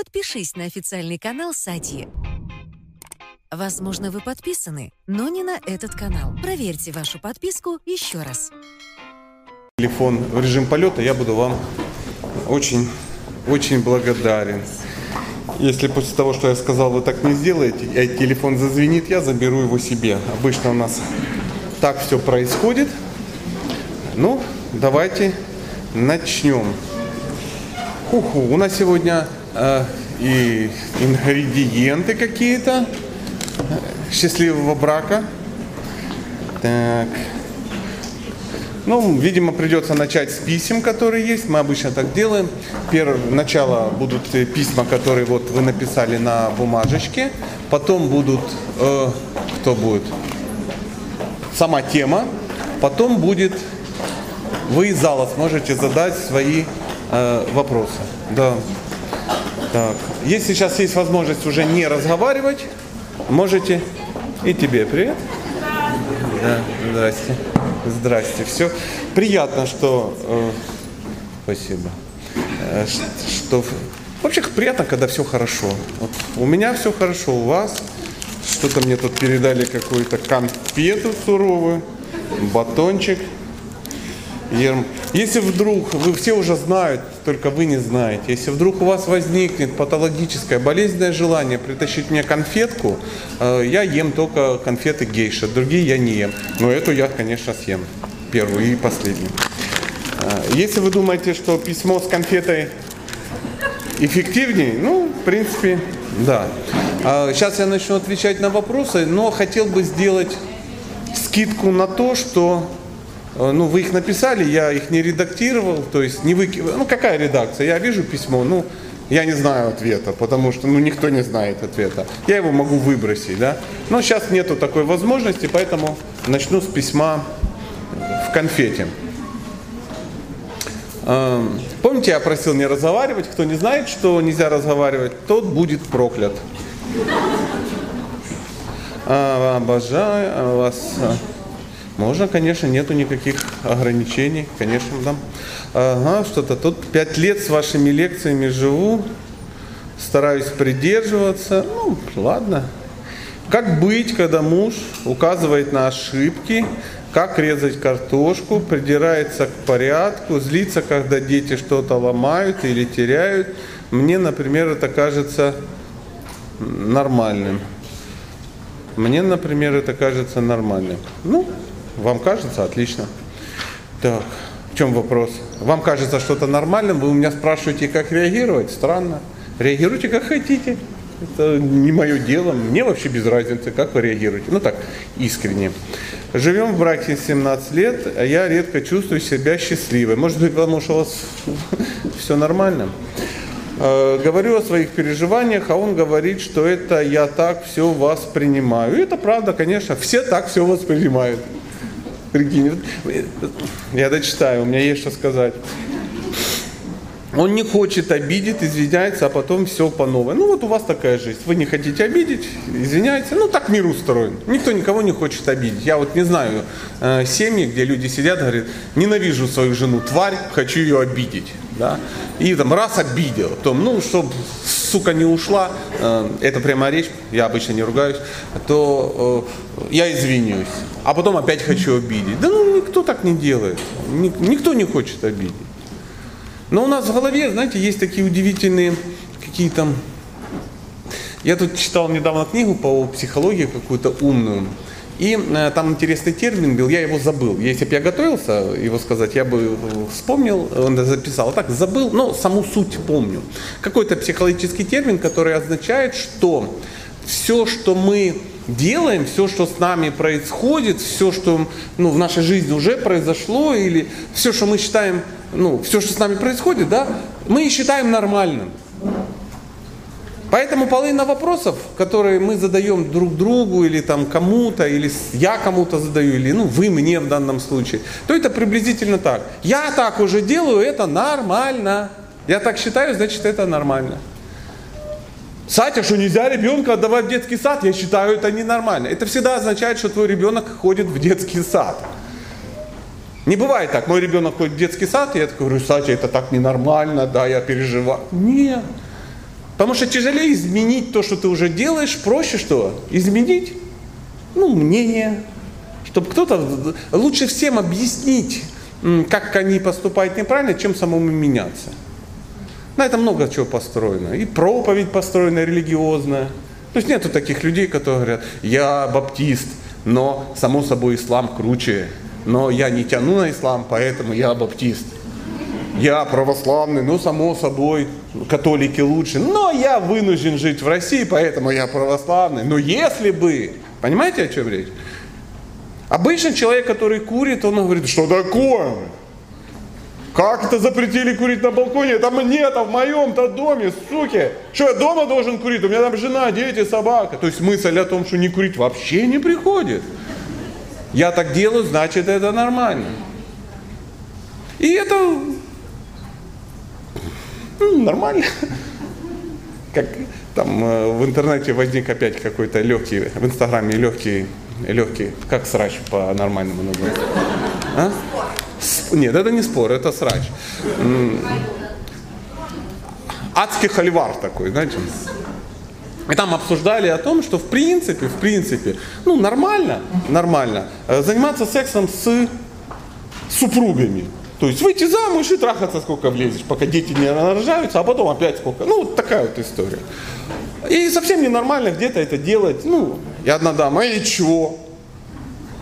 подпишись на официальный канал Сати. Возможно, вы подписаны, но не на этот канал. Проверьте вашу подписку еще раз. телефон в режим полета, я буду вам очень, очень благодарен. Если после того, что я сказал, вы так не сделаете, и телефон зазвенит, я заберу его себе. Обычно у нас так все происходит. Ну, давайте начнем. Ху-ху, у нас сегодня э, и ингредиенты какие-то счастливого брака. Так. Ну, видимо, придется начать с писем, которые есть. Мы обычно так делаем. Первое начало будут э, письма, которые вот вы написали на бумажечке. Потом будут, э, кто будет? Сама тема. Потом будет, вы из зала сможете задать свои э, вопросы. Да. Так. Если сейчас есть возможность уже не разговаривать, можете. И тебе привет. Да, здрасте. Здрасте. Все. Приятно, что... э, спасибо. Э, что... Вообще приятно, когда все хорошо. Вот у меня все хорошо, у вас. Что-то мне тут передали какую-то конфету суровую, батончик. Ерм. Если вдруг, вы все уже знают, только вы не знаете, если вдруг у вас возникнет патологическое болезненное желание притащить мне конфетку, э, я ем только конфеты гейша, другие я не ем. Но эту я, конечно, съем. Первую и последнюю. Э, Если вы думаете, что письмо с конфетой эффективнее, ну, в принципе, да. А Сейчас я начну отвечать на вопросы, но хотел бы сделать скидку на то, что ну, вы их написали, я их не редактировал, то есть не выкидывал. Ну, какая редакция? Я вижу письмо, ну, я не знаю ответа, потому что, ну, никто не знает ответа. Я его могу выбросить, да. Но сейчас нету такой возможности, поэтому начну с письма в конфете. Эм, Помните, я просил не разговаривать? Кто не знает, что нельзя разговаривать, тот будет проклят. А, обожаю вас. Можно, конечно, нету никаких ограничений, конечно, да. Ага, что-то тут пять лет с вашими лекциями живу, стараюсь придерживаться. Ну, ладно. Как быть, когда муж указывает на ошибки, как резать картошку, придирается к порядку, злится, когда дети что-то ломают или теряют. Мне, например, это кажется нормальным. Мне, например, это кажется нормальным. Ну, вам кажется, отлично. Так, в чем вопрос? Вам кажется что-то нормальным, вы у меня спрашиваете, как реагировать? Странно. Реагируйте как хотите. Это не мое дело. Мне вообще без разницы, как вы реагируете. Ну так, искренне. Живем в браке 17 лет, а я редко чувствую себя счастливой. Может быть, потому что у вас все нормально. Э, Говорю о своих переживаниях, а он говорит, что это я так все воспринимаю. И это правда, конечно, все так все воспринимают. Прикинь, я дочитаю, у меня есть что сказать. Он не хочет обидеть, извиняется, а потом все по новой. Ну вот у вас такая жизнь. Вы не хотите обидеть, извиняете. Ну так мир устроен. Никто никого не хочет обидеть. Я вот не знаю э, семьи, где люди сидят, говорят, ненавижу свою жену, тварь, хочу ее обидеть. Да? И там раз обидел, потом, ну, чтобы сука не ушла, э, это прямо речь, я обычно не ругаюсь, то э, я извинюсь. А потом опять хочу обидеть. Да ну никто так не делает. Ник- никто не хочет обидеть. Но у нас в голове, знаете, есть такие удивительные какие-то... Я тут читал недавно книгу по психологии какую-то умную. И э, там интересный термин был, я его забыл. Если бы я готовился его сказать, я бы э, вспомнил, он записал. А так забыл, но саму суть помню. Какой-то психологический термин, который означает, что все, что мы делаем, все, что с нами происходит, все, что ну, в нашей жизни уже произошло, или все, что мы считаем, ну, все, что с нами происходит, да, мы считаем нормальным. Поэтому половина вопросов, которые мы задаем друг другу или там кому-то, или я кому-то задаю, или ну вы мне в данном случае, то это приблизительно так. Я так уже делаю, это нормально. Я так считаю, значит это нормально. Сатя, что нельзя ребенка отдавать в детский сад, я считаю это ненормально. Это всегда означает, что твой ребенок ходит в детский сад. Не бывает так, мой ребенок ходит в детский сад, и я такой говорю, Сатя, это так ненормально, да, я переживаю. Нет. Потому что тяжелее изменить то, что ты уже делаешь, проще что? Изменить, ну, мнение, чтобы кто-то, лучше всем объяснить, как они поступают неправильно, чем самому меняться. На этом много чего построено. И проповедь построена религиозная. То есть нету таких людей, которые говорят, я баптист, но само собой ислам круче. Но я не тяну на ислам, поэтому я баптист. Я православный, ну само собой, католики лучше. Но я вынужден жить в России, поэтому я православный. Но если бы, понимаете, о чем речь? Обычно человек, который курит, он говорит, что такое? Как это запретили курить на балконе? Это мне-то в моем-то доме, суки. Что я дома должен курить? У меня там жена, дети, собака. То есть мысль о том, что не курить вообще не приходит. Я так делаю, значит это нормально. И это ну, нормально. Как там э, в интернете возник опять какой-то легкий, в инстаграме легкий, легкий, как срач по-нормальному называется. А? Нет, это не спор, это срач. Адский холивар такой, знаете. И там обсуждали о том, что в принципе, в принципе, ну нормально, нормально э, заниматься сексом с супругами. То есть выйти замуж и трахаться сколько влезешь, пока дети не рожаются, а потом опять сколько. Ну, вот такая вот история. И совсем ненормально где-то это делать. Ну, и одна дама, и чего?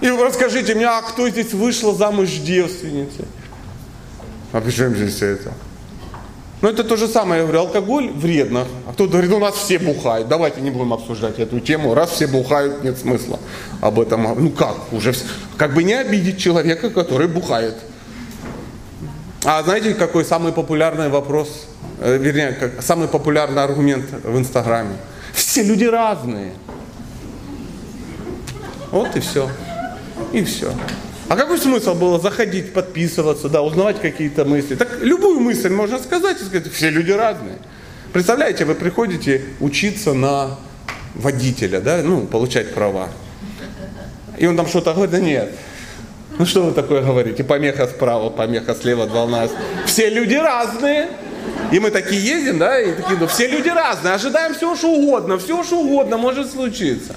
И вы расскажите мне, а кто здесь вышла замуж девственницей? А при чем здесь это? Ну, это то же самое, я говорю, алкоголь вредно. А кто-то говорит, у нас все бухают. Давайте не будем обсуждать эту тему. Раз все бухают, нет смысла об этом. Ну как, уже как бы не обидеть человека, который бухает. А знаете, какой самый популярный вопрос, э, вернее, как, самый популярный аргумент в Инстаграме? Все люди разные. Вот и все. И все. А какой смысл было заходить, подписываться, да, узнавать какие-то мысли? Так любую мысль можно сказать и сказать, все люди разные. Представляете, вы приходите учиться на водителя, да, ну, получать права. И он там что-то говорит, да нет. Ну что вы такое говорите? Помеха справа, помеха слева, волна. Все люди разные. И мы такие ездим, да, и такие, ну все люди разные, ожидаем все, что угодно, все, что угодно может случиться.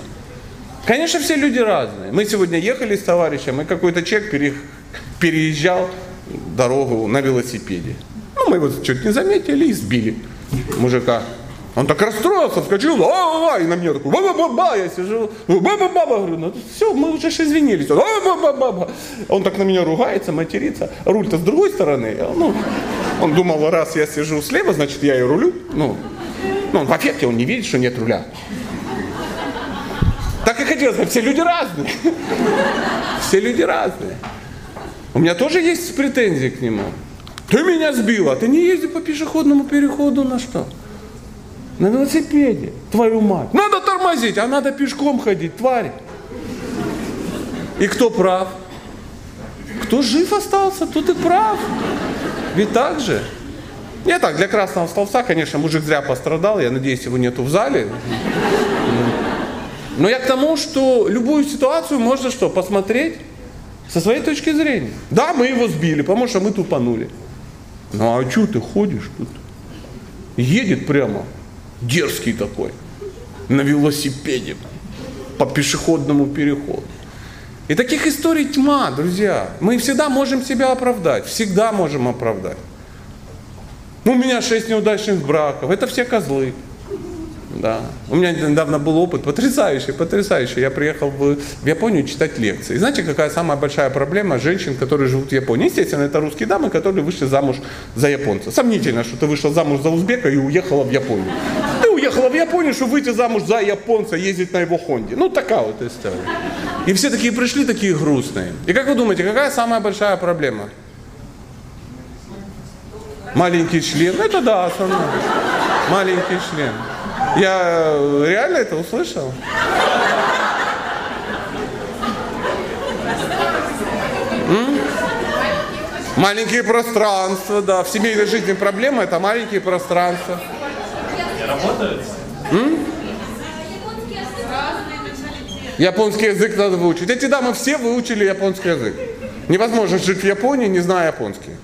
Конечно, все люди разные. Мы сегодня ехали с товарищем, и какой-то человек переезжал дорогу на велосипеде. Ну, мы его чуть не заметили и сбили мужика. Он так расстроился, вскочил, а, а, а, и на меня такой, ба ба ба я сижу, ба ба ба говорю, ну все, мы уже извинились, а, ба ба ба Он так на меня ругается, матерится, руль-то с другой стороны, ну, он думал, раз я сижу слева, значит я и рулю, ну, ну, он в эффекте, он не видит, что нет руля. Так и хотелось бы, все люди разные. Все люди разные. У меня тоже есть претензии к нему. Ты меня сбил, а ты не езди по пешеходному переходу на что? На велосипеде, твою мать. Надо тормозить, а надо пешком ходить, тварь. И кто прав? Кто жив остался, тот и прав. Ведь так же. Не так, для красного столбца, конечно, мужик зря пострадал, я надеюсь, его нету в зале. Но я к тому, что любую ситуацию можно что, посмотреть со своей точки зрения. Да, мы его сбили, потому что мы тупанули. Ну а что ты ходишь тут? Едет прямо, дерзкий такой, на велосипеде, по пешеходному переходу. И таких историй тьма, друзья. Мы всегда можем себя оправдать, всегда можем оправдать. Ну, у меня шесть неудачных браков, это все козлы. Да. У меня недавно был опыт потрясающий, потрясающий. Я приехал в, Японию читать лекции. И знаете, какая самая большая проблема женщин, которые живут в Японии? Естественно, это русские дамы, которые вышли замуж за японца. Сомнительно, что ты вышла замуж за узбека и уехала в Японию. Ты уехала в Японию, чтобы выйти замуж за японца, ездить на его Хонде. Ну, такая вот история. И все такие пришли, такие грустные. И как вы думаете, какая самая большая проблема? Маленький член? Это да, основное. Маленький член. Я реально это услышал? М? Маленькие пространства, да. В семейной жизни проблема это маленькие пространства. Не работают? М? Японский язык надо выучить. Эти дамы все выучили японский язык. Невозможно жить в Японии, не зная японский.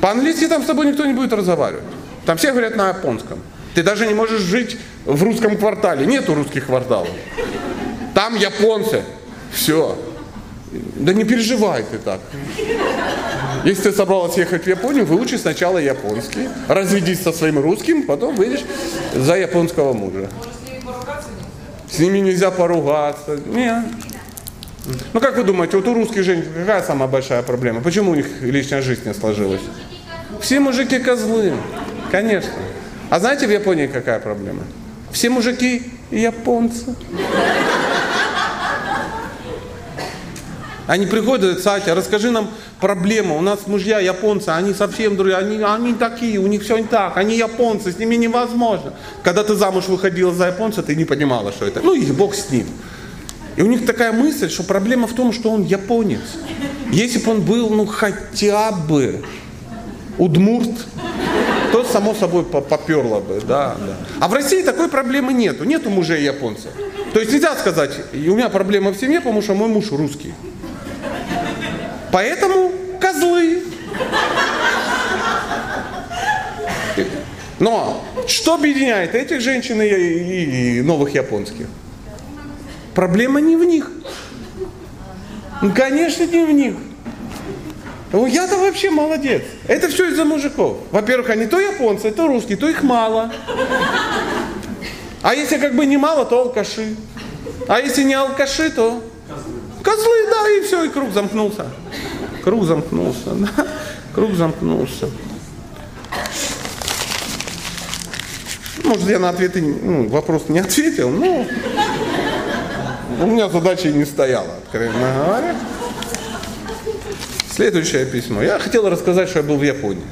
По-английски там с тобой никто не будет разговаривать. Там все говорят на японском. Ты даже не можешь жить в русском квартале. Нету русских кварталов. Там японцы. Все. Да не переживай ты так. Если ты собралась ехать в Японию, выучи сначала японский, разведись со своим русским, потом выйдешь за японского мужа. С ними нельзя поругаться. Нет. Ну как вы думаете, вот у русских женщин какая самая большая проблема? Почему у них личная жизнь не сложилась? Все мужики козлы, конечно. А знаете в Японии какая проблема? Все мужики японцы. Они приходят и Сатя, расскажи нам проблему. У нас мужья японцы, они совсем другие, они, они такие, у них все не так, они японцы, с ними невозможно. Когда ты замуж выходила за японца, ты не понимала, что это. Ну и бог с ним. И у них такая мысль, что проблема в том, что он японец. Если бы он был, ну, хотя бы удмурт, то само собой поперло бы, да, да. А в России такой проблемы нету, нету мужей японцев. То есть нельзя сказать, у меня проблема в семье, потому что мой муж русский. Поэтому козлы. Но что объединяет этих женщин и, новых японских? Проблема не в них. Конечно, не в них. Ну, я-то вообще молодец. Это все из-за мужиков. Во-первых, они то японцы, то русские, то их мало. А если как бы не мало, то алкаши. А если не алкаши, то козлы, да, и все, и круг замкнулся. Круг замкнулся, да, круг замкнулся. Может, я на ответы, ну, вопрос не ответил, но у меня задача не стояла, откровенно говоря. Следующее письмо. Я хотел рассказать, что я был в Японии.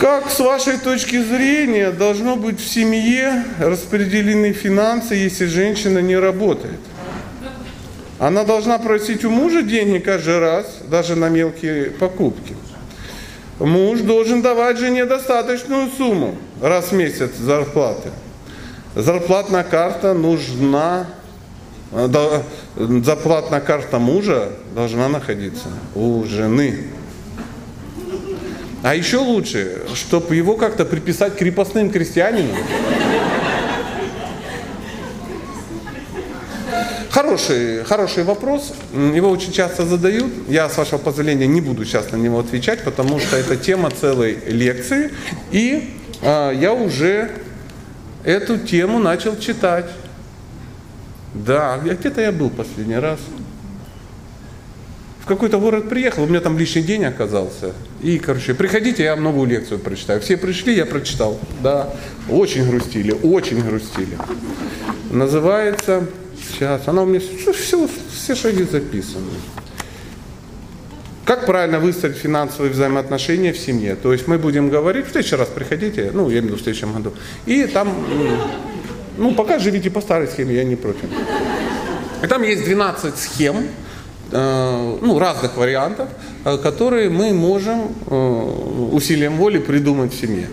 Как с вашей точки зрения должно быть в семье распределены финансы, если женщина не работает? Она должна просить у мужа деньги каждый раз, даже на мелкие покупки. Муж должен давать жене достаточную сумму раз в месяц зарплаты. Зарплатная карта нужна Зарплатная карта мужа должна находиться у жены. А еще лучше, чтобы его как-то приписать крепостным крестьянинам. Хороший, хороший вопрос. Его очень часто задают. Я, с вашего позволения, не буду сейчас на него отвечать, потому что это тема целой лекции. И э, я уже эту тему начал читать. Да, где-то я был последний раз. В какой-то город приехал, у меня там лишний день оказался. И, короче, приходите, я вам новую лекцию прочитаю. Все пришли, я прочитал. Да, очень грустили, очень грустили. Называется, сейчас, она у меня, все, все шаги записаны. Как правильно выстроить финансовые взаимоотношения в семье? То есть мы будем говорить, в следующий раз приходите, ну, я имею в виду в следующем году, и там ну, пока живите по старой схеме, я не против. И там есть 12 схем, э, ну, разных вариантов, э, которые мы можем э, усилием воли придумать в семье.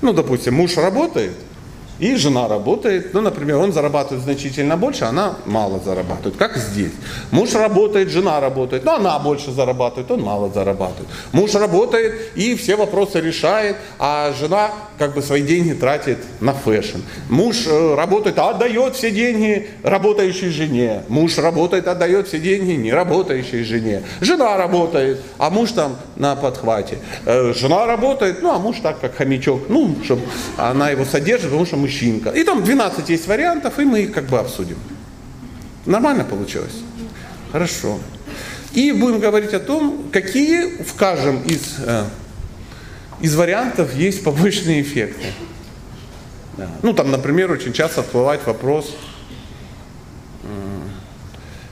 Ну, допустим, муж работает, и жена работает, ну, например, он зарабатывает значительно больше, она мало зарабатывает, как здесь. Муж работает, жена работает, но она больше зарабатывает, он мало зарабатывает. Муж работает и все вопросы решает, а жена как бы свои деньги тратит на fashion. Муж э, работает, а отдает все деньги работающей жене. Муж работает, отдает все деньги не работающей жене. Жена работает, а муж там на подхвате. Э, жена работает, ну, а муж так, как хомячок, ну, чтобы она его содержит, потому что муж мужчинка. И там 12 есть вариантов, и мы их как бы обсудим. Нормально получилось? Хорошо. И будем говорить о том, какие в каждом из, э, из вариантов есть побочные эффекты. Да. Ну, там, например, очень часто всплывает вопрос э,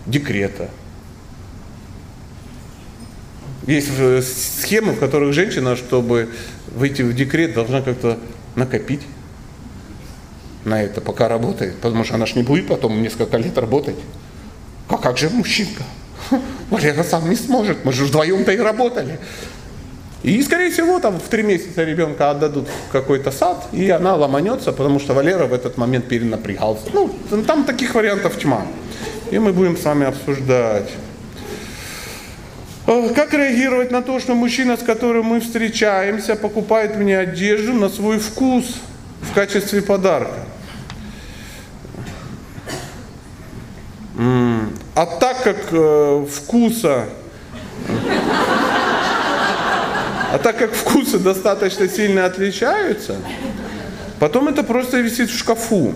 декрета. Есть э, схемы, в которых женщина, чтобы выйти в декрет, должна как-то накопить на это, пока работает, потому что она ж не будет потом несколько лет работать. А как же мужчинка? Валера сам не сможет, мы же вдвоем-то и работали. И, скорее всего, там в три месяца ребенка отдадут в какой-то сад, и она ломанется, потому что Валера в этот момент перенапрягался. Ну, там таких вариантов тьма. И мы будем с вами обсуждать. Э, Как реагировать на то, что мужчина, с которым мы встречаемся, покупает мне одежду на свой вкус в качестве подарка? А так как э, вкуса а так как вкусы достаточно сильно отличаются, потом это просто висит в шкафу.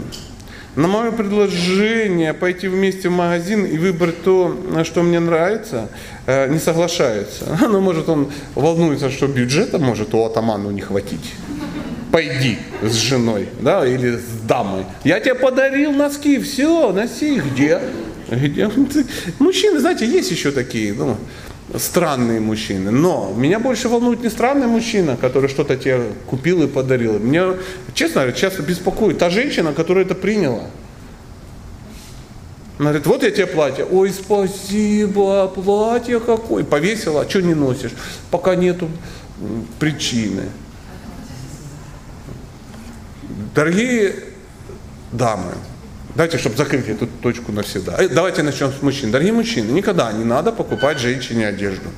На мое предложение пойти вместе в магазин и выбрать то, что мне нравится, э, не соглашается. Ну, может, он волнуется, что бюджета может у атаману не хватить. Пойди с женой, да, или с дамой. Я тебе подарил носки, все, носи. Где? Где? Мужчины, знаете, есть еще такие, ну, странные мужчины. Но меня больше волнует не странный мужчина, который что-то тебе купил и подарил. Меня, честно говоря, часто беспокоит та женщина, которая это приняла. Она говорит, вот я тебе платье. Ой, спасибо, платье какое. Повесила, а что не носишь? Пока нету причины. Дорогие дамы, давайте, чтобы закрыть эту точку навсегда. Э, Давайте начнем с мужчин. Дорогие мужчины, никогда не надо покупать женщине одежду.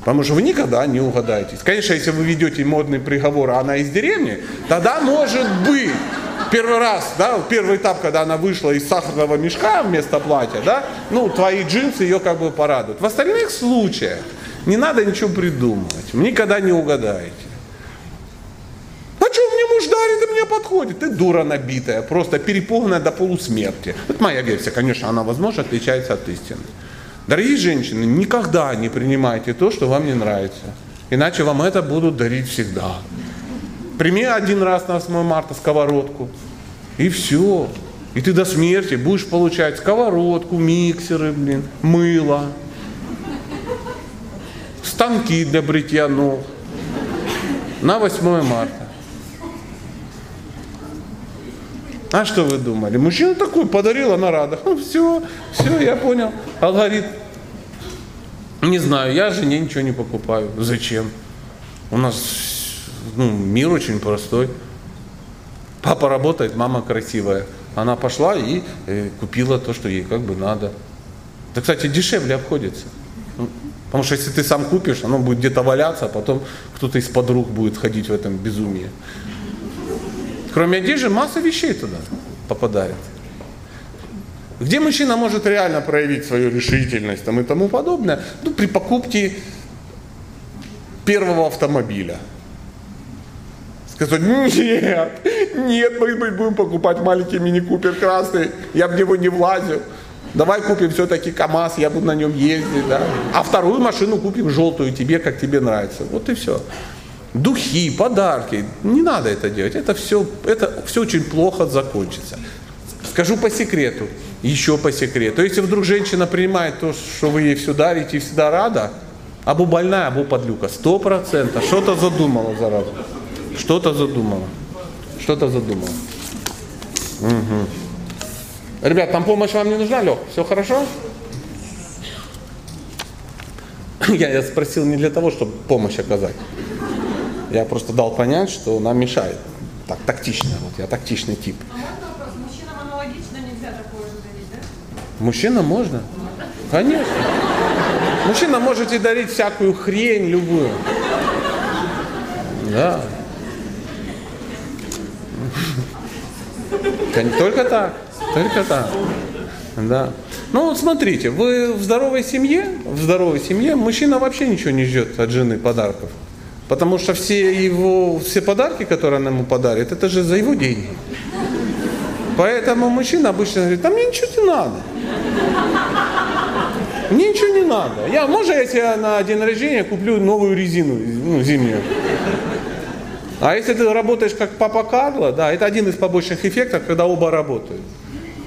Потому что вы никогда не угадаетесь. Конечно, если вы ведете модный приговор, а она из деревни, тогда может быть. Первый раз, да, первый этап, когда она вышла из сахарного мешка вместо платья, да, ну, твои джинсы ее как бы порадуют. В остальных случаях не надо ничего придумывать. Вы никогда не угадаете. А что мне муж дарит и мне подходит? Ты дура набитая, просто переполненная до полусмерти. Это моя версия, конечно, она, возможно, отличается от истины. Дорогие женщины, никогда не принимайте то, что вам не нравится. Иначе вам это будут дарить всегда. Прими один раз на 8 марта сковородку, и все. И ты до смерти будешь получать сковородку, миксеры, блин, мыло, станки для бритья ног на 8 марта. А что вы думали? Мужчина такой подарил, она рада. Ну, все, все, я понял. Алгоритм. Не знаю, я жене ничего не покупаю. Зачем? У нас ну, мир очень простой. Папа работает, мама красивая. Она пошла и э, купила то, что ей как бы надо. Да, кстати, дешевле обходится. Потому что если ты сам купишь, оно будет где-то валяться, а потом кто-то из подруг будет ходить в этом безумии. Кроме одежды, масса вещей туда попадает. Где мужчина может реально проявить свою решительность там, и тому подобное? Ну, при покупке первого автомобиля. Сказать, нет, нет, мы будем покупать маленький мини-купер красный, я в него не влазил. Давай купим все-таки КАМАЗ, я буду на нем ездить, да. А вторую машину купим желтую тебе, как тебе нравится. Вот и все. Духи, подарки. Не надо это делать. Это все, это все очень плохо закончится. Скажу по секрету, еще по секрету. Если вдруг женщина принимает то, что вы ей все дарите и всегда рада, або больная, або подлюка. Сто процентов. Что-то задумала зараза. Что-то задумала. Что-то задумала. Мгм. Ребят, там помощь вам не нужна, Лех? Все хорошо? Я, я спросил не для того, чтобы помощь оказать. Я просто дал понять, что нам мешает. Так, тактично. Вот я тактичный тип. А можно вопрос? Мужчинам аналогично нельзя такое же дарить, да? Мужчина можно? Конечно. Мужчина можете дарить всякую хрень, любую. Да. Только так. Только так. Да. Ну вот смотрите, вы в здоровой семье, в здоровой семье мужчина вообще ничего не ждет от жены подарков. Потому что все его, все подарки, которые она ему подарит, это же за его деньги. Поэтому мужчина обычно говорит, а мне ничего не надо. Мне ничего не надо. Я, можно я себе на день рождения куплю новую резину, ну, зимнюю? А если ты работаешь как папа Карло, да, это один из побочных эффектов, когда оба работают,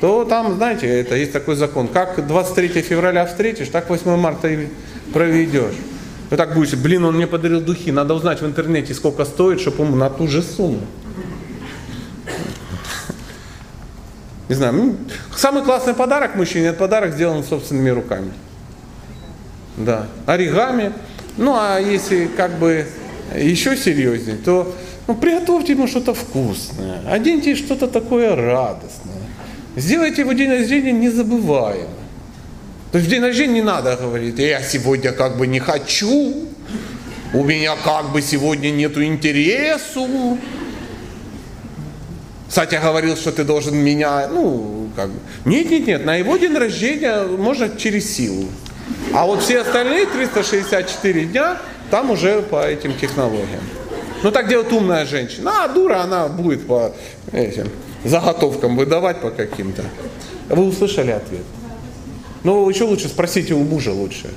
то там, знаете, это есть такой закон. Как 23 февраля встретишь, так 8 марта и проведешь. Вы так будете, блин, он мне подарил духи, надо узнать в интернете, сколько стоит, чтобы ему на ту же сумму. Не знаю, ну, самый классный подарок мужчине, это подарок сделан собственными руками. Да, оригами. Ну, а если как бы еще серьезнее, то ну, приготовьте ему что-то вкусное, оденьте что-то такое радостное. Сделайте его день рождения незабываемым. То есть в день рождения не надо говорить, я сегодня как бы не хочу, у меня как бы сегодня нету интересу. Сатя говорил, что ты должен меня, ну, как бы. Нет, нет, нет, на его день рождения можно через силу. А вот все остальные 364 дня, там уже по этим технологиям. Ну так делает умная женщина. А дура, она будет по этим заготовкам выдавать по каким-то. Вы услышали ответ? Ну, еще лучше спросите у мужа лучше.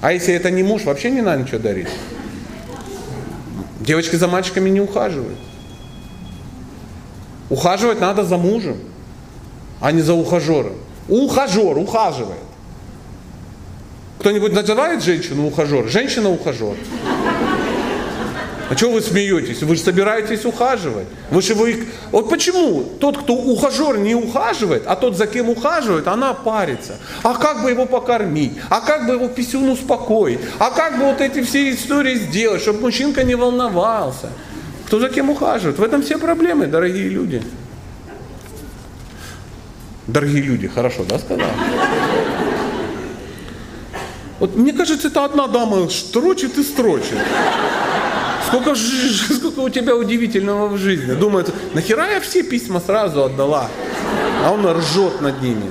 А если это не муж, вообще не надо ничего дарить. Девочки за мальчиками не ухаживают. Ухаживать надо за мужем, а не за ухажером. Ухажер ухаживает. Кто-нибудь называет женщину ухажер? Женщина ухажер. А чего вы смеетесь? Вы же собираетесь ухаживать. Вы же вы... Вот почему тот, кто ухажер, не ухаживает, а тот, за кем ухаживает, она парится. А как бы его покормить? А как бы его писюн успокоить? А как бы вот эти все истории сделать, чтобы мужчинка не волновался? Кто за кем ухаживает? В этом все проблемы, дорогие люди. Дорогие люди, хорошо, да, сказал? Вот мне кажется, это одна дама строчит и строчит. Сколько, сколько у тебя удивительного в жизни. Думает, нахера я все письма сразу отдала? А он ржет над ними.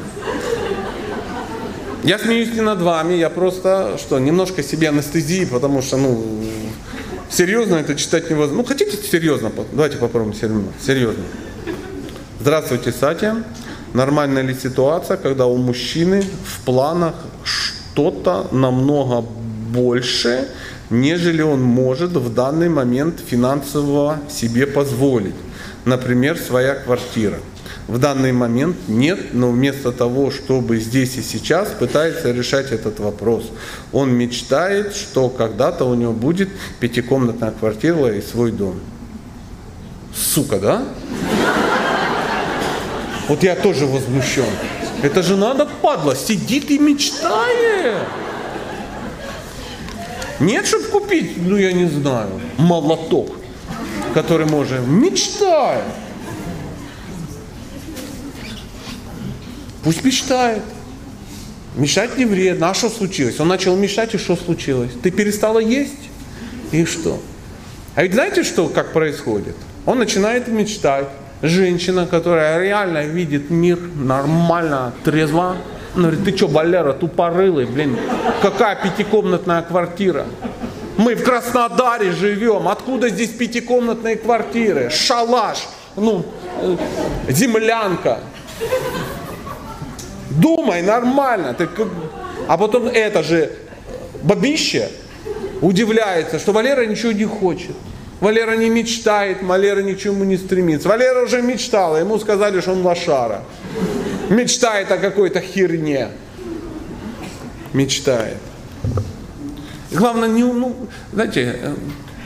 Я смеюсь не над вами, я просто, что, немножко себе анестезии, потому что, ну, серьезно это читать невозможно. Ну, хотите серьезно? Давайте попробуем серьезно. серьезно. Здравствуйте, Сатя. Нормальная ли ситуация, когда у мужчины в планах что-то намного больше, нежели он может в данный момент финансово себе позволить. Например, своя квартира. В данный момент нет, но вместо того, чтобы здесь и сейчас пытается решать этот вопрос. Он мечтает, что когда-то у него будет пятикомнатная квартира и свой дом. Сука, да? Вот я тоже возмущен. Это же надо, падла, сидит и мечтает. Нет, чтобы купить, ну я не знаю, молоток, который может. Мечтает. Пусть мечтает. Мечтать не вредно. А что случилось? Он начал мечтать, и что случилось? Ты перестала есть? И что? А ведь знаете, что, как происходит? Он начинает мечтать. Женщина, которая реально видит мир нормально, трезво, он говорит, ты что, Валера, тупорылый, блин, какая пятикомнатная квартира? Мы в Краснодаре живем, откуда здесь пятикомнатные квартиры? Шалаш, ну, э, землянка. Думай нормально. Ты как... А потом это же бабище удивляется, что Валера ничего не хочет. Валера не мечтает, Валера ни к чему не стремится. Валера уже мечтал, ему сказали, что он лошара мечтает о какой-то херне. Мечтает. Главное, не, ну, знаете, э,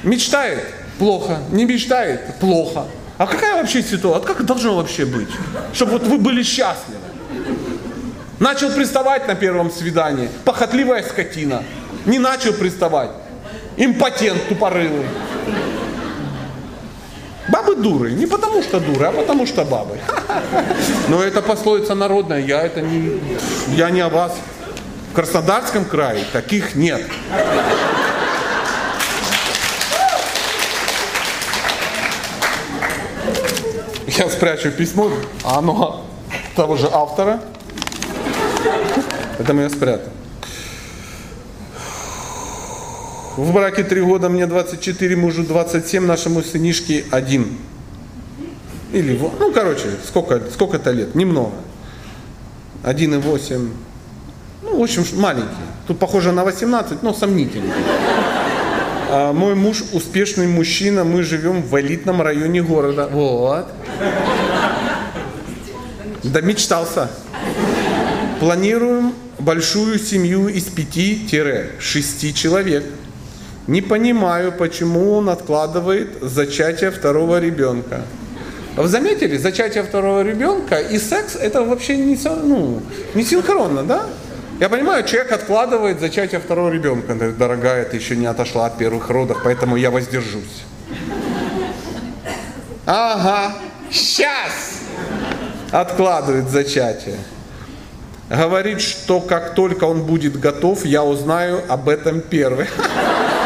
мечтает плохо, не мечтает плохо. А какая вообще ситуация? Как должно вообще быть? Чтобы вот вы были счастливы. Начал приставать на первом свидании. Похотливая скотина. Не начал приставать. Импотент тупорылый. Бабы дуры. Не потому что дуры, а потому что бабы. Но это пословица народная. Я это не, я не о вас. В Краснодарском крае таких нет. Я спрячу письмо, а оно того же автора. Это я спрятал. В браке три года, мне 24, мужу 27, нашему сынишке один. Или, ну, короче, сколько, сколько-то лет, немного. 1,8. Ну, в общем, маленький. Тут похоже на 18, но сомнительно. А мой муж успешный мужчина, мы живем в элитном районе города. Вот. Да мечтался. Планируем большую семью из 5-6 человек. Не понимаю, почему он откладывает зачатие второго ребенка. Вы заметили, зачатие второго ребенка и секс это вообще не, ну, не синхронно, да? Я понимаю, человек откладывает зачатие второго ребенка. Дорогая, ты еще не отошла от первых родов, поэтому я воздержусь. Ага, сейчас откладывает зачатие. Говорит, что как только он будет готов, я узнаю об этом первый.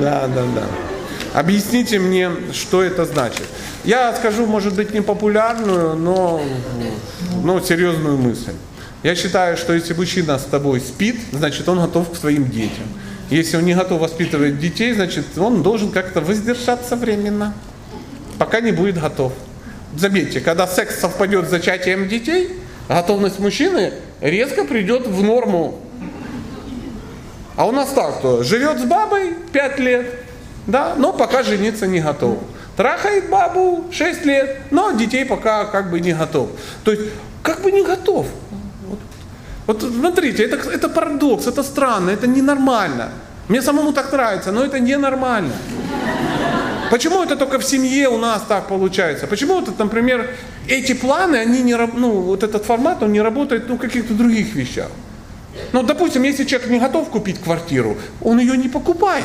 Да, да, да. Объясните мне, что это значит. Я скажу, может быть, непопулярную, но, но серьезную мысль. Я считаю, что если мужчина с тобой спит, значит он готов к своим детям. Если он не готов воспитывать детей, значит он должен как-то воздержаться временно, пока не будет готов. Заметьте, когда секс совпадет с зачатием детей, готовность мужчины резко придет в норму. А у нас так, кто живет с бабой 5 лет, да, но пока жениться не готов. Трахает бабу 6 лет, но детей пока как бы не готов. То есть как бы не готов. Вот, вот смотрите, это, это парадокс, это странно, это ненормально. Мне самому так нравится, но это ненормально. Почему это только в семье у нас так получается? Почему, вот, например, эти планы, они не, ну, вот этот формат, он не работает ну, в каких-то других вещах? Ну, допустим, если человек не готов купить квартиру, он ее не покупает.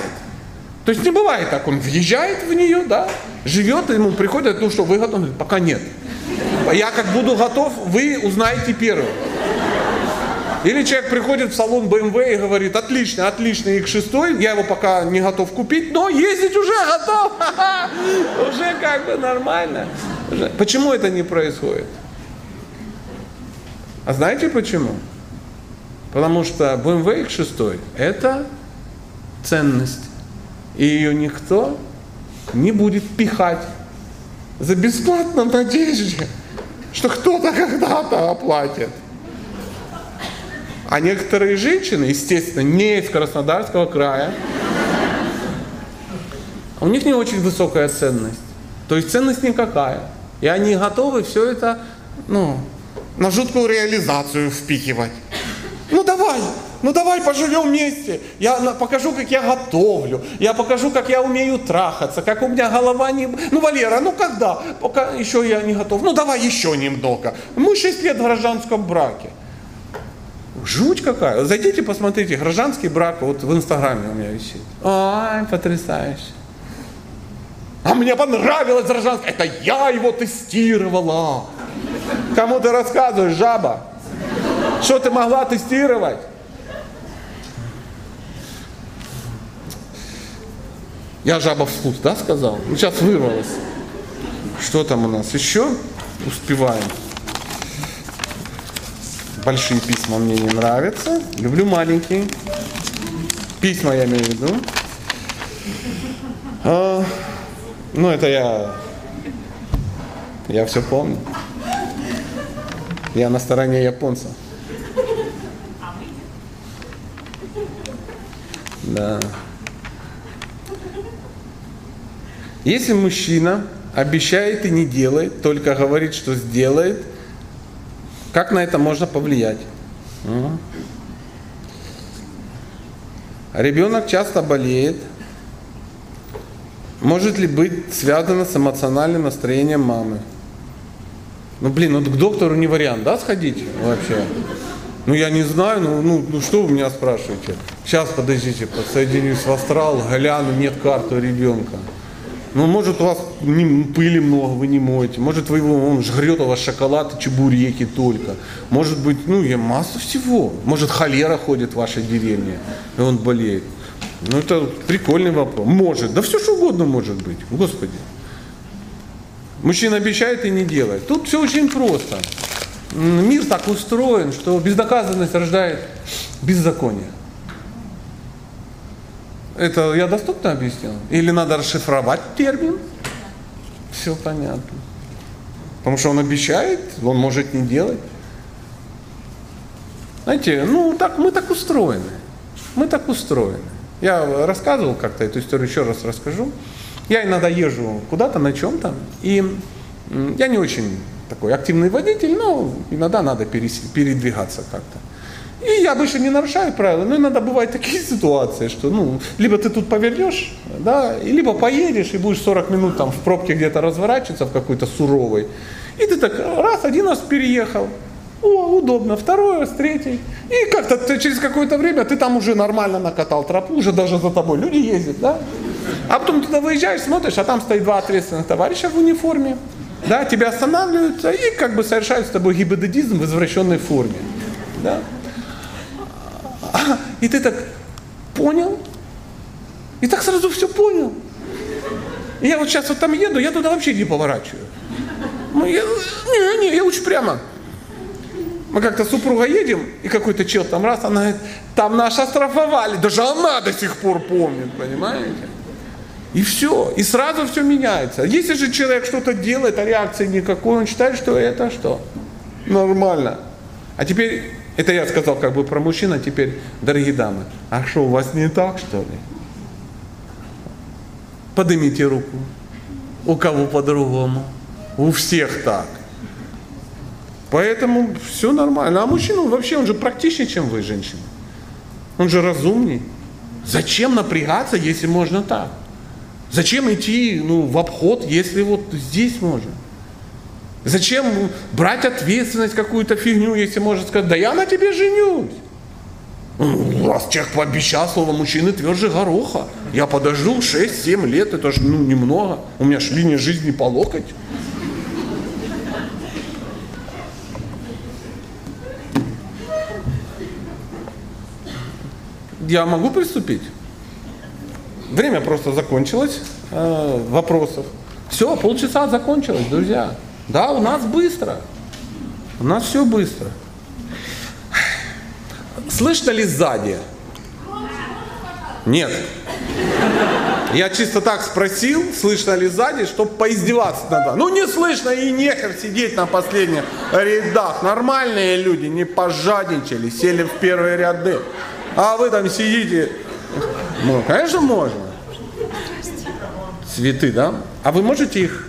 То есть не бывает так, он въезжает в нее, да, живет, ему приходят, ну что, вы готовы? Пока нет. Я как буду готов, вы узнаете первым. Или человек приходит в салон BMW и говорит, отлично, отлично, X6, я его пока не готов купить, но ездить уже готов, уже как бы нормально. Почему это не происходит? А знаете почему? Потому что BMW X6 это ценность. И ее никто не будет пихать за бесплатно в надежде, что кто-то когда-то оплатит. А некоторые женщины, естественно, не из Краснодарского края, у них не очень высокая ценность. То есть ценность никакая. И они готовы все это ну, на жуткую реализацию впихивать. Ну давай, ну давай поживем вместе. Я покажу, как я готовлю. Я покажу, как я умею трахаться, как у меня голова не... Ну, Валера, ну когда? Пока еще я не готов. Ну давай еще немного. Мы 6 лет в гражданском браке. Жуть какая. Зайдите, посмотрите, гражданский брак вот в Инстаграме у меня висит. Ай, потрясающе. А мне понравилось гражданский. Это я его тестировала. Кому ты рассказываешь, жаба? Что ты могла тестировать? Я жаба вкус, да, сказал? Ну, сейчас вырвалось. Что там у нас еще? Успеваем. Большие письма мне не нравятся. Люблю маленькие. Письма я имею в виду. А, ну, это я... Я все помню. Я на стороне японцев. Да. Если мужчина обещает и не делает, только говорит, что сделает – как на это можно повлиять? Ребенок часто болеет. Может ли быть связано с эмоциональным настроением мамы? Ну блин, ну к доктору не вариант, да, сходить вообще? Ну я не знаю, ну, ну, ну что вы меня спрашиваете? Сейчас, подождите, подсоединюсь в астрал, гляну, нет карты ребенка. Ну, может, у вас не, пыли много, вы не моете. Может, вы его, он жрет у вас шоколад и чебуреки только. Может быть, ну, я масса всего. Может, холера ходит в вашей деревне, и он болеет. Ну, это прикольный вопрос. Может. Да все что угодно может быть. Господи. Мужчина обещает и не делает. Тут все очень просто. Мир так устроен, что бездоказанность рождает беззаконие. Это я доступно объяснил? Или надо расшифровать термин? Все понятно. Потому что он обещает, он может не делать. Знаете, ну так мы так устроены. Мы так устроены. Я рассказывал как-то эту историю, еще раз расскажу. Я иногда езжу куда-то на чем-то, и я не очень такой активный водитель, но иногда надо передвигаться как-то. И я обычно не нарушаю правила, но иногда бывают такие ситуации, что ну, либо ты тут повернешь, да, либо поедешь и будешь 40 минут там в пробке где-то разворачиваться в какой-то суровой. И ты так раз, один раз переехал, о, удобно, второй раз, третий. И как-то через какое-то время ты там уже нормально накатал тропу, уже даже за тобой люди ездят, да? А потом туда выезжаешь, смотришь, а там стоит два ответственных товарища в униформе. да, тебя останавливаются и как бы совершают с тобой гибридизм в извращенной форме. Да? А, И ты так понял, и так сразу все понял. И я вот сейчас вот там еду, я туда вообще не поворачиваю. Ну, я, не, не, я лучше прямо. Мы как-то с супругой едем, и какой-то чел там раз, она говорит, там нас оштрафовали. Даже она до сих пор помнит, понимаете? И все, и сразу все меняется. Если же человек что-то делает, а реакции никакой, он считает, что это что? Нормально. А теперь, это я сказал как бы про мужчин, а теперь, дорогие дамы, а что, у вас не так, что ли? Поднимите руку. У кого по-другому? У всех так. Поэтому все нормально. А мужчина он вообще, он же практичнее, чем вы, женщина. Он же разумней. Зачем напрягаться, если можно так? Зачем идти ну, в обход, если вот здесь можно? Зачем брать ответственность какую-то фигню, если можно сказать, да я на тебе женюсь. Ну, Раз человек пообещал слово мужчины тверже гороха. Я подожду 6-7 лет, это же ну, немного. У меня ж линия жизни по локоть. Я могу приступить? Время просто закончилось э, вопросов. Все, полчаса закончилось, друзья. Да, у нас быстро. У нас все быстро. Слышно ли сзади? Нет. Я чисто так спросил, слышно ли сзади, чтобы поиздеваться надо. Ну не слышно и нехер сидеть на последних рядах. Нормальные люди не пожадничали, сели в первые ряды. А вы там сидите. Ну, конечно, можно. Цветы, да? А вы можете их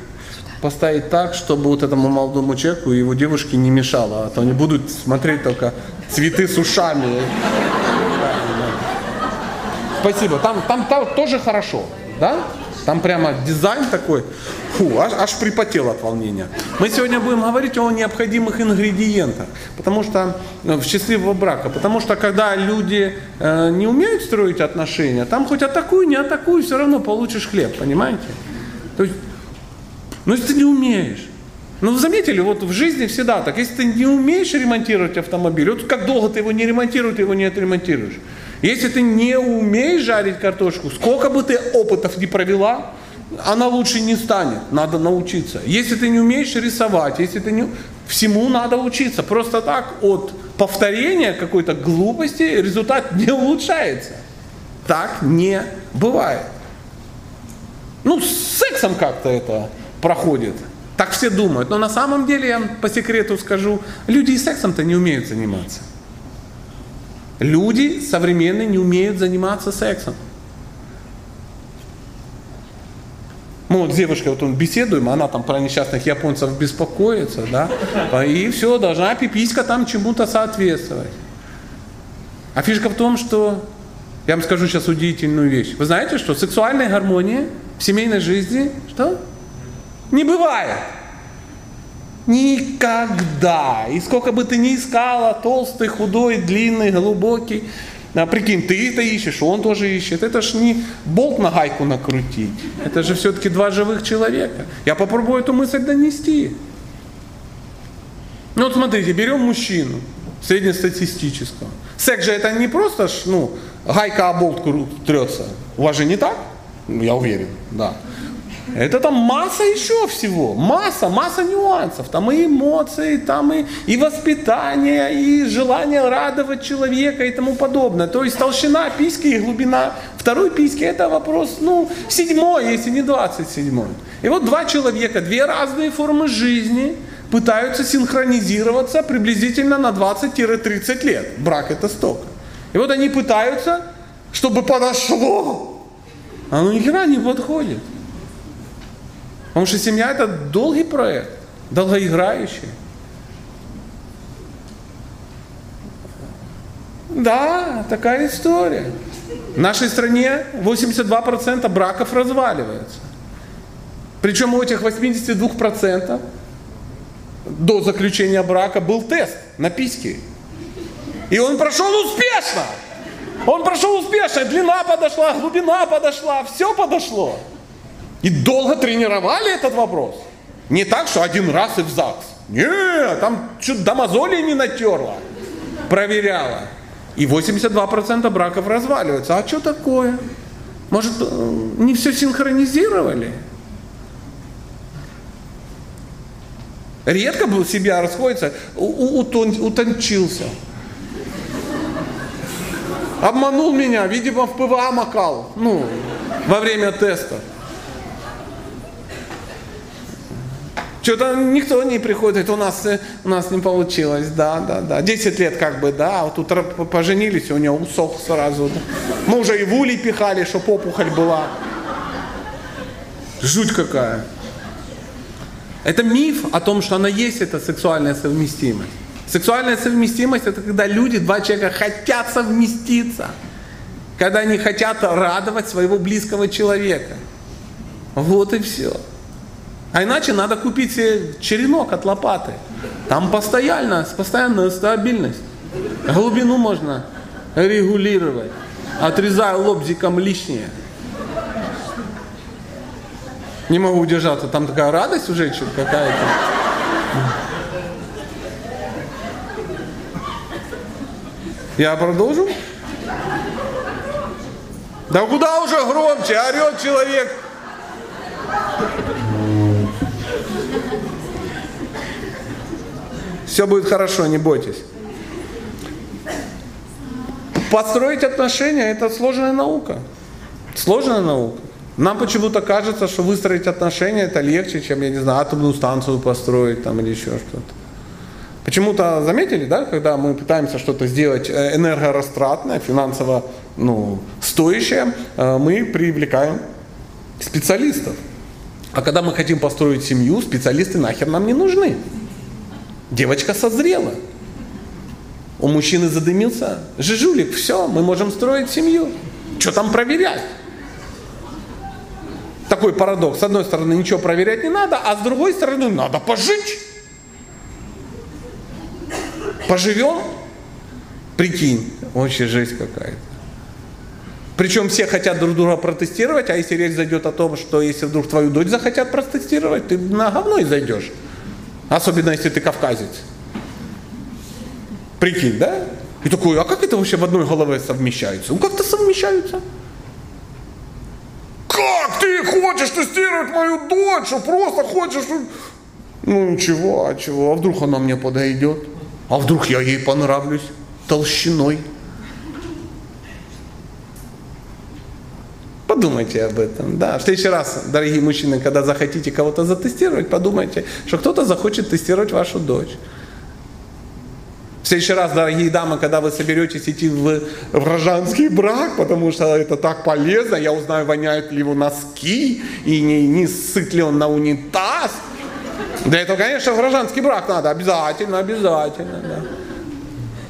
поставить так, чтобы вот этому молодому человеку его девушке не мешало, а то они будут смотреть только цветы с ушами. Спасибо. Там, там, там тоже хорошо, да? Там прямо дизайн такой, фу, аж, аж припотел от волнения. Мы сегодня будем говорить о необходимых ингредиентах, потому что э, в счастливого брака, потому что когда люди э, не умеют строить отношения, там хоть атакуй, не атакуй, все равно получишь хлеб, понимаете? То есть, ну если ты не умеешь, ну вы заметили, вот в жизни всегда так, если ты не умеешь ремонтировать автомобиль, вот как долго ты его не ремонтируешь, ты его не отремонтируешь. Если ты не умеешь жарить картошку, сколько бы ты опытов не провела, она лучше не станет. Надо научиться. Если ты не умеешь рисовать, если ты не... Всему надо учиться. Просто так от повторения какой-то глупости результат не улучшается. Так не бывает. Ну, с сексом как-то это проходит. Так все думают. Но на самом деле, я по секрету скажу, люди и сексом-то не умеют заниматься. Люди современные не умеют заниматься сексом. Мы вот с девушкой вот он беседуем, она там про несчастных японцев беспокоится, да, и все, должна пиписька там чему-то соответствовать. А фишка в том, что, я вам скажу сейчас удивительную вещь. Вы знаете, что сексуальная гармония в семейной жизни, что? Не бывает. Никогда. И сколько бы ты ни искала, толстый, худой, длинный, глубокий, а прикинь, ты это ищешь, он тоже ищет. Это ж не болт на гайку накрутить. Это же все-таки два живых человека. Я попробую эту мысль донести. Ну вот смотрите, берем мужчину среднестатистического. Секс же это не просто, ж, ну, гайка о болт трется. У вас же не так? Ну, Я уверен, да. Это там масса еще всего, масса, масса нюансов. Там и эмоции, там и, и воспитание, и желание радовать человека и тому подобное. То есть толщина письки и глубина второй письки это вопрос, ну, седьмой, если не двадцать седьмой. И вот два человека, две разные формы жизни пытаются синхронизироваться приблизительно на 20-30 лет. Брак это столько. И вот они пытаются, чтобы подошло. А ну ни хера не подходит. Потому что семья это долгий проект, долгоиграющий. Да, такая история. В нашей стране 82% браков разваливаются. Причем у этих 82% до заключения брака был тест на письки. И он прошел успешно. Он прошел успешно. Длина подошла, глубина подошла, все подошло. И долго тренировали этот вопрос. Не так, что один раз и в ЗАГС. Не, там что-то до мозолей не натерла. Проверяла. И 82% браков разваливаются. А что такое? Может, э, не все синхронизировали? Редко был себя расходится, утон, утончился. Обманул меня, видимо, в ПВА макал, ну, во время теста. Что-то никто не приходит, у нас, э, у нас не получилось, да, да, да. Десять лет как бы, да, вот тут поженились, у него усох сразу. Да. Мы уже и в улей пихали, чтобы опухоль была. Жуть какая. Это миф о том, что она есть, это сексуальная совместимость. Сексуальная совместимость это когда люди, два человека хотят совместиться. Когда они хотят радовать своего близкого человека. Вот и все. А иначе надо купить себе черенок от лопаты. Там постоянно, постоянная стабильность. Глубину можно регулировать. Отрезаю лобзиком лишнее. Не могу удержаться. Там такая радость у женщин какая-то. Я продолжу? Да куда уже громче, орет человек. Все будет хорошо, не бойтесь. Построить отношения – это сложная наука. Сложная наука. Нам почему-то кажется, что выстроить отношения это легче, чем, я не знаю, атомную станцию построить там или еще что-то. Почему-то заметили, да, когда мы пытаемся что-то сделать э, энергорастратное, финансово ну, стоящее, э, мы привлекаем специалистов. А когда мы хотим построить семью, специалисты нахер нам не нужны. Девочка созрела. У мужчины задымился жижулик, все, мы можем строить семью. Что там проверять? Такой парадокс. С одной стороны, ничего проверять не надо, а с другой стороны, надо пожить. Поживем? Прикинь, вообще жесть какая-то. Причем все хотят друг друга протестировать, а если речь зайдет о том, что если вдруг твою дочь захотят протестировать, ты на говно и зайдешь. Особенно если ты кавказец. Прикинь, да? И такой, а как это вообще в одной голове совмещается? Ну как-то совмещаются. Как ты хочешь тестировать мою дочь? Что просто хочешь... Ну ничего, а чего? А вдруг она мне подойдет? А вдруг я ей понравлюсь толщиной? Подумайте об этом. Да. В следующий раз, дорогие мужчины, когда захотите кого-то затестировать, подумайте, что кто-то захочет тестировать вашу дочь. В следующий раз, дорогие дамы, когда вы соберетесь идти в гражданский брак, потому что это так полезно, я узнаю, воняют ли его носки, и не, не сыт ли он на унитаз. Для этого, конечно, в гражданский брак надо, обязательно, обязательно. Да.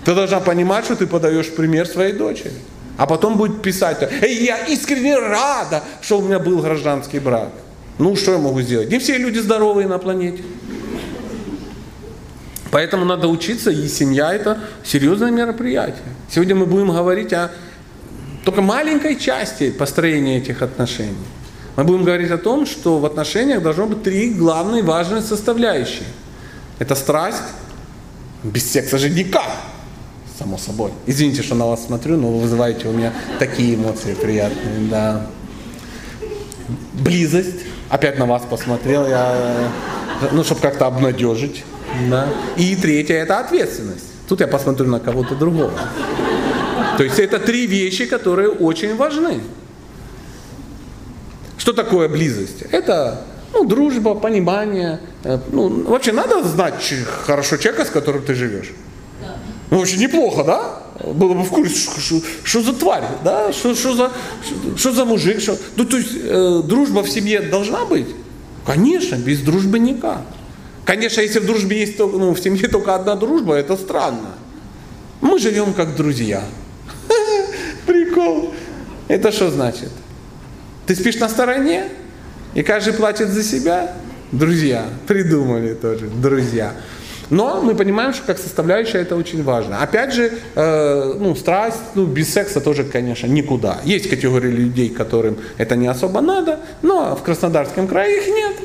Ты должна понимать, что ты подаешь пример своей дочери. А потом будет писать, Эй, я искренне рада, что у меня был гражданский брак. Ну, что я могу сделать? Не все люди здоровые на планете. Поэтому надо учиться, и семья это серьезное мероприятие. Сегодня мы будем говорить о только маленькой части построения этих отношений. Мы будем говорить о том, что в отношениях должно быть три главные важные составляющие. Это страсть, без секса же никак, само собой. Извините, что на вас смотрю, но вы вызываете у меня такие эмоции приятные, да. Близость, опять на вас посмотрел, я, ну, чтобы как-то обнадежить. Да. И третье – это ответственность. Тут я посмотрю на кого-то другого. То есть это три вещи, которые очень важны. Что такое близость? Это ну, дружба, понимание. Э, ну, вообще надо знать хорошо человека, с которым ты живешь. Ну, очень неплохо, да? Было бы в курсе, что, за тварь, да? Что, за, что, за мужик? Что... Ну, то есть э, дружба в семье должна быть? Конечно, без дружбы никак. Конечно, если в дружбе есть только, ну, в семье только одна дружба, это странно. Мы живем как друзья. Прикол. Это что значит? Ты спишь на стороне, и каждый платит за себя? Друзья. Придумали тоже. Друзья. Но мы понимаем, что как составляющая это очень важно. Опять же, э, ну, страсть, ну, без секса тоже, конечно, никуда. Есть категории людей, которым это не особо надо, но в Краснодарском крае их нет.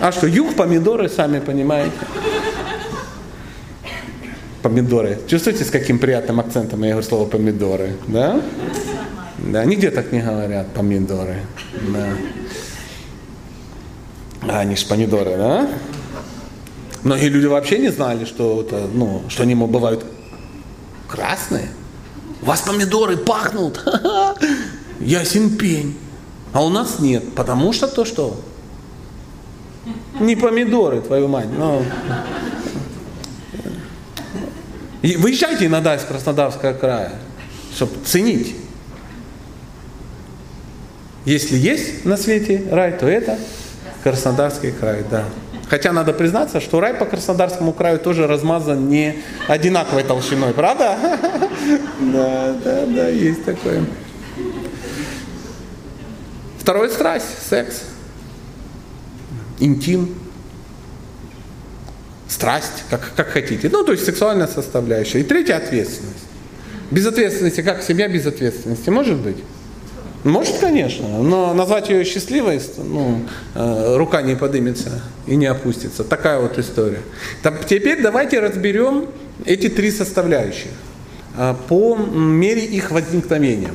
А что, юг, помидоры, сами понимаете. Помидоры. Чувствуете, с каким приятным акцентом я говорю слово помидоры? Да? Да, нигде так не говорят помидоры. Да. А они ж помидоры, да? Многие люди вообще не знали, что, это, ну, что они бывают красные. У вас помидоры пахнут. Ясен пень. А у нас нет, потому что то что? Не помидоры, твою мать. Но... И выезжайте иногда из Краснодарского края, чтобы ценить. Если есть на свете рай, то это Краснодарский край, да. Хотя надо признаться, что рай по Краснодарскому краю тоже размазан не одинаковой толщиной, правда? Да, да, да, есть такое. Второй страсть – секс. Интим. Страсть, как, как хотите. Ну, то есть сексуальная составляющая. И третья – ответственность. Без ответственности, как семья без ответственности, может быть? Может, конечно, но назвать ее счастливой, ну, э, рука не поднимется и не опустится. Такая вот история. Теперь давайте разберем эти три составляющие э, по мере их возникновения.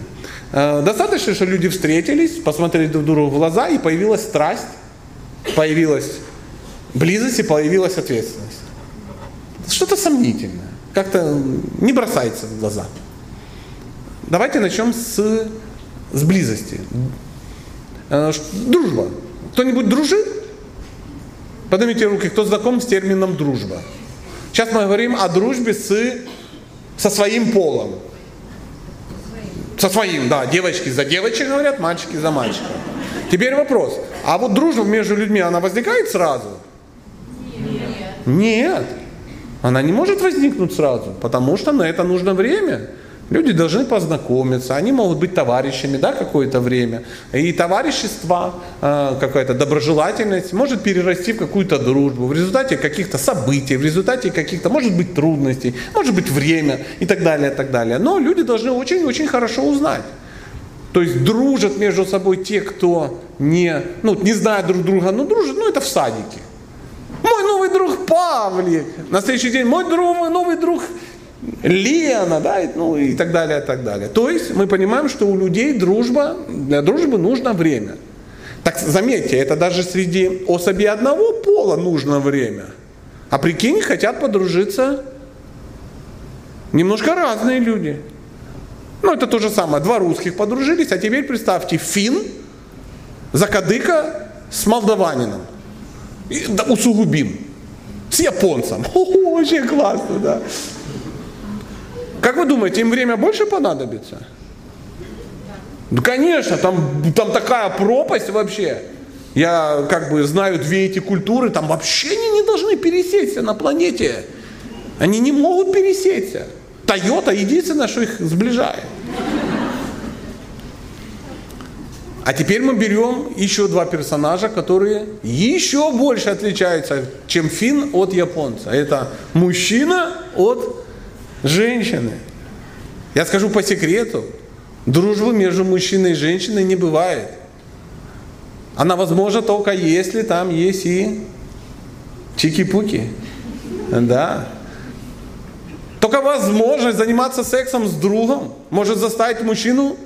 Э, достаточно, что люди встретились, посмотрели друг другу в глаза, и появилась страсть, появилась близость и появилась ответственность. Что-то сомнительное, как-то не бросается в глаза. Давайте начнем с с близости. Дружба. Кто-нибудь дружит? Поднимите руки, кто знаком с термином дружба. Сейчас мы говорим о дружбе с, со своим полом. Со своим, да. Девочки за девочек говорят, мальчики за мальчиков. Теперь вопрос. А вот дружба между людьми, она возникает сразу? Нет. Нет. Она не может возникнуть сразу, потому что на это нужно время. Люди должны познакомиться, они могут быть товарищами да, какое-то время. И товарищество, э, какая-то доброжелательность может перерасти в какую-то дружбу в результате каких-то событий, в результате каких-то, может быть, трудностей, может быть, время и так далее, и так далее. Но люди должны очень-очень хорошо узнать. То есть дружат между собой те, кто не, ну, не знает друг друга, но дружат, ну это в садике. Мой новый друг Павлик. На следующий день мой друг, новый друг Лена, да, ну и так далее, и так далее. То есть мы понимаем, что у людей дружба, для дружбы нужно время. Так заметьте, это даже среди особей одного пола нужно время. А прикинь, хотят подружиться немножко разные люди. Ну, это то же самое. Два русских подружились, а теперь представьте, фин, закадыка с молдаванином. И, да, усугубим. С японцем. О, очень классно, да. Как вы думаете, им время больше понадобится? Ну, конечно, там, там такая пропасть вообще. Я как бы знаю две эти культуры, там вообще они не должны пересечься на планете. Они не могут пересечься. Тойота единственное, что их сближает. А теперь мы берем еще два персонажа, которые еще больше отличаются, чем фин от японца. Это мужчина от Женщины. Я скажу по секрету, дружбы между мужчиной и женщиной не бывает. Она возможна только если там есть и чики-пуки. Да. Только возможность заниматься сексом с другом может заставить мужчину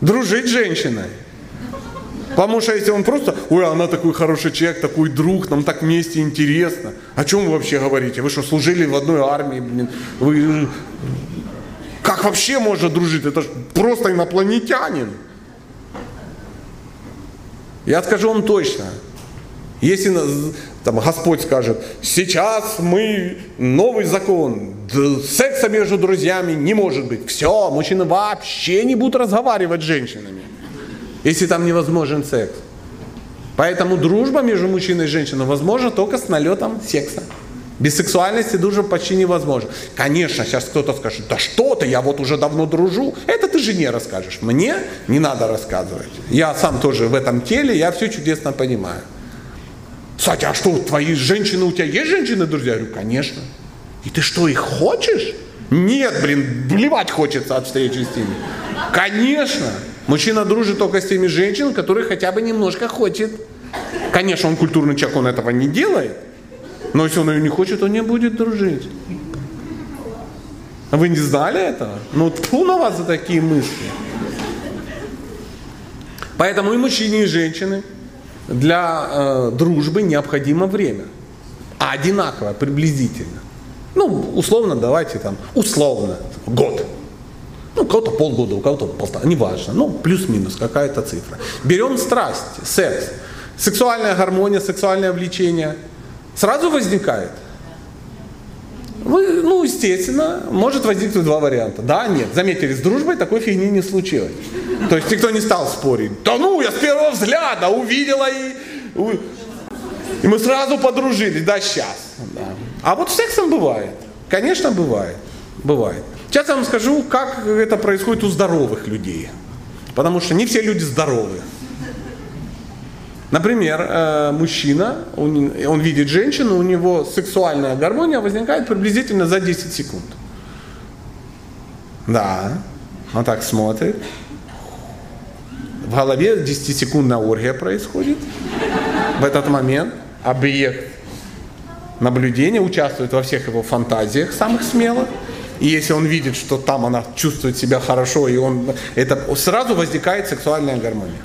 дружить с женщиной. Потому что если он просто, ой, она такой хороший человек, такой друг, нам так вместе интересно. О чем вы вообще говорите? Вы что, служили в одной армии, блин? Вы... Как вообще можно дружить? Это же просто инопланетянин. Я скажу вам точно. Если там, Господь скажет, сейчас мы новый закон, секса между друзьями не может быть. Все, мужчины вообще не будут разговаривать с женщинами если там невозможен секс. Поэтому дружба между мужчиной и женщиной возможна только с налетом секса. Без сексуальности дружба почти невозможно. Конечно, сейчас кто-то скажет, да что ты, я вот уже давно дружу. Это ты жене расскажешь. Мне не надо рассказывать. Я сам тоже в этом теле, я все чудесно понимаю. Кстати, а что, твои женщины, у тебя есть женщины, друзья? Я говорю, конечно. И ты что, их хочешь? Нет, блин, блевать хочется от встречи с ними. Конечно. Мужчина дружит только с теми женщинами, которые хотя бы немножко хочет Конечно, он культурный человек, он этого не делает, но если он ее не хочет, он не будет дружить. Вы не знали этого? Ну, тьфу на вас за такие мысли. Поэтому и мужчине, и женщины для э, дружбы необходимо время. А одинаково, приблизительно. Ну, условно, давайте там, условно, год. Ну, у кого-то полгода, у кого-то полтора, неважно. Ну, плюс-минус какая-то цифра. Берем страсть, секс. Сексуальная гармония, сексуальное влечение сразу возникает. Вы, ну, естественно, может возникнуть два варианта. Да, нет. Заметили, с дружбой такой фигни не случилось. То есть никто не стал спорить. Да ну, я с первого взгляда увидела и... И мы сразу подружились, да, сейчас. Да. А вот с сексом бывает. Конечно, бывает. Бывает. Сейчас я вам скажу, как это происходит у здоровых людей. Потому что не все люди здоровы. Например, э, мужчина, он видит женщину, у него сексуальная гармония возникает приблизительно за 10 секунд. Да, он так смотрит. В голове 10-секундная оргия происходит. В этот момент объект наблюдения участвует во всех его фантазиях самых смелых. И если он видит, что там она чувствует себя хорошо, и он, это сразу возникает сексуальная гармония.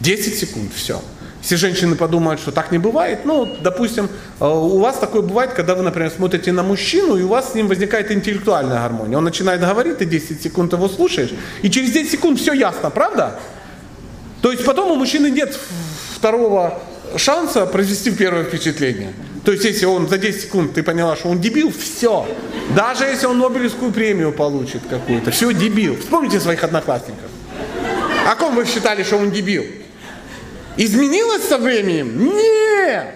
10 секунд, все. Все женщины подумают, что так не бывает, ну, допустим, э, у вас такое бывает, когда вы, например, смотрите на мужчину, и у вас с ним возникает интеллектуальная гармония. Он начинает говорить, ты 10 секунд его слушаешь, и через 10 секунд все ясно, правда? То есть потом у мужчины нет второго шанса произвести первое впечатление. То есть если он за 10 секунд ты поняла, что он дебил, все. Даже если он Нобелевскую премию получит какую-то, все, дебил. Вспомните своих одноклассников. О ком вы считали, что он дебил? Изменилось со временем? Нет!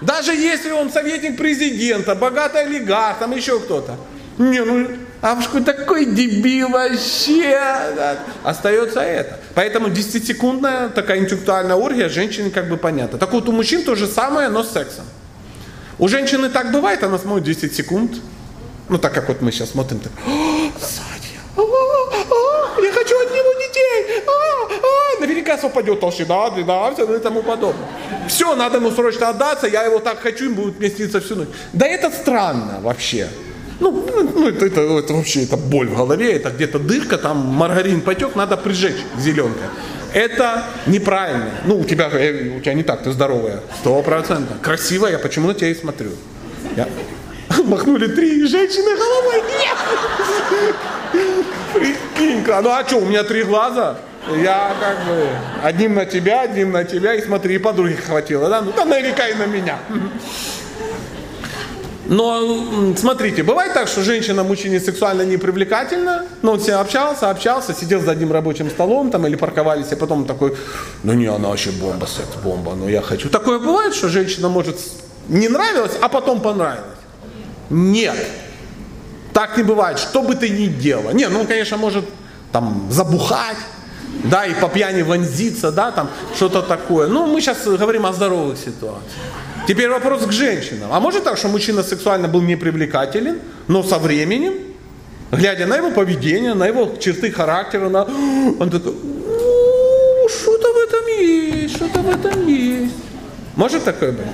Даже если он советник президента, богатый олигарх, там еще кто-то. Не, ну, Авушка такой дебил вообще. Да. Остается это. Поэтому 10-секундная такая интеллектуальная оргия женщине как бы понятно. Так вот у мужчин то же самое, но с сексом. У женщины так бывает, она смотрит 10 секунд. Ну так как вот мы сейчас смотрим, так, сзади, я хочу от него детей, а, а, наверняка совпадет толщина, длина, все и тому подобное. Все, надо ему срочно отдаться, я его так хочу, им будет вместиться всю ночь. Да это странно вообще. Ну, ну, ну это, это, это вообще это боль в голове, это где-то дырка, там маргарин потек, надо прижечь зеленкой. Это неправильно. Ну, у тебя, э, у тебя не так, ты здоровая. Сто процентов. Красивая, я почему на тебя и смотрю. Я... Махнули три женщины головой. Нет! Прикинь-ка. Ну а что, у меня три глаза? Я как бы одним на тебя, одним на тебя, и смотри, и подруги хватило, да? Ну, наверняка и на меня. Но смотрите, бывает так, что женщина мужчине сексуально непривлекательна, но он с ней общался, общался, сидел за одним рабочим столом там или парковались, и потом такой, ну не, она вообще бомба, секс-бомба, но я хочу. Такое бывает, что женщина может не нравилась, а потом понравилась? Нет. Так не бывает, что бы ты ни делал. Не, ну, конечно, может там забухать, да, и по пьяни вонзиться, да, там что-то такое. Ну, мы сейчас говорим о здоровых ситуациях. Теперь вопрос к женщинам. А может так, что мужчина сексуально был непривлекателен, но со временем, глядя на его поведение, на его черты характера, на... он такой, что-то в этом есть, что-то в этом есть. Может такое быть?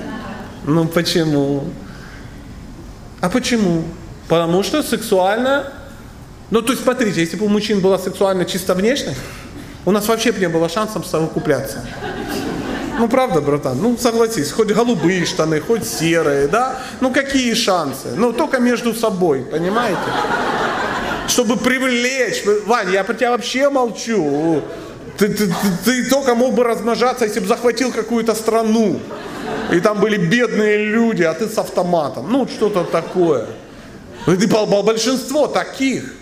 Ну почему? А почему? Потому что сексуально... Ну то есть смотрите, если бы у мужчин была сексуально чисто внешность, у нас вообще бы не было шансов совокупляться. Ну правда, братан, ну согласись, хоть голубые штаны, хоть серые, да? Ну какие шансы? Ну только между собой, понимаете? Чтобы привлечь. Ваня, я про тебя вообще молчу. Ты, ты, ты, ты только мог бы размножаться, если бы захватил какую-то страну. И там были бедные люди, а ты с автоматом. Ну, что-то такое. И большинство таких.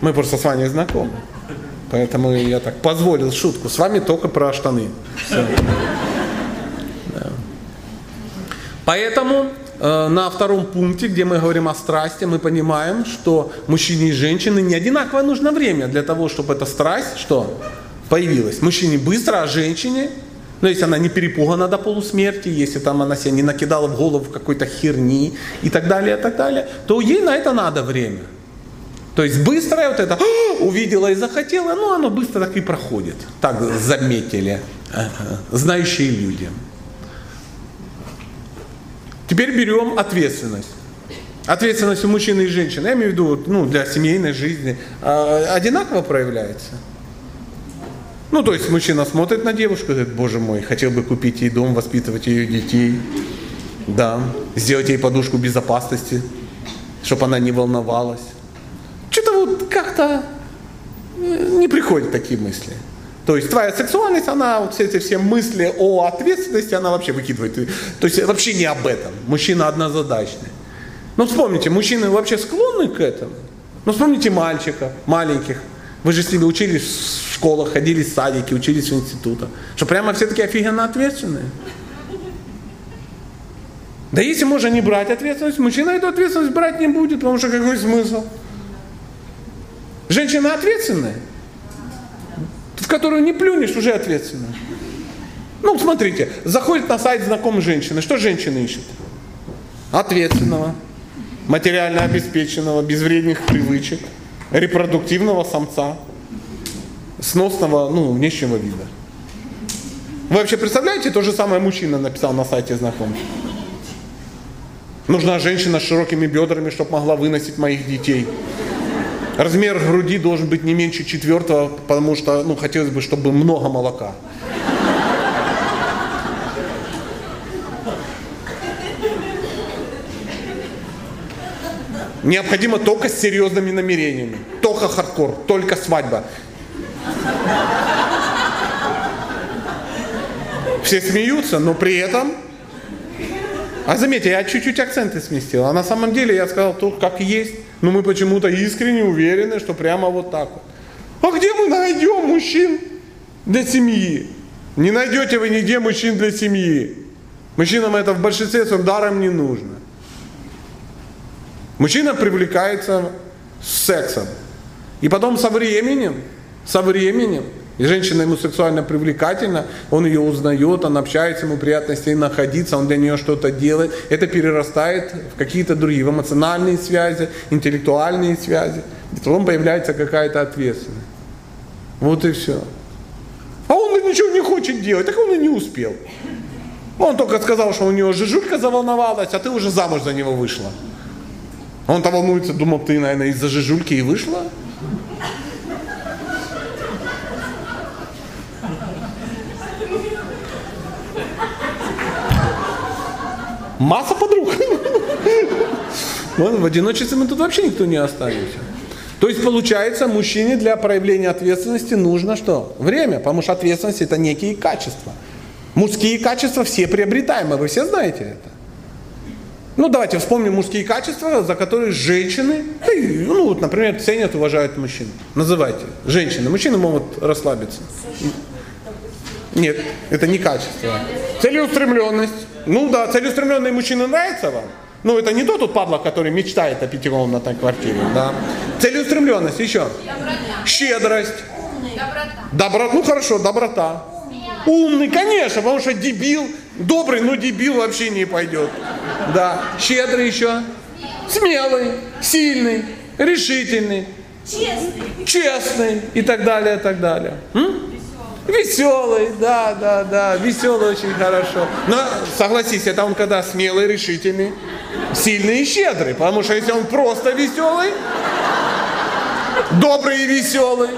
Мы просто с вами знакомы. Поэтому я так позволил шутку. С вами только про штаны. Все. Да. Поэтому э, на втором пункте, где мы говорим о страсти, мы понимаем, что мужчине и женщине не одинаково нужно время для того, чтобы эта страсть что, появилась. Мужчине быстро, а женщине, ну если она не перепугана до полусмерти, если там она себя не накидала в голову какой-то херни и так далее, и так далее, то ей на это надо время. То есть быстрое вот это «А, увидела и захотела, ну оно быстро так и проходит. Так заметили знающие люди. Теперь берем ответственность. Ответственность у мужчины и женщины, я имею в виду ну, для семейной жизни, а, одинаково проявляется. Ну, то есть мужчина смотрит на девушку и говорит, боже мой, хотел бы купить ей дом, воспитывать ее детей, да, сделать ей подушку безопасности, чтобы она не волновалась. Вот как-то э, не приходят такие мысли. То есть твоя сексуальность, она вот все эти все мысли о ответственности, она вообще выкидывает. То есть вообще не об этом. Мужчина однозадачный. Ну вспомните, мужчины вообще склонны к этому. Ну вспомните мальчиков, маленьких. Вы же с ними учились в школах, ходили в садики, учились в институтах. Что прямо все таки офигенно ответственные. Да если можно не брать ответственность, мужчина эту ответственность брать не будет, потому что какой смысл? Женщина ответственная, в которую не плюнешь, уже ответственная. Ну, смотрите, заходит на сайт знакомой женщины. Что женщина ищет? Ответственного, материально обеспеченного, без вредных привычек, репродуктивного самца, сносного, ну, внешнего вида. Вы вообще представляете, то же самое мужчина написал на сайте знакомых? Нужна женщина с широкими бедрами, чтобы могла выносить моих детей. Размер груди должен быть не меньше четвертого, потому что ну, хотелось бы, чтобы много молока. Необходимо только с серьезными намерениями. Только хардкор, только свадьба. Все смеются, но при этом а заметьте, я чуть-чуть акценты сместил. А на самом деле я сказал то, как есть. Но мы почему-то искренне уверены, что прямо вот так вот. А где мы найдем мужчин для семьи? Не найдете вы нигде мужчин для семьи. Мужчинам это в большинстве своем даром не нужно. Мужчина привлекается сексом. И потом со временем, со временем и женщина ему сексуально привлекательна, он ее узнает, он общается, ему приятно с ней находиться, он для нее что-то делает. Это перерастает в какие-то другие, в эмоциональные связи, интеллектуальные связи. И потом появляется какая-то ответственность. Вот и все. А он ничего не хочет делать, так он и не успел. Он только сказал, что у него жижулька заволновалась, а ты уже замуж за него вышла. Он-то волнуется, думал, ты, наверное, из-за жижульки и вышла. Масса подруг. В одиночестве мы тут вообще никто не останется. То есть получается, мужчине для проявления ответственности нужно что? Время, потому что ответственность это некие качества. Мужские качества все приобретаемы, вы все знаете это. Ну давайте вспомним мужские качества, за которые женщины, ну вот, например, ценят, уважают мужчин. Называйте. Женщины. Мужчины могут расслабиться. Нет, это не качество. Целеустремленность. Ну да, целеустремленные мужчины нравятся вам? Ну, это не тот тут падла, который мечтает о пятикомнатной квартире, да. Целеустремленность, еще. Доброта. Щедрость. Доброта. Добро, ну хорошо, доброта. Умный, конечно, потому что дебил, добрый, но дебил вообще не пойдет. Да. Щедрый еще. Смелый, сильный, решительный. Честный. Честный и так далее, и так далее. М? Веселый, да, да, да, веселый очень хорошо. Но согласись, это он когда смелый, решительный, сильный и щедрый. Потому что если он просто веселый, добрый и веселый,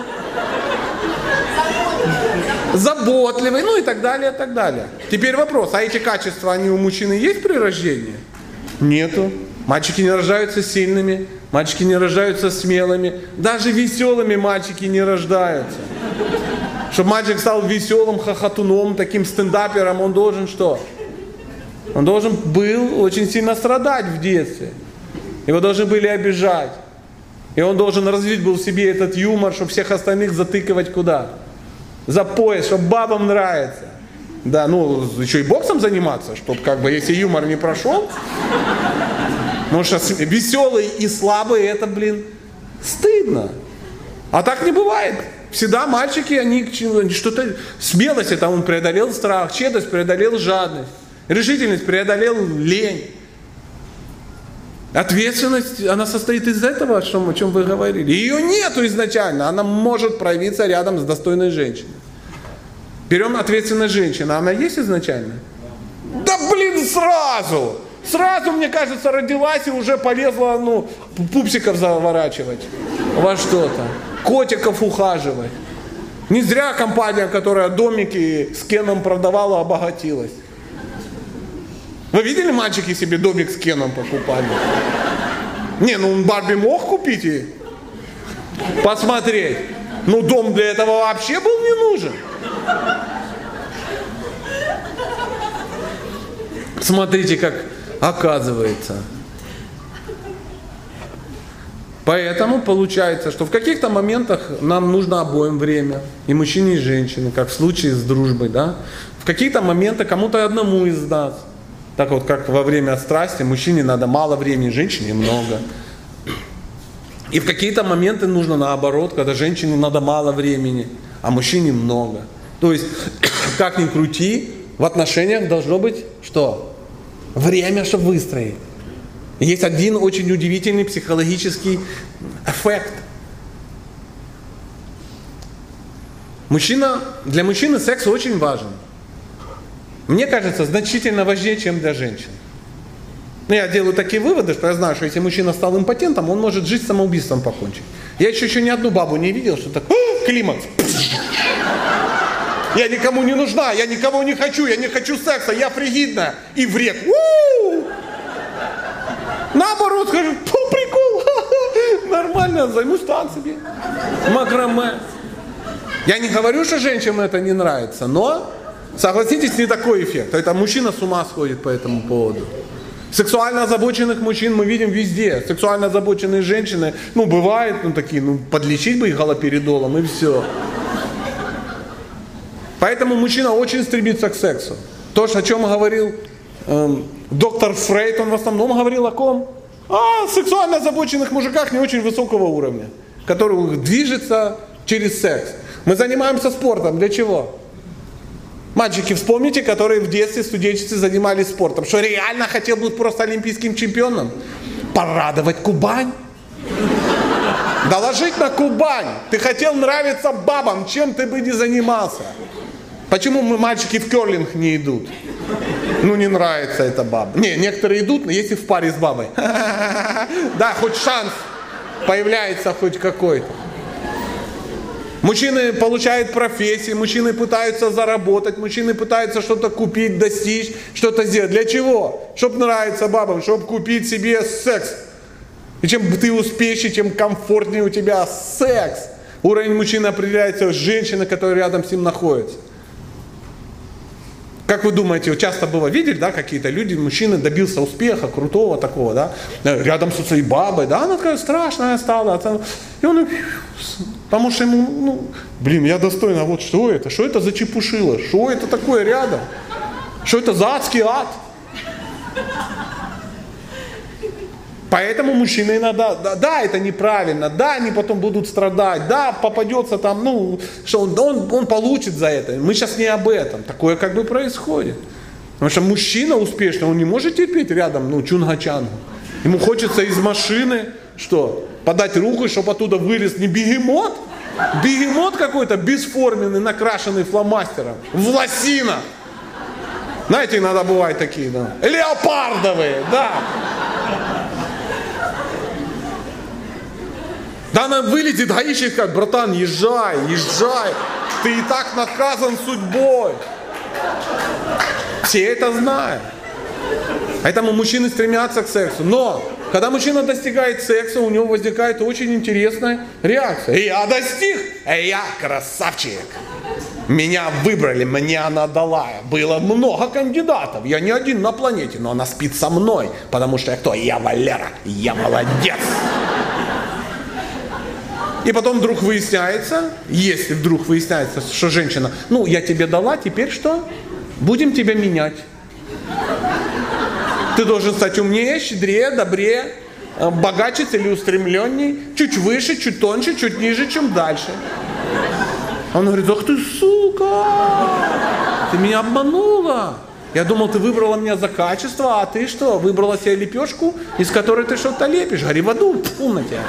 заботливый, ну и так далее, и так далее. Теперь вопрос, а эти качества, они у мужчины есть при рождении? Нету. Мальчики не рождаются сильными, мальчики не рождаются смелыми, даже веселыми мальчики не рождаются. Чтобы мальчик стал веселым хохотуном, таким стендапером, он должен что? Он должен был очень сильно страдать в детстве. Его должны были обижать. И он должен развить был в себе этот юмор, чтобы всех остальных затыкивать куда? За пояс, чтобы бабам нравится. Да, ну, еще и боксом заниматься, чтобы как бы, если юмор не прошел, потому что веселый и слабый, это, блин, стыдно. А так не бывает. Всегда мальчики, они что-то, смелость, это он преодолел страх, честность преодолел жадность, решительность преодолел лень. Ответственность, она состоит из этого, о чем, о чем вы говорили. Ее нету изначально, она может проявиться рядом с достойной женщиной. Берем ответственность женщины, она есть изначально? Да блин, сразу! Сразу, мне кажется, родилась и уже полезла, ну, пупсиков заворачивать во что-то. Котиков ухаживать. Не зря компания, которая домики с Кеном продавала, обогатилась. Вы видели, мальчики себе домик с Кеном покупали? Не, ну Барби мог купить и посмотреть. Ну дом для этого вообще был не нужен. Смотрите, как оказывается. Поэтому получается, что в каких-то моментах нам нужно обоим время, и мужчине, и женщине, как в случае с дружбой, да. В какие-то моменты кому-то одному из нас. Так вот, как во время страсти, мужчине надо мало времени, женщине много. И в какие-то моменты нужно наоборот, когда женщине надо мало времени, а мужчине много. То есть, как ни крути, в отношениях должно быть что? Время, чтобы выстроить. Есть один очень удивительный психологический эффект. Мужчина, для мужчины секс очень важен. Мне кажется, значительно важнее, чем для женщин. Ну, я делаю такие выводы, что я знаю, что если мужчина стал импотентом, он может жить самоубийством покончить. Я еще, еще ни одну бабу не видел, что так, климакс. Я никому не нужна, я никого не хочу, я не хочу секса, я фригидная. И вред. У-у-у! Наоборот, скажу, прикол, нормально, займусь танцами, макраме. Я не говорю, что женщинам это не нравится, но, согласитесь, не такой эффект. Это мужчина с ума сходит по этому поводу. Сексуально озабоченных мужчин мы видим везде. Сексуально озабоченные женщины, ну, бывают, ну, такие, ну, подлечить бы их галоперидолом и все. Поэтому мужчина очень стремится к сексу. То, о чем говорил эм, доктор Фрейд, он в основном говорил о ком? О сексуально озабоченных мужиках не очень высокого уровня, которые движется через секс. Мы занимаемся спортом. Для чего? Мальчики, вспомните, которые в детстве, студенчестве занимались спортом. Что реально хотел быть просто олимпийским чемпионом? Порадовать Кубань. Доложить на Кубань. Ты хотел нравиться бабам, чем ты бы не занимался. Почему мы, мальчики, в керлинг не идут? Ну, не нравится эта баба. Не, некоторые идут, но если в паре с бабой. Да, хоть шанс появляется хоть какой-то. Мужчины получают профессии, мужчины пытаются заработать, мужчины пытаются что-то купить, достичь, что-то сделать. Для чего? Чтобы нравиться бабам, чтобы купить себе секс. И чем ты успешнее, чем комфортнее у тебя секс. Уровень мужчины определяется женщина, которая рядом с ним находится. Как вы думаете, часто было, видели, да, какие-то люди, мужчины добился успеха, крутого такого, да, рядом со своей бабой, да, она такая страшная стала, и он, потому что ему, ну, блин, я достойна, вот что это, что это за чепушило, что это такое рядом, что это за адский ад. Поэтому мужчины иногда, да, да, это неправильно, да, они потом будут страдать, да, попадется там, ну, что он, он, он получит за это. Мы сейчас не об этом. Такое как бы происходит. Потому что мужчина успешный, он не может терпеть рядом, ну, чунга-чангу. Ему хочется из машины, что, подать руку, чтобы оттуда вылез не бегемот, бегемот какой-то бесформенный, накрашенный фломастером, власина. Знаете, иногда бывают такие, да, леопардовые, да. Да она вылетит, гаишник скажет, братан, езжай, езжай, ты и так наказан судьбой. Все это знают. Поэтому мужчины стремятся к сексу. Но, когда мужчина достигает секса, у него возникает очень интересная реакция. Я достиг, я красавчик. Меня выбрали, мне она дала. Было много кандидатов. Я не один на планете, но она спит со мной. Потому что я кто? Я Валера. Я молодец. И потом вдруг выясняется, если вдруг выясняется, что женщина, ну, я тебе дала, теперь что? Будем тебя менять. Ты должен стать умнее, щедрее, добрее, э, богаче, целеустремленней, чуть выше, чуть тоньше, чуть ниже, чем дальше. Он говорит, ах ты сука, ты меня обманула. Я думал, ты выбрала меня за качество, а ты что, выбрала себе лепешку, из которой ты что-то лепишь? Гори в аду, фу на тебя.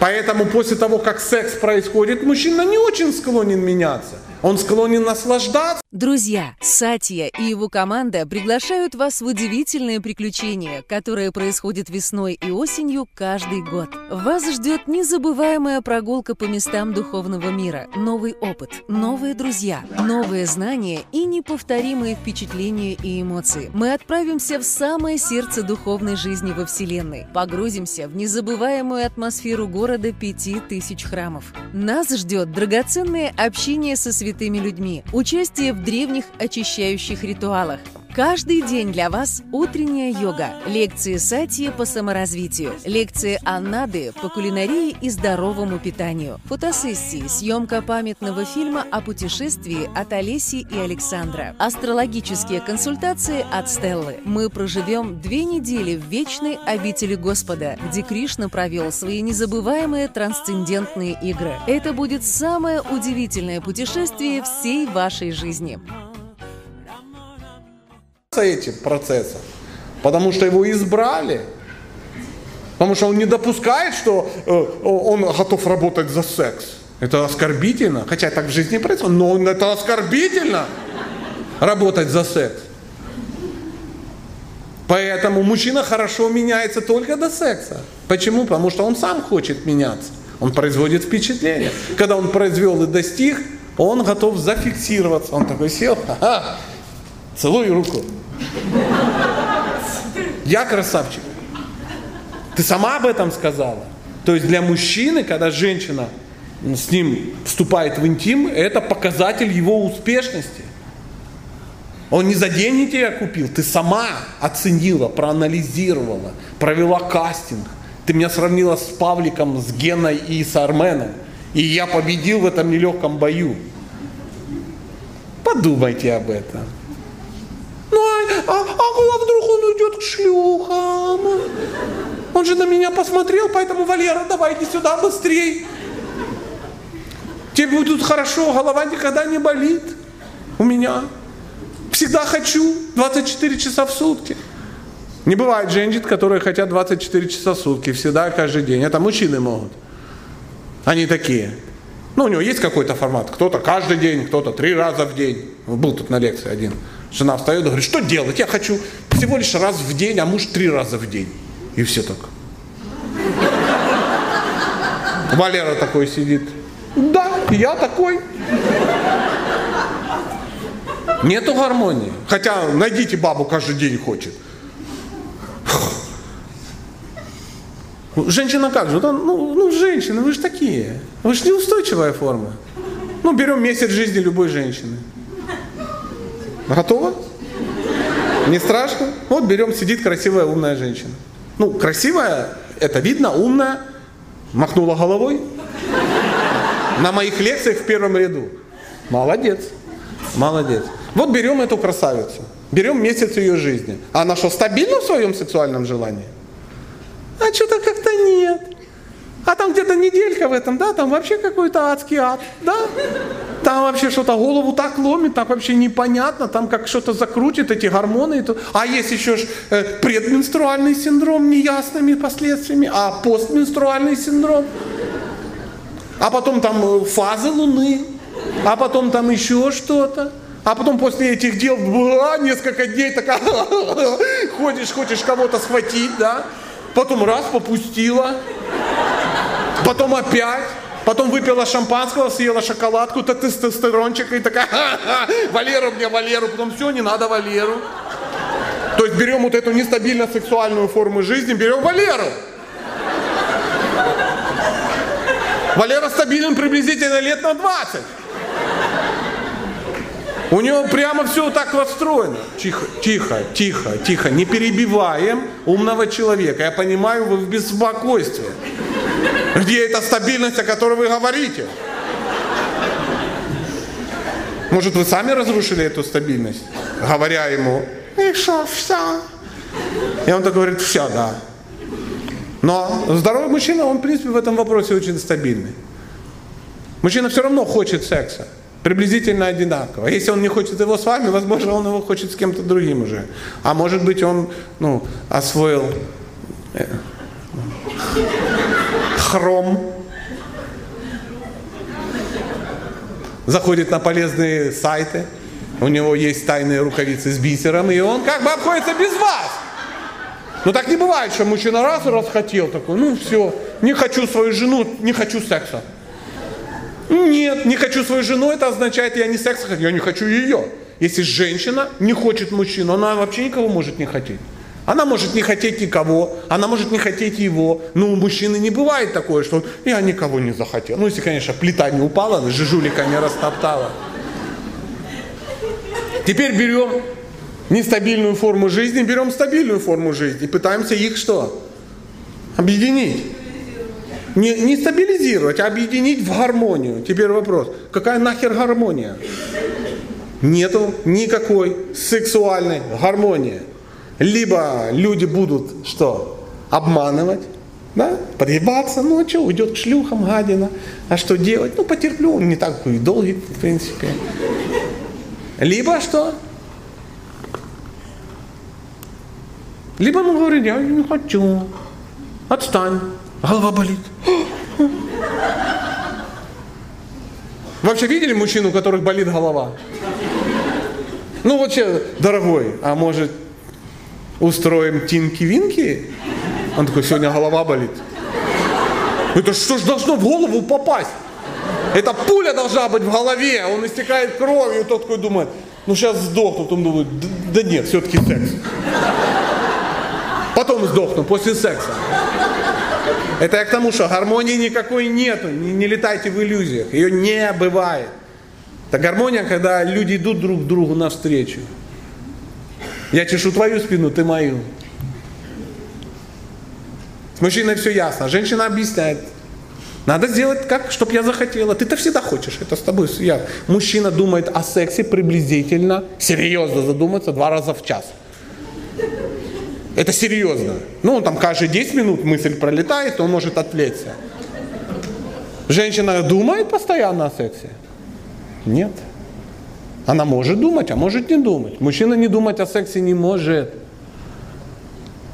Поэтому после того, как секс происходит, мужчина не очень склонен меняться. Он склонен наслаждаться. Друзья, Сатья и его команда приглашают вас в удивительное приключение, которое происходит весной и осенью каждый год. Вас ждет незабываемая прогулка по местам духовного мира, новый опыт, новые друзья, новые знания и неповторимые впечатления и эмоции. Мы отправимся в самое сердце духовной жизни во Вселенной, погрузимся в незабываемую атмосферу города пяти тысяч храмов. Нас ждет драгоценное общение со святыми людьми, участие в древних очищающих ритуалах. Каждый день для вас утренняя йога, лекции Сатьи по саморазвитию, лекции Аннады по кулинарии и здоровому питанию, фотосессии, съемка памятного фильма о путешествии от Олеси и Александра, астрологические консультации от Стеллы. Мы проживем две недели в вечной обители Господа, где Кришна провел свои незабываемые трансцендентные игры. Это будет самое удивительное путешествие всей вашей жизни этим процессом, потому что его избрали, потому что он не допускает, что э, он готов работать за секс. Это оскорбительно, хотя так в жизни происходит, но это оскорбительно работать за секс. Поэтому мужчина хорошо меняется только до секса. Почему? Потому что он сам хочет меняться. Он производит впечатление. Когда он произвел и достиг, он готов зафиксироваться. Он такой сел, ха-ха, целую руку. Я красавчик. Ты сама об этом сказала. То есть для мужчины, когда женщина с ним вступает в интим, это показатель его успешности. Он не за деньги тебя купил, ты сама оценила, проанализировала, провела кастинг. Ты меня сравнила с Павликом, с Геной и с Арменом. И я победил в этом нелегком бою. Подумайте об этом. Ну, а, а, а вдруг он уйдет к шлюхам? Он же на меня посмотрел, поэтому, Валера, давай иди сюда быстрей. Тебе будет хорошо, голова никогда не болит. У меня. Всегда хочу 24 часа в сутки. Не бывает женщин, которые хотят 24 часа в сутки, всегда, каждый день. Это мужчины могут. Они такие. Ну, у него есть какой-то формат. Кто-то каждый день, кто-то три раза в день. Был тут на лекции один. Жена встает и говорит, что делать? Я хочу всего лишь раз в день, а муж три раза в день. И все так. Валера такой сидит. Да, я такой. Нету гармонии. Хотя найдите бабу каждый день хочет. Женщина как же? Ну, ну, женщины, вы же такие. Вы же неустойчивая форма. Ну, берем месяц жизни любой женщины. Готово? Не страшно? Вот берем, сидит красивая умная женщина. Ну, красивая, это видно, умная, махнула головой. На моих лекциях в первом ряду. Молодец, молодец. Вот берем эту красавицу, берем месяц ее жизни. Она что, стабильна в своем сексуальном желании? А что-то как-то нет. А там где-то неделька в этом, да, там вообще какой-то адский ад, да? Там вообще что-то голову так ломит, так вообще непонятно, там как что-то закрутит эти гормоны. А есть еще ж э, предменструальный синдром неясными последствиями, а постменструальный синдром. А потом там э, фазы Луны, а потом там еще что-то. А потом после этих дел была, несколько дней такая, ходишь, хочешь кого-то схватить, да? Потом раз попустила, потом опять. Потом выпила шампанского, съела шоколадку, так тестостерончик и такая, ха-ха, Валеру мне, Валеру, потом все, не надо Валеру. То есть берем вот эту нестабильно сексуальную форму жизни, берем Валеру. Валера стабилен приблизительно лет на 20. У него прямо все так настроено. Тихо, тихо, тихо, тихо. Не перебиваем умного человека. Я понимаю, вы в беспокойстве. Где эта стабильность, о которой вы говорите? Может, вы сами разрушили эту стабильность, говоря ему, и что, все? И он так говорит, все, да. Но здоровый мужчина, он, в принципе, в этом вопросе очень стабильный. Мужчина все равно хочет секса. Приблизительно одинаково. Если он не хочет его с вами, возможно, он его хочет с кем-то другим уже. А может быть, он ну, освоил э, хром. Заходит на полезные сайты. У него есть тайные рукавицы с бисером, и он как бы обходится без вас. Но так не бывает, что мужчина раз и раз хотел такой, ну все, не хочу свою жену, не хочу секса. Нет, не хочу свою жену, это означает, я не секс хочу, я не хочу ее. Если женщина не хочет мужчину, она вообще никого может не хотеть. Она может не хотеть никого, она может не хотеть его. Но у мужчины не бывает такое, что я никого не захотел. Ну, если, конечно, плита не упала, жижулика не растоптала. Теперь берем нестабильную форму жизни, берем стабильную форму жизни. И пытаемся их что? Объединить. Не, не стабилизировать, а объединить в гармонию. Теперь вопрос, какая нахер гармония? Нету никакой сексуальной гармонии. Либо люди будут что? Обманывать, да? подъебаться, ну а что, уйдет к шлюхам, гадина. А что делать? Ну потерплю, он не такой долгий, в принципе. Либо что? Либо он говорит, я не хочу, отстань, голова болит. Вообще видели мужчину, у которых болит голова? Ну вообще, дорогой, а может устроим тинки-винки? Он такой, сегодня голова болит. Это что ж должно в голову попасть? Эта пуля должна быть в голове, он истекает кровью, тот такой думает, ну сейчас сдохнут, он думает, да нет, все-таки секс. Потом сдохну, после секса. Это я к тому, что гармонии никакой нету, не, не летайте в иллюзиях, ее не бывает. Это гармония, когда люди идут друг другу навстречу. Я чешу твою спину, ты мою. С мужчиной все ясно. Женщина объясняет. Надо сделать как, чтобы я захотела. Ты-то всегда хочешь, это с тобой я. Мужчина думает о сексе приблизительно, серьезно задуматься два раза в час. Это серьезно. Ну, там каждые 10 минут мысль пролетает, он может отвлечься. Женщина думает постоянно о сексе? Нет. Она может думать, а может не думать. Мужчина не думать о сексе не может.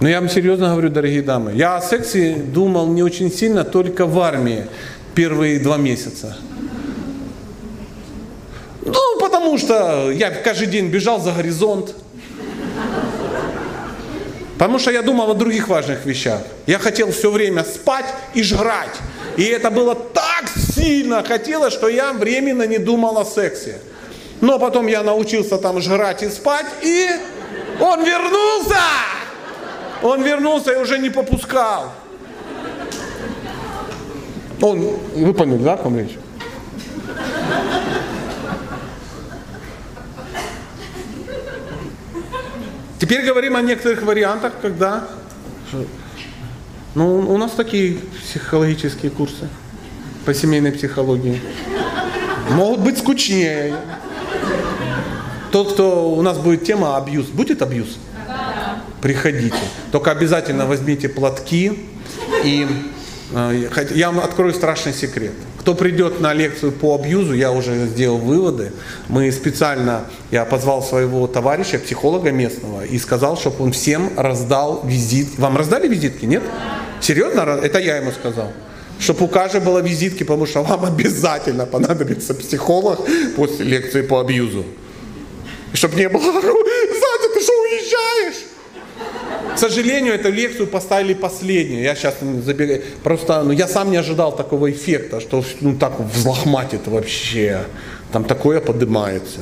Но я вам серьезно говорю, дорогие дамы, я о сексе думал не очень сильно только в армии первые два месяца. Ну, потому что я каждый день бежал за горизонт. Потому что я думал о других важных вещах. Я хотел все время спать и жрать. И это было так сильно хотелось, что я временно не думал о сексе. Но потом я научился там жрать и спать, и он вернулся! Он вернулся и уже не попускал. Он, вы поняли, да, о ком? Теперь говорим о некоторых вариантах, когда... Ну, у нас такие психологические курсы по семейной психологии. Могут быть скучнее. Тот, кто у нас будет тема абьюз, будет абьюз? Приходите. Только обязательно возьмите платки и э, я вам открою страшный секрет. Кто придет на лекцию по абьюзу, я уже сделал выводы. Мы специально, я позвал своего товарища, психолога местного, и сказал, чтобы он всем раздал визит. Вам раздали визитки, нет? Серьезно? Это я ему сказал. Чтобы у каждого была визитки, потому что вам обязательно понадобится психолог после лекции по абьюзу. Чтобы не было, Сатя, ты что, уезжаешь? К сожалению, эту лекцию поставили последнюю. Я сейчас забегаю. Просто ну, я сам не ожидал такого эффекта, что ну, так взлохматит вообще. Там такое поднимается.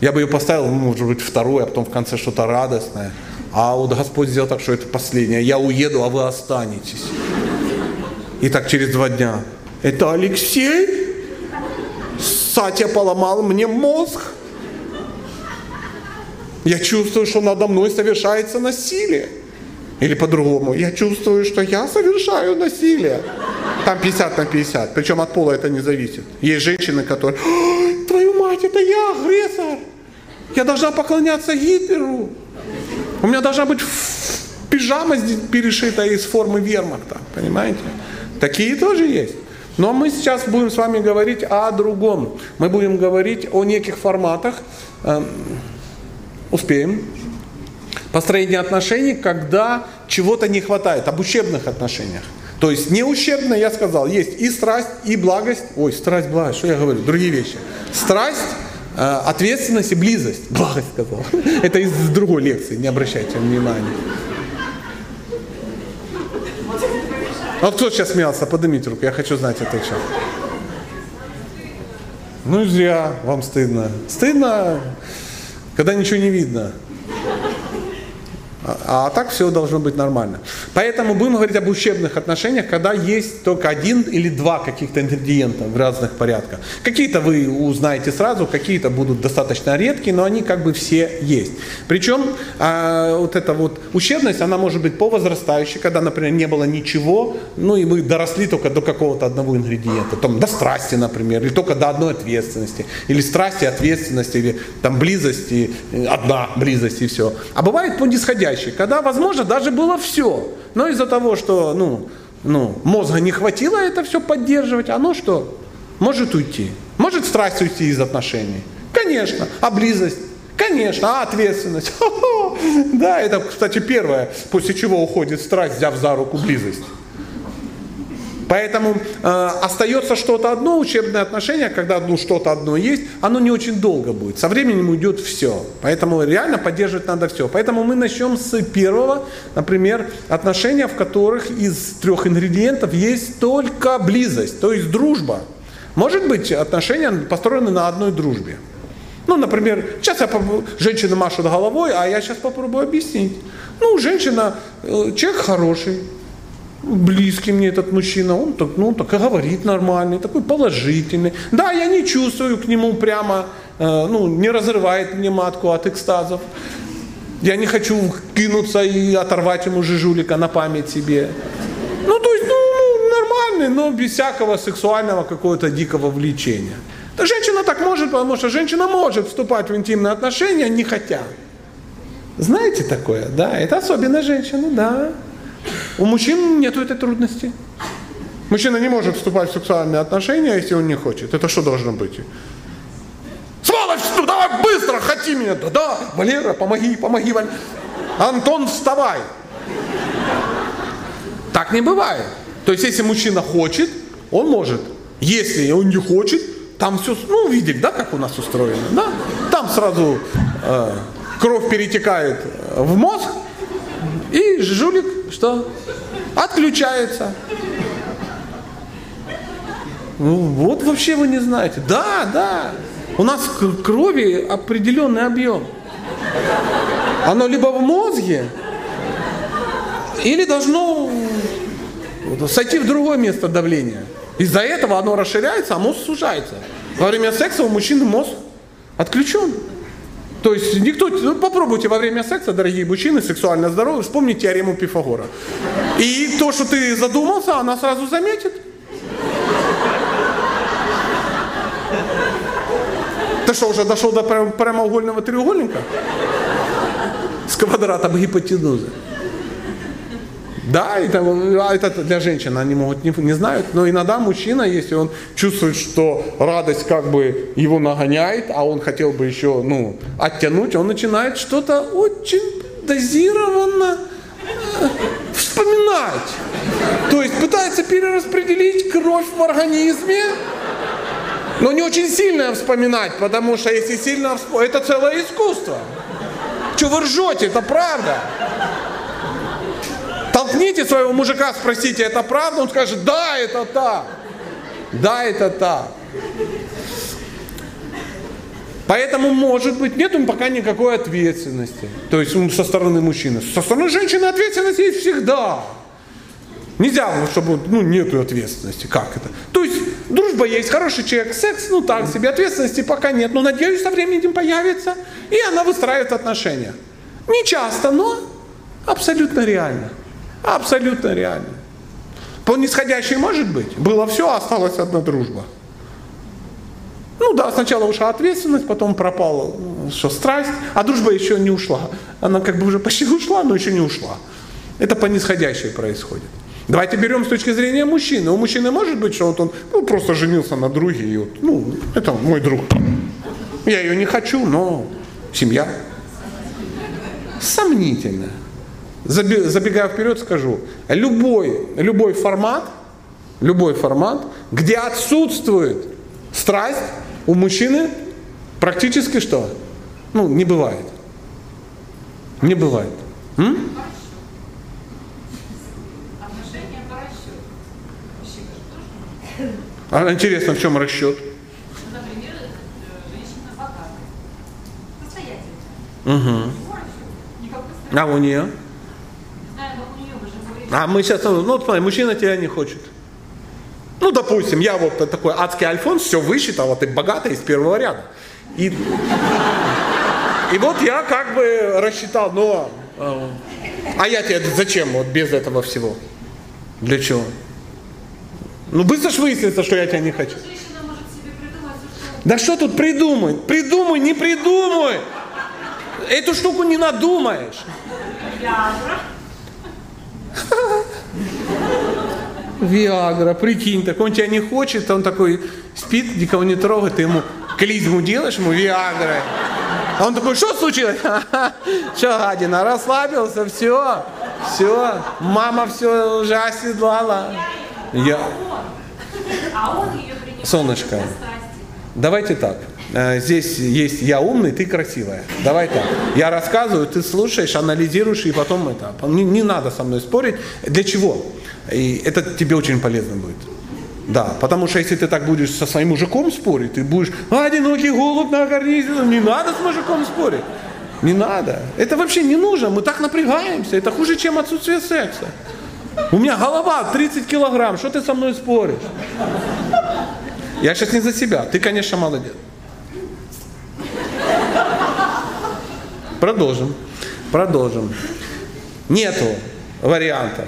Я бы ее поставил, ну, может быть, вторую, а потом в конце что-то радостное. А вот Господь сделал так, что это последнее. Я уеду, а вы останетесь. И так через два дня. Это Алексей? Сатя поломал мне мозг. Я чувствую, что надо мной совершается насилие. Или по-другому, я чувствую, что я совершаю насилие. Там 50 на 50, причем от пола это не зависит. Есть женщины, которые, твою мать, это я, агрессор. Я должна поклоняться Гитлеру. У меня должна быть пижама перешита из формы вермахта, понимаете? Такие тоже есть. Но мы сейчас будем с вами говорить о другом. Мы будем говорить о неких форматах. Успеем. Построение отношений, когда чего-то не хватает, об ущербных отношениях. То есть не ущербно, я сказал, есть и страсть, и благость. Ой, страсть, благость, что я говорю? Другие вещи. Страсть, э, ответственность и близость. Благость сказал. Это из другой лекции, не обращайте внимания. Вот кто сейчас смеялся? Поднимите руку, я хочу знать это еще. Ну и зря, вам стыдно. Стыдно, когда ничего не видно. А, а так все должно быть нормально. Поэтому будем говорить об ущербных отношениях, когда есть только один или два каких-то ингредиента в разных порядках. Какие-то вы узнаете сразу, какие-то будут достаточно редкие, но они как бы все есть. Причем а, вот эта вот ущербность, она может быть по возрастающей, когда, например, не было ничего, ну и мы доросли только до какого-то одного ингредиента, там, до страсти, например, или только до одной ответственности, или страсти, ответственности, или там близости, одна близость и все. А бывает по нисходящей настоящий, когда, возможно, даже было все. Но из-за того, что ну, ну, мозга не хватило это все поддерживать, оно что? Может уйти. Может страсть уйти из отношений. Конечно. А близость? Конечно. А ответственность? Да, это, кстати, первое, после чего уходит страсть, взяв за руку близость. Поэтому э, остается что-то одно, учебное отношение, когда ну, что-то одно есть, оно не очень долго будет. Со временем уйдет все. Поэтому реально поддерживать надо все. Поэтому мы начнем с первого, например, отношения, в которых из трех ингредиентов есть только близость, то есть дружба. Может быть, отношения построены на одной дружбе. Ну, например, сейчас я женщина машет головой, а я сейчас попробую объяснить. Ну, женщина, э, человек хороший, близкий мне этот мужчина, он так, ну, так и говорит нормальный, такой положительный. Да, я не чувствую к нему прямо, э, ну, не разрывает мне матку от экстазов. Я не хочу кинуться и оторвать ему жижулика на память себе. Ну, то есть, ну, ну нормальный, но без всякого сексуального какого-то дикого влечения. Да женщина так может, потому что женщина может вступать в интимные отношения, не хотя. Знаете такое, да? Это особенно женщина, да. У мужчин нет этой трудности. Мужчина не может вступать в сексуальные отношения, если он не хочет. Это что должно быть? Сволочь, ну давай быстро, хоти меня. Да, да, Валера, помоги, помоги, Валера. Антон, вставай. Так не бывает. То есть, если мужчина хочет, он может. Если он не хочет, там все, ну, видели, да, как у нас устроено, да? Там сразу э, кровь перетекает в мозг, и жулик что? Отключается. Ну, вот вообще вы не знаете. Да, да. У нас в крови определенный объем. Оно либо в мозге, или должно сойти в другое место давления. Из-за этого оно расширяется, а мозг сужается. Во время секса у мужчины мозг отключен. То есть никто, ну, попробуйте во время секса, дорогие мужчины, сексуально здоровы, вспомните теорему Пифагора. И то, что ты задумался, она сразу заметит. Ты что, уже дошел до прямоугольного треугольника? С квадратом гипотенузы. Да, это, а это для женщин, они могут не, не знают, но иногда мужчина, если он чувствует, что радость как бы его нагоняет, а он хотел бы еще ну, оттянуть, он начинает что-то очень дозированно э, вспоминать. То есть пытается перераспределить кровь в организме, но не очень сильно вспоминать, потому что если сильно вспоминать, это целое искусство. Что вы ржете, это правда. Толкните своего мужика, спросите, это правда? Он скажет, да, это так. Да, это так. Поэтому, может быть, нет пока никакой ответственности. То есть со стороны мужчины. Со стороны женщины ответственность есть всегда. Нельзя, чтобы ну, нету ответственности. Как это? То есть дружба есть, хороший человек, секс, ну так себе, ответственности пока нет. Но надеюсь, со временем появится. И она выстраивает отношения. Не часто, но абсолютно реально. Абсолютно реально. По нисходящей может быть. Было все, осталась одна дружба. Ну да, сначала ушла ответственность, потом пропала что, страсть, а дружба еще не ушла. Она как бы уже почти ушла, но еще не ушла. Это по нисходящей происходит. Давайте берем с точки зрения мужчины. У мужчины может быть, что вот он ну, просто женился на друге, и вот, ну, это мой друг. Я ее не хочу, но семья. Сомнительно. Забегая вперед, скажу, любой, любой формат, любой формат, где отсутствует страсть, у мужчины практически что? Ну, не бывает. Не бывает. М? А интересно, в чем расчет? Например, женщина богатая. Состоятельная. Угу. А у нее? Не знаю, но у нее вы же говорите. А мы сейчас, ну вот смотри, мужчина тебя не хочет. Ну, допустим, я вот такой адский альфонс, все высчитал, а ты богатый из первого ряда. И, и вот я как бы рассчитал, но... э, А я тебе зачем вот без этого всего? Для чего? Ну, быстро ж выяснится, что я тебя не хочу. Да что тут придумать? Придумай, не придумай! Эту штуку не надумаешь. Виагра. Прикинь, так он тебя не хочет, он такой спит, никого не трогает, ты ему клизму делаешь, ему Виагра. А он такой, что случилось? Что, гадина, расслабился, все, все, мама все уже оседлала. Я... А Солнышко. Давайте так. Э, Здесь есть я умный, ты красивая. Давай так. Я рассказываю, ты слушаешь, анализируешь, и потом это. Не, не надо со мной спорить. Для чего? И это тебе очень полезно будет. Да, потому что если ты так будешь со своим мужиком спорить, ты будешь одинокий голубь на карнизе, не надо с мужиком спорить. Не надо. Это вообще не нужно. Мы так напрягаемся. Это хуже, чем отсутствие секса. У меня голова 30 килограмм. Что ты со мной споришь? Я сейчас не за себя. Ты, конечно, молодец. Продолжим. Продолжим. Нету вариантов.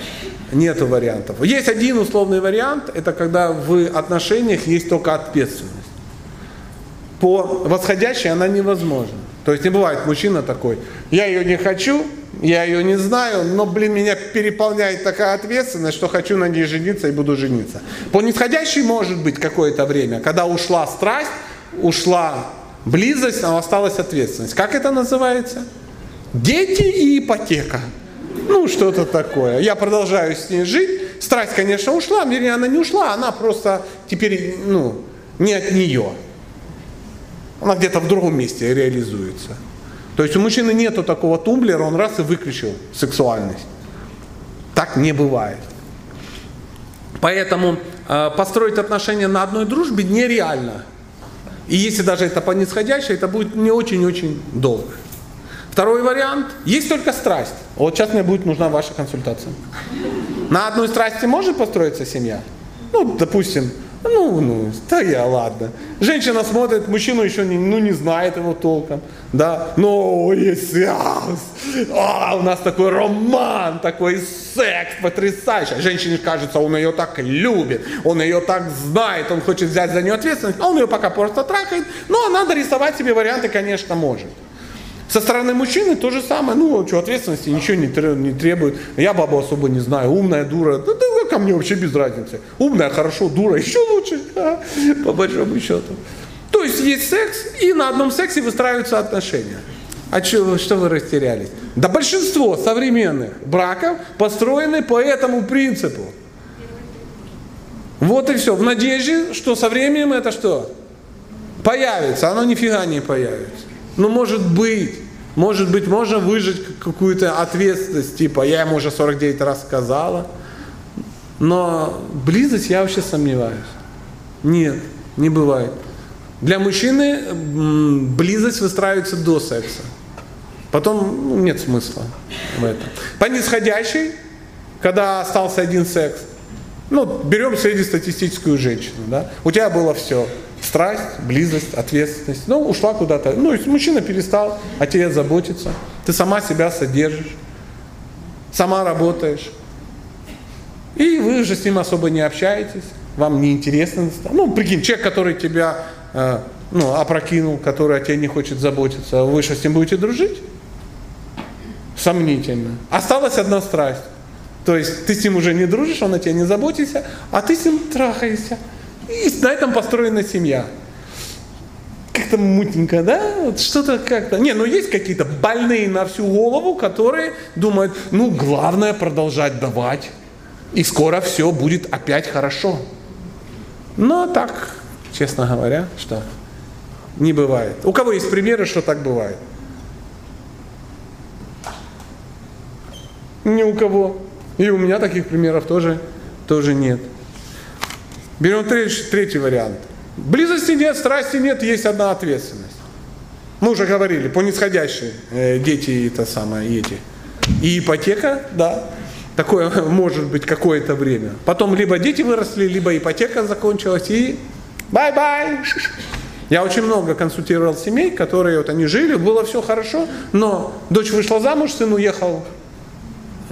Нету вариантов. Есть один условный вариант, это когда в отношениях есть только ответственность. По восходящей она невозможна. То есть не бывает мужчина такой, я ее не хочу, я ее не знаю, но, блин, меня переполняет такая ответственность, что хочу на ней жениться и буду жениться. По нисходящей может быть какое-то время, когда ушла страсть, ушла близость, но осталась ответственность. Как это называется? Дети и ипотека. Ну, что-то такое. Я продолжаю с ней жить. Страсть, конечно, ушла, вернее, она не ушла, она просто теперь, ну, не от нее. Она где-то в другом месте реализуется. То есть у мужчины нету такого тумблера, он раз и выключил сексуальность. Так не бывает. Поэтому э, построить отношения на одной дружбе нереально. И если даже это по нисходящей, это будет не очень-очень долго. Второй вариант. Есть только страсть. Вот сейчас мне будет нужна ваша консультация. На одной страсти может построиться семья? Ну, допустим, ну, ну, да я, ладно. Женщина смотрит, мужчину еще не, ну, не знает его толком, да, но есть секс, а, у нас такой роман, такой секс потрясающий. Женщине кажется, он ее так любит, он ее так знает, он хочет взять за нее ответственность, а он ее пока просто трахает, но надо рисовать себе варианты, конечно, может. Со стороны мужчины то же самое, ну, что, ответственности ничего не, не требует. Я бабу особо не знаю, умная, дура, да, да ко мне вообще без разницы. Умная, хорошо, дура, еще лучше, а, по большому счету. То есть есть секс, и на одном сексе выстраиваются отношения. А чё, что вы растерялись? Да большинство современных браков построены по этому принципу. Вот и все. В надежде, что со временем это что? Появится. Оно нифига не появится. Ну, может быть. Может быть, можно выжить какую-то ответственность, типа, я ему уже 49 раз сказала. Но близость я вообще сомневаюсь. Нет, не бывает. Для мужчины близость выстраивается до секса. Потом ну, нет смысла в этом. По нисходящей, когда остался один секс, ну, берем среднестатистическую женщину, да, у тебя было все. Страсть, близость, ответственность. Ну, ушла куда-то. Ну, и мужчина перестал о тебе заботиться. Ты сама себя содержишь. Сама работаешь. И вы уже с ним особо не общаетесь. Вам неинтересно. Ну, прикинь, человек, который тебя э, ну, опрокинул, который о тебе не хочет заботиться, вы что, с ним будете дружить? Сомнительно. Осталась одна страсть. То есть ты с ним уже не дружишь, он о тебе не заботится, а ты с ним трахаешься. И на этом построена семья. Как-то мутненько, да? Что-то как-то. Не, ну есть какие-то больные на всю голову, которые думают, ну главное продолжать давать. И скоро все будет опять хорошо. Но так, честно говоря, что не бывает. У кого есть примеры, что так бывает? Ни у кого. И у меня таких примеров тоже, тоже нет. Берем третий, третий вариант. Близости нет, страсти нет, есть одна ответственность. Мы уже говорили, по нисходящей э, дети это самое, эти. И ипотека, да, такое может быть какое-то время. Потом либо дети выросли, либо ипотека закончилась, и bye-bye. Я очень много консультировал семей, которые вот они жили, было все хорошо, но дочь вышла замуж, сын уехал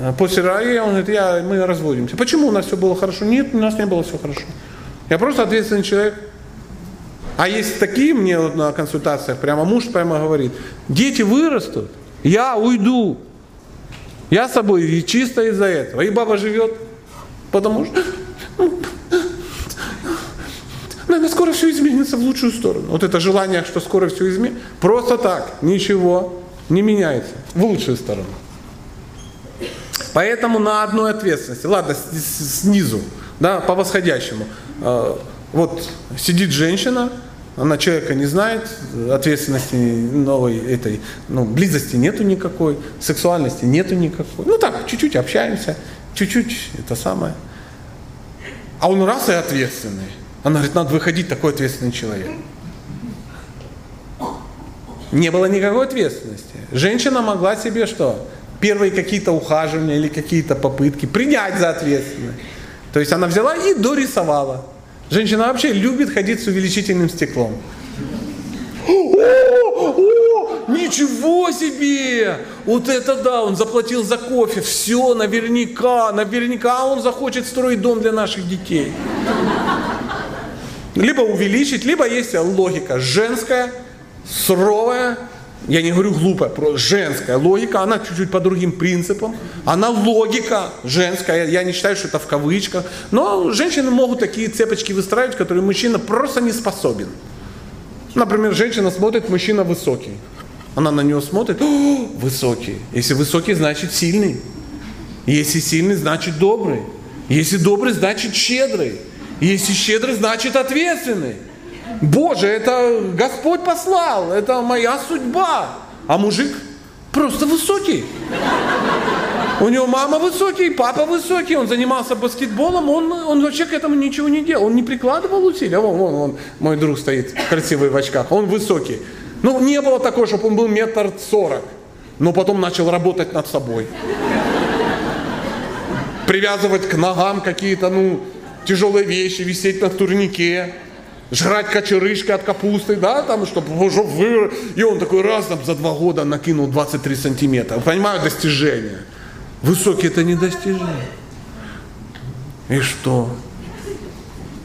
а после рая, он говорит, я, мы разводимся. Почему у нас все было хорошо? Нет, у нас не было все хорошо. Я просто ответственный человек. А есть такие мне вот на консультациях, прямо муж прямо говорит, дети вырастут, я уйду. Я с собой и чисто из-за этого. И баба живет, потому что наверное, скоро все изменится в лучшую сторону. Вот это желание, что скоро все изменится, просто так, ничего не меняется в лучшую сторону. Поэтому на одной ответственности, ладно, снизу, да, по восходящему. А, вот сидит женщина, она человека не знает, ответственности новой этой, ну, близости нету никакой, сексуальности нету никакой. Ну так, чуть-чуть общаемся, чуть-чуть это самое. А он раз и ответственный. Она говорит, надо выходить, такой ответственный человек. Не было никакой ответственности. Женщина могла себе что? первые какие-то ухаживания или какие-то попытки принять за ответственность. То есть она взяла и дорисовала. Женщина вообще любит ходить с увеличительным стеклом. О, о, ничего себе! Вот это да, он заплатил за кофе. Все, наверняка, наверняка он захочет строить дом для наших детей. Либо увеличить, либо есть логика женская, суровая, я не говорю глупая, просто женская логика, она чуть-чуть по другим принципам. Она логика женская, я не считаю, что это в кавычках. Но женщины могут такие цепочки выстраивать, которые мужчина просто не способен. Например, женщина смотрит, мужчина высокий. Она на него смотрит, О, высокий. Если высокий, значит сильный. Если сильный, значит добрый. Если добрый, значит щедрый. Если щедрый, значит ответственный. Боже, это Господь послал, это моя судьба. А мужик просто высокий. У него мама высокий, папа высокий, он занимался баскетболом, он, он вообще к этому ничего не делал, он не прикладывал усилия. Вон, вон, вон, мой друг стоит, красивый в очках, он высокий. Ну, не было такого, чтобы он был метр сорок, но потом начал работать над собой. Привязывать к ногам какие-то, ну, тяжелые вещи, висеть на турнике жрать кочерышки от капусты, да, там, чтобы уже вы... И он такой раз там за два года накинул 23 сантиметра. Понимаю, достижение. Высокие это не достижение. И что?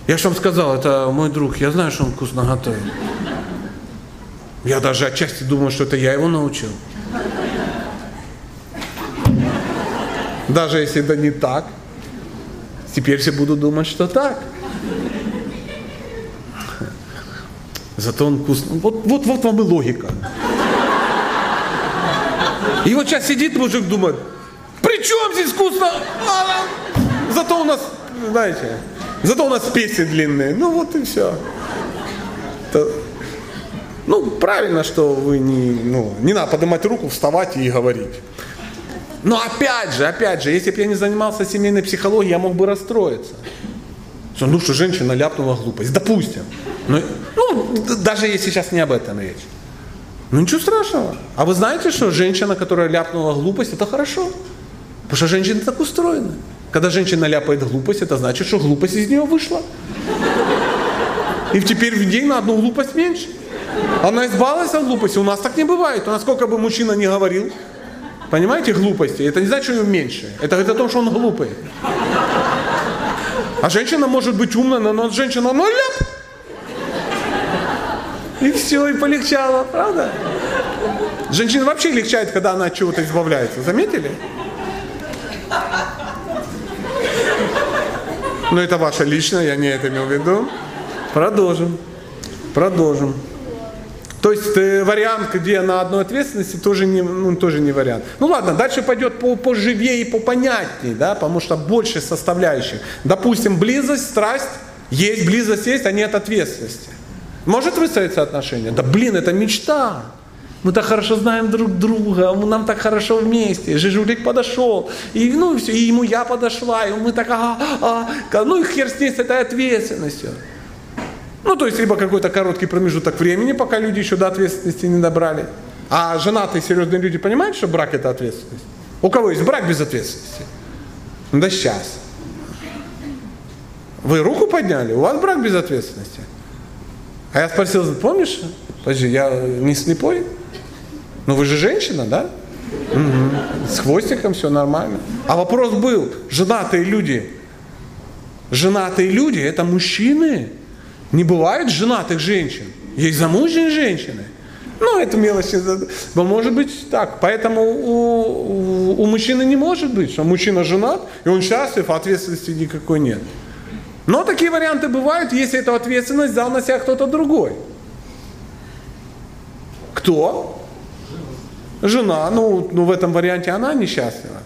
Я же вам сказал, это мой друг, я знаю, что он вкусно готовит. Я даже отчасти думаю, что это я его научил. Даже если это не так, теперь все будут думать, что так. Зато он вкусный. Вот, вот, вот вам и логика. И вот сейчас сидит мужик, думает, при чем здесь вкусно? Зато у нас, знаете, зато у нас песни длинные. Ну вот и все. Это, ну, правильно, что вы не, ну, не надо поднимать руку, вставать и говорить. Но опять же, опять же, если бы я не занимался семейной психологией, я мог бы расстроиться. Что, ну, что женщина ляпнула глупость. Допустим. Но, ну, даже если сейчас не об этом речь. Ну ничего страшного. А вы знаете, что женщина, которая ляпнула глупость, это хорошо. Потому что женщины так устроены. Когда женщина ляпает глупость, это значит, что глупость из нее вышла. И теперь в день на одну глупость меньше. Она избавилась от глупости. У нас так не бывает. У нас сколько бы мужчина не говорил, понимаете, глупости, это не значит, что ее меньше. Это говорит о том, что он глупый. А женщина может быть умная, но женщина, ну ляп, и все, и полегчало, правда? Женщина вообще легчает, когда она от чего-то избавляется. Заметили? Но это ваше личное, я не это имел в виду. Продолжим. Продолжим. То есть э, вариант, где на одной ответственности, тоже не, ну, тоже не вариант. Ну ладно, дальше пойдет по, поживее и попонятнее, да, потому что больше составляющих. Допустим, близость, страсть, есть близость, есть, а нет ответственности. Может выстроиться отношения? Да блин, это мечта. Мы так хорошо знаем друг друга, нам так хорошо вместе. Жижулик подошел, и, ну, все, и ему я подошла, и мы так, а, а, ну и хер с ней с этой ответственностью. Ну, то есть, либо какой-то короткий промежуток времени, пока люди еще до ответственности не добрали. А женатые серьезные люди понимают, что брак это ответственность? У кого есть брак без ответственности? Да сейчас. Вы руку подняли, у вас брак без ответственности. А я спросил, помнишь? Подожди, я не слепой? Ну вы же женщина, да? Угу. С хвостиком все нормально. А вопрос был, женатые люди. Женатые люди это мужчины. Не бывает женатых женщин. Есть замужние женщины. Ну, это мелочи. Но может быть так. Поэтому у, у, у мужчины не может быть, что мужчина женат, и он счастлив, а ответственности никакой нет. Но такие варианты бывают, если эту ответственность взял на себя кто-то другой. Кто? Жена. Ну, ну, в этом варианте она несчастлива.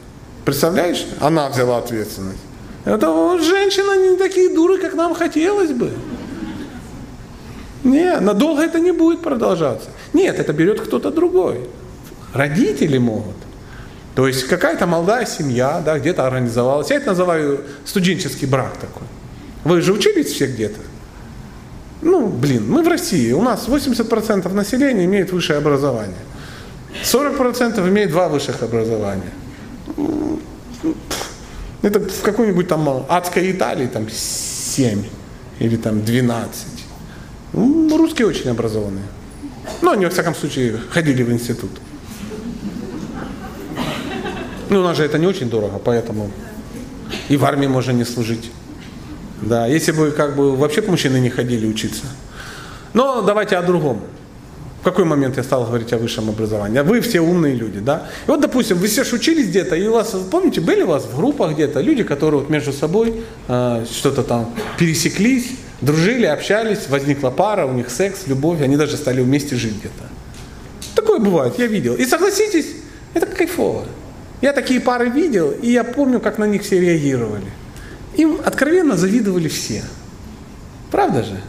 Представляешь? Она взяла ответственность. Это вот, женщина не такие дуры, как нам хотелось бы. Не, надолго это не будет продолжаться. Нет, это берет кто-то другой. Родители могут. То есть какая-то молодая семья, да, где-то организовалась. Я это называю студенческий брак такой. Вы же учились все где-то? Ну, блин, мы в России, у нас 80% населения имеет высшее образование. 40% имеет два высших образования. Это в какой-нибудь там адской Италии там 7 или там 12. Ну, русские очень образованные. Но они, во всяком случае, ходили в институт. Ну, у нас же это не очень дорого, поэтому и в армии можно не служить. Да, если бы как бы вообще мужчины не ходили учиться. Но давайте о другом. В какой момент я стал говорить о высшем образовании? Вы все умные люди, да? И вот, допустим, вы все учились где-то, и у вас, помните, были у вас в группах где-то люди, которые вот между собой э, что-то там пересеклись, дружили, общались, возникла пара, у них секс, любовь, они даже стали вместе жить где-то. Такое бывает, я видел. И согласитесь, это кайфово. Я такие пары видел, и я помню, как на них все реагировали. Им откровенно завидовали все. Правда же?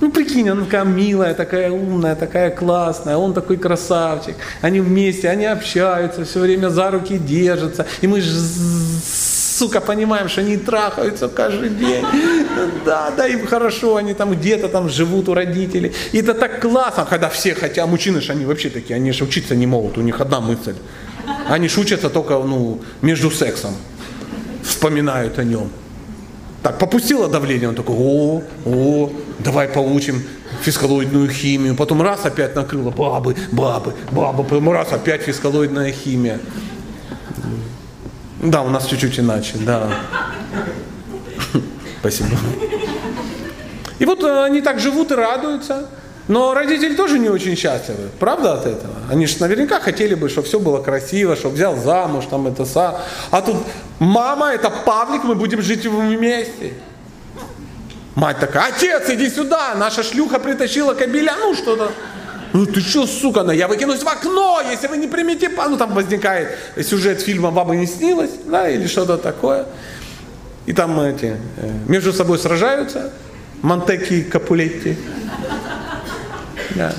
Ну, прикинь, она такая милая, такая умная, такая классная, он такой красавчик. Они вместе, они общаются, все время за руки держатся. И мы же сука, понимаем, что они трахаются каждый день. Да, да, им хорошо, они там где-то там живут у родителей. И это так классно, когда все хотят, мужчины же они вообще такие, они же учиться не могут, у них одна мысль. Они шутятся только ну, между сексом, вспоминают о нем. Так, попустило давление, он такой, о, о, давай получим фискалоидную химию. Потом раз опять накрыло, бабы, бабы, бабы, потом раз опять фискалоидная химия. Да, у нас чуть-чуть иначе, да. Спасибо. И вот э, они так живут и радуются. Но родители тоже не очень счастливы, правда от этого? Они же наверняка хотели бы, чтобы все было красиво, чтобы взял замуж, там это са. А тут мама, это Павлик, мы будем жить вместе. Мать такая, отец, иди сюда, наша шлюха притащила кабеля, ну что-то. Ну ты что, сука, ну я выкинусь в окно, если вы не примете, ну там возникает сюжет фильма «Вам не снилось», да, или что-то такое. И там эти э, между собой сражаются, Монтеки и Капулетти. Да.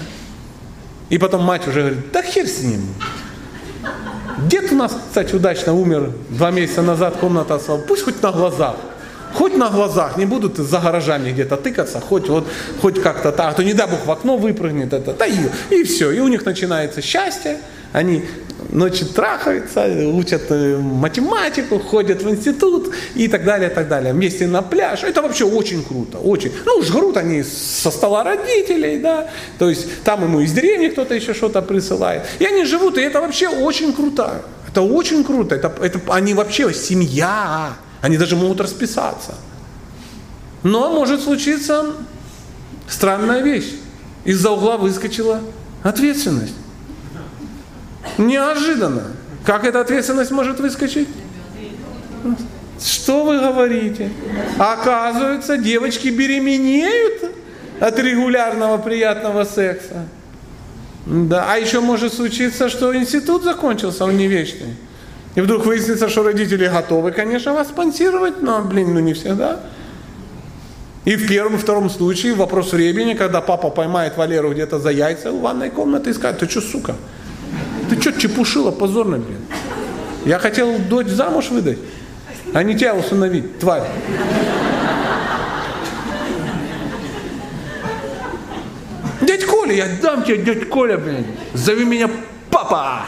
И потом мать уже говорит, да хер с ним. Дед у нас, кстати, удачно умер два месяца назад, комната освободила. Пусть хоть на глазах. Хоть на глазах, не будут за гаражами где-то тыкаться, хоть вот, хоть как-то так, а то не дай бог в окно выпрыгнет это, да и, и все, и у них начинается счастье, они ночью трахаются, учат э, математику, ходят в институт и так далее, так далее. Вместе на пляж. Это вообще очень круто, очень. Ну, жрут они со стола родителей, да, то есть там ему из деревни кто-то еще что-то присылает. И они живут, и это вообще очень круто. Это очень круто, это, это они вообще семья, они даже могут расписаться. Но может случиться странная вещь. Из-за угла выскочила ответственность. Неожиданно. Как эта ответственность может выскочить? Что вы говорите? Оказывается, девочки беременеют от регулярного приятного секса. Да, а еще может случиться, что институт закончился, он не вечный. И вдруг выяснится, что родители готовы, конечно, вас спонсировать, но, блин, ну не всегда. И в первом, втором случае вопрос времени, когда папа поймает Валеру где-то за яйца в ванной комнате и скажет, ты что, сука, ты что чепушила позорно, блин? Я хотел дочь замуж выдать, а не тебя усыновить, тварь. Дядь Коля, я дам тебе, дядь Коля, блин. Зови меня папа.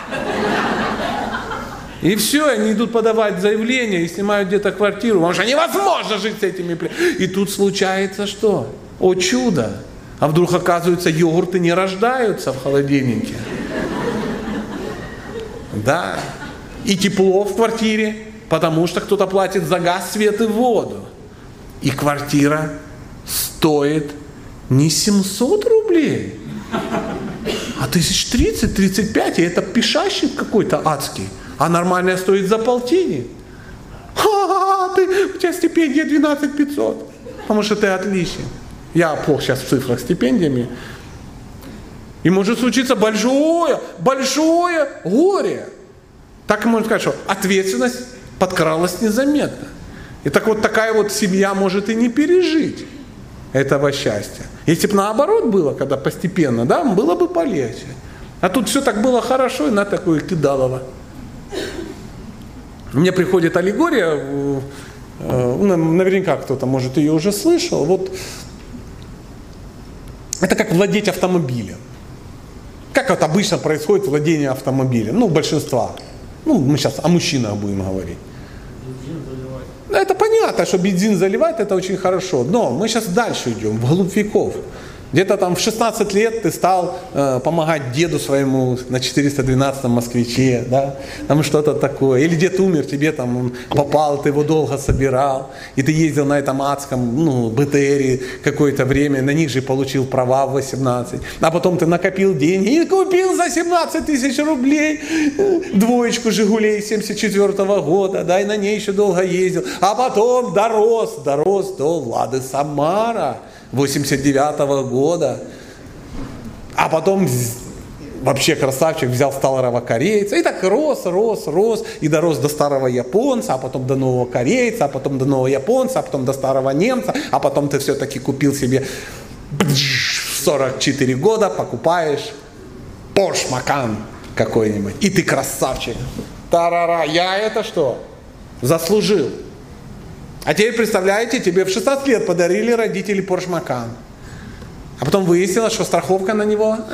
И все, они идут подавать заявление и снимают где-то квартиру, потому что невозможно жить с этими. И тут случается что? О чудо! А вдруг оказывается, йогурты не рождаются в холодильнике. Да. И тепло в квартире, потому что кто-то платит за газ, свет и воду. И квартира стоит не 700 рублей, а тысяч 30-35, и это пешащик какой-то адский. А нормальная стоит за полтинник. Ха, ты, у тебя стипендия 12 500. Потому что ты отличник. Я плохо сейчас в цифрах стипендиями. И может случиться большое, большое горе. Так и можно сказать, что ответственность подкралась незаметно. И так вот такая вот семья может и не пережить этого счастья. Если бы наоборот было, когда постепенно, да, было бы полегче. А тут все так было хорошо, и на такое кидалово. Мне приходит аллегория, э, ну, наверняка кто-то, может, ее уже слышал. Вот это как владеть автомобилем. Как вот обычно происходит владение автомобилем? Ну, большинства. Ну, мы сейчас о мужчинах будем говорить. Это понятно, что бензин заливать это очень хорошо. Но мы сейчас дальше идем, вглубь веков. Где-то там в 16 лет ты стал э, помогать деду своему на 412 москвиче, да, там что-то такое. Или дед умер, тебе там он попал, ты его долго собирал, и ты ездил на этом адском, ну, БТРе какое-то время, на них же получил права в 18. А потом ты накопил деньги и купил за 17 тысяч рублей э, двоечку Жигулей 74 -го года, да, и на ней еще долго ездил. А потом дорос, дорос до Лады Самара. 89 -го года. А потом вообще красавчик взял старого корейца. И так рос, рос, рос. И дорос до старого японца, а потом до нового корейца, а потом до нового японца, а потом до старого немца. А потом ты все-таки купил себе 44 года, покупаешь Porsche Macan какой-нибудь. И ты красавчик. Тарара, я это что? Заслужил. А теперь представляете, тебе в 16 лет подарили родители Porsche Macan. А потом выяснилось, что страховка на него...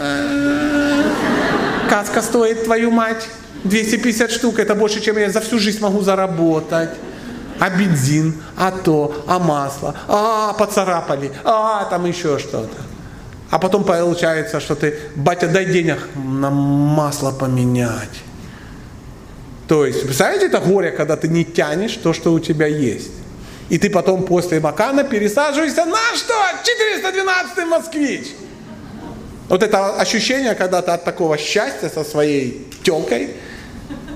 Каска стоит, твою мать, 250 штук. Это больше, чем я за всю жизнь могу заработать. А бензин, а то, а масло, а поцарапали, а там еще что-то. А потом получается, что ты, батя, дай денег на масло поменять. То есть, представляете, это горе, когда ты не тянешь то, что у тебя есть. И ты потом после Макана пересаживаешься на что? 412 москвич. Вот это ощущение, когда ты от такого счастья со своей телкой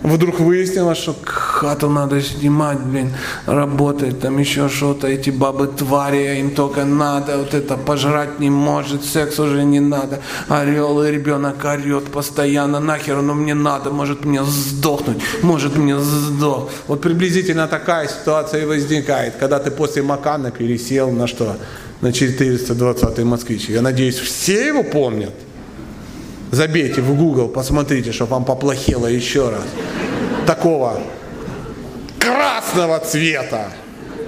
Вдруг выяснилось, что хату надо снимать, блин, работать, там еще что-то, эти бабы твари, им только надо, вот это пожрать не может, секс уже не надо, орел и ребенок орет постоянно, нахер оно мне надо, может мне сдохнуть, может мне сдох. Вот приблизительно такая ситуация и возникает, когда ты после Макана пересел на что? На 420 москвич. Я надеюсь, все его помнят. Забейте в Google, посмотрите, чтобы вам поплохело еще раз. Такого красного цвета.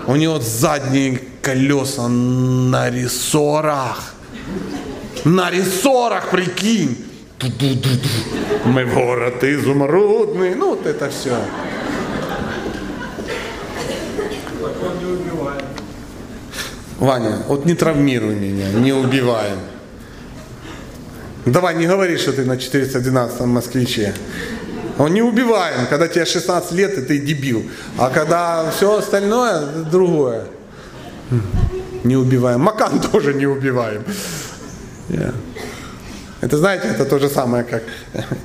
У него задние колеса на рессорах. На рессорах, прикинь. Мы город изумрудный. Ну, вот это все. Ваня, вот не травмируй меня, не убиваем. Давай, не говори, что ты на 412 москвиче. Он не убиваем, когда тебе 16 лет, и ты дебил. А когда все остальное, другое. Не убиваем. Макан тоже не убиваем. Yeah. Это, знаете, это то же самое, как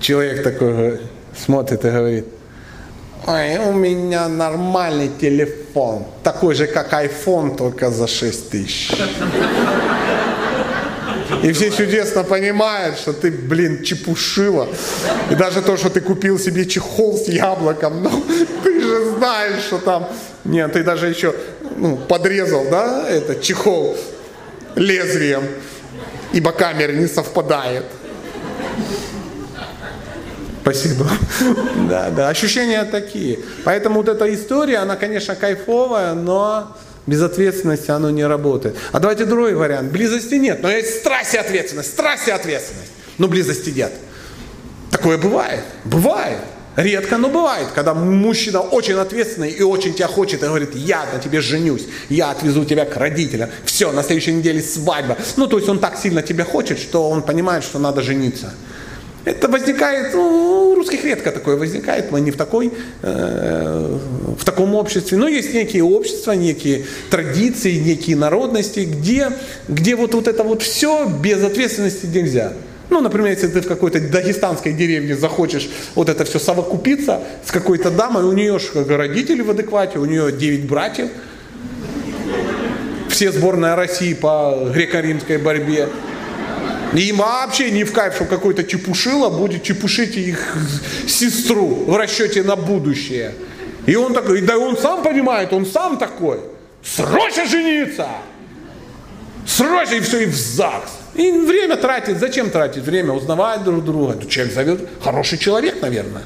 человек такой смотрит и говорит, Ой, у меня нормальный телефон, такой же, как iPhone, только за 6 тысяч. И все чудесно понимают, что ты, блин, чепушила. И даже то, что ты купил себе чехол с яблоком, ну, ты же знаешь, что там... Нет, ты даже еще ну, подрезал, да, этот чехол лезвием, ибо камера не совпадает. Спасибо. Да, да, ощущения такие. Поэтому вот эта история, она, конечно, кайфовая, но без ответственности оно не работает. А давайте другой вариант. Близости нет, но есть страсть и ответственность, страсть и ответственность. Но близости нет. Такое бывает. Бывает. Редко, но бывает, когда мужчина очень ответственный и очень тебя хочет и говорит, я на тебе женюсь, я отвезу тебя к родителям, все, на следующей неделе свадьба. Ну, то есть он так сильно тебя хочет, что он понимает, что надо жениться. Это возникает, ну, русских редко такое возникает, мы не в, такой, э, в таком обществе. Но есть некие общества, некие традиции, некие народности, где, где вот, вот это вот все без ответственности нельзя. Ну, например, если ты в какой-то дагестанской деревне захочешь вот это все совокупиться с какой-то дамой, у нее же родители в адеквате, у нее 9 братьев, все сборная России по греко-римской борьбе. Им вообще не в кайф, что какой-то чепушила будет чепушить их сестру в расчете на будущее. И он такой, да он сам понимает, он сам такой. Срочно жениться! Срочно и все, и в ЗАГС. И время тратит. Зачем тратить время? Узнавать друг друга. Ну, человек зовет, хороший человек, наверное.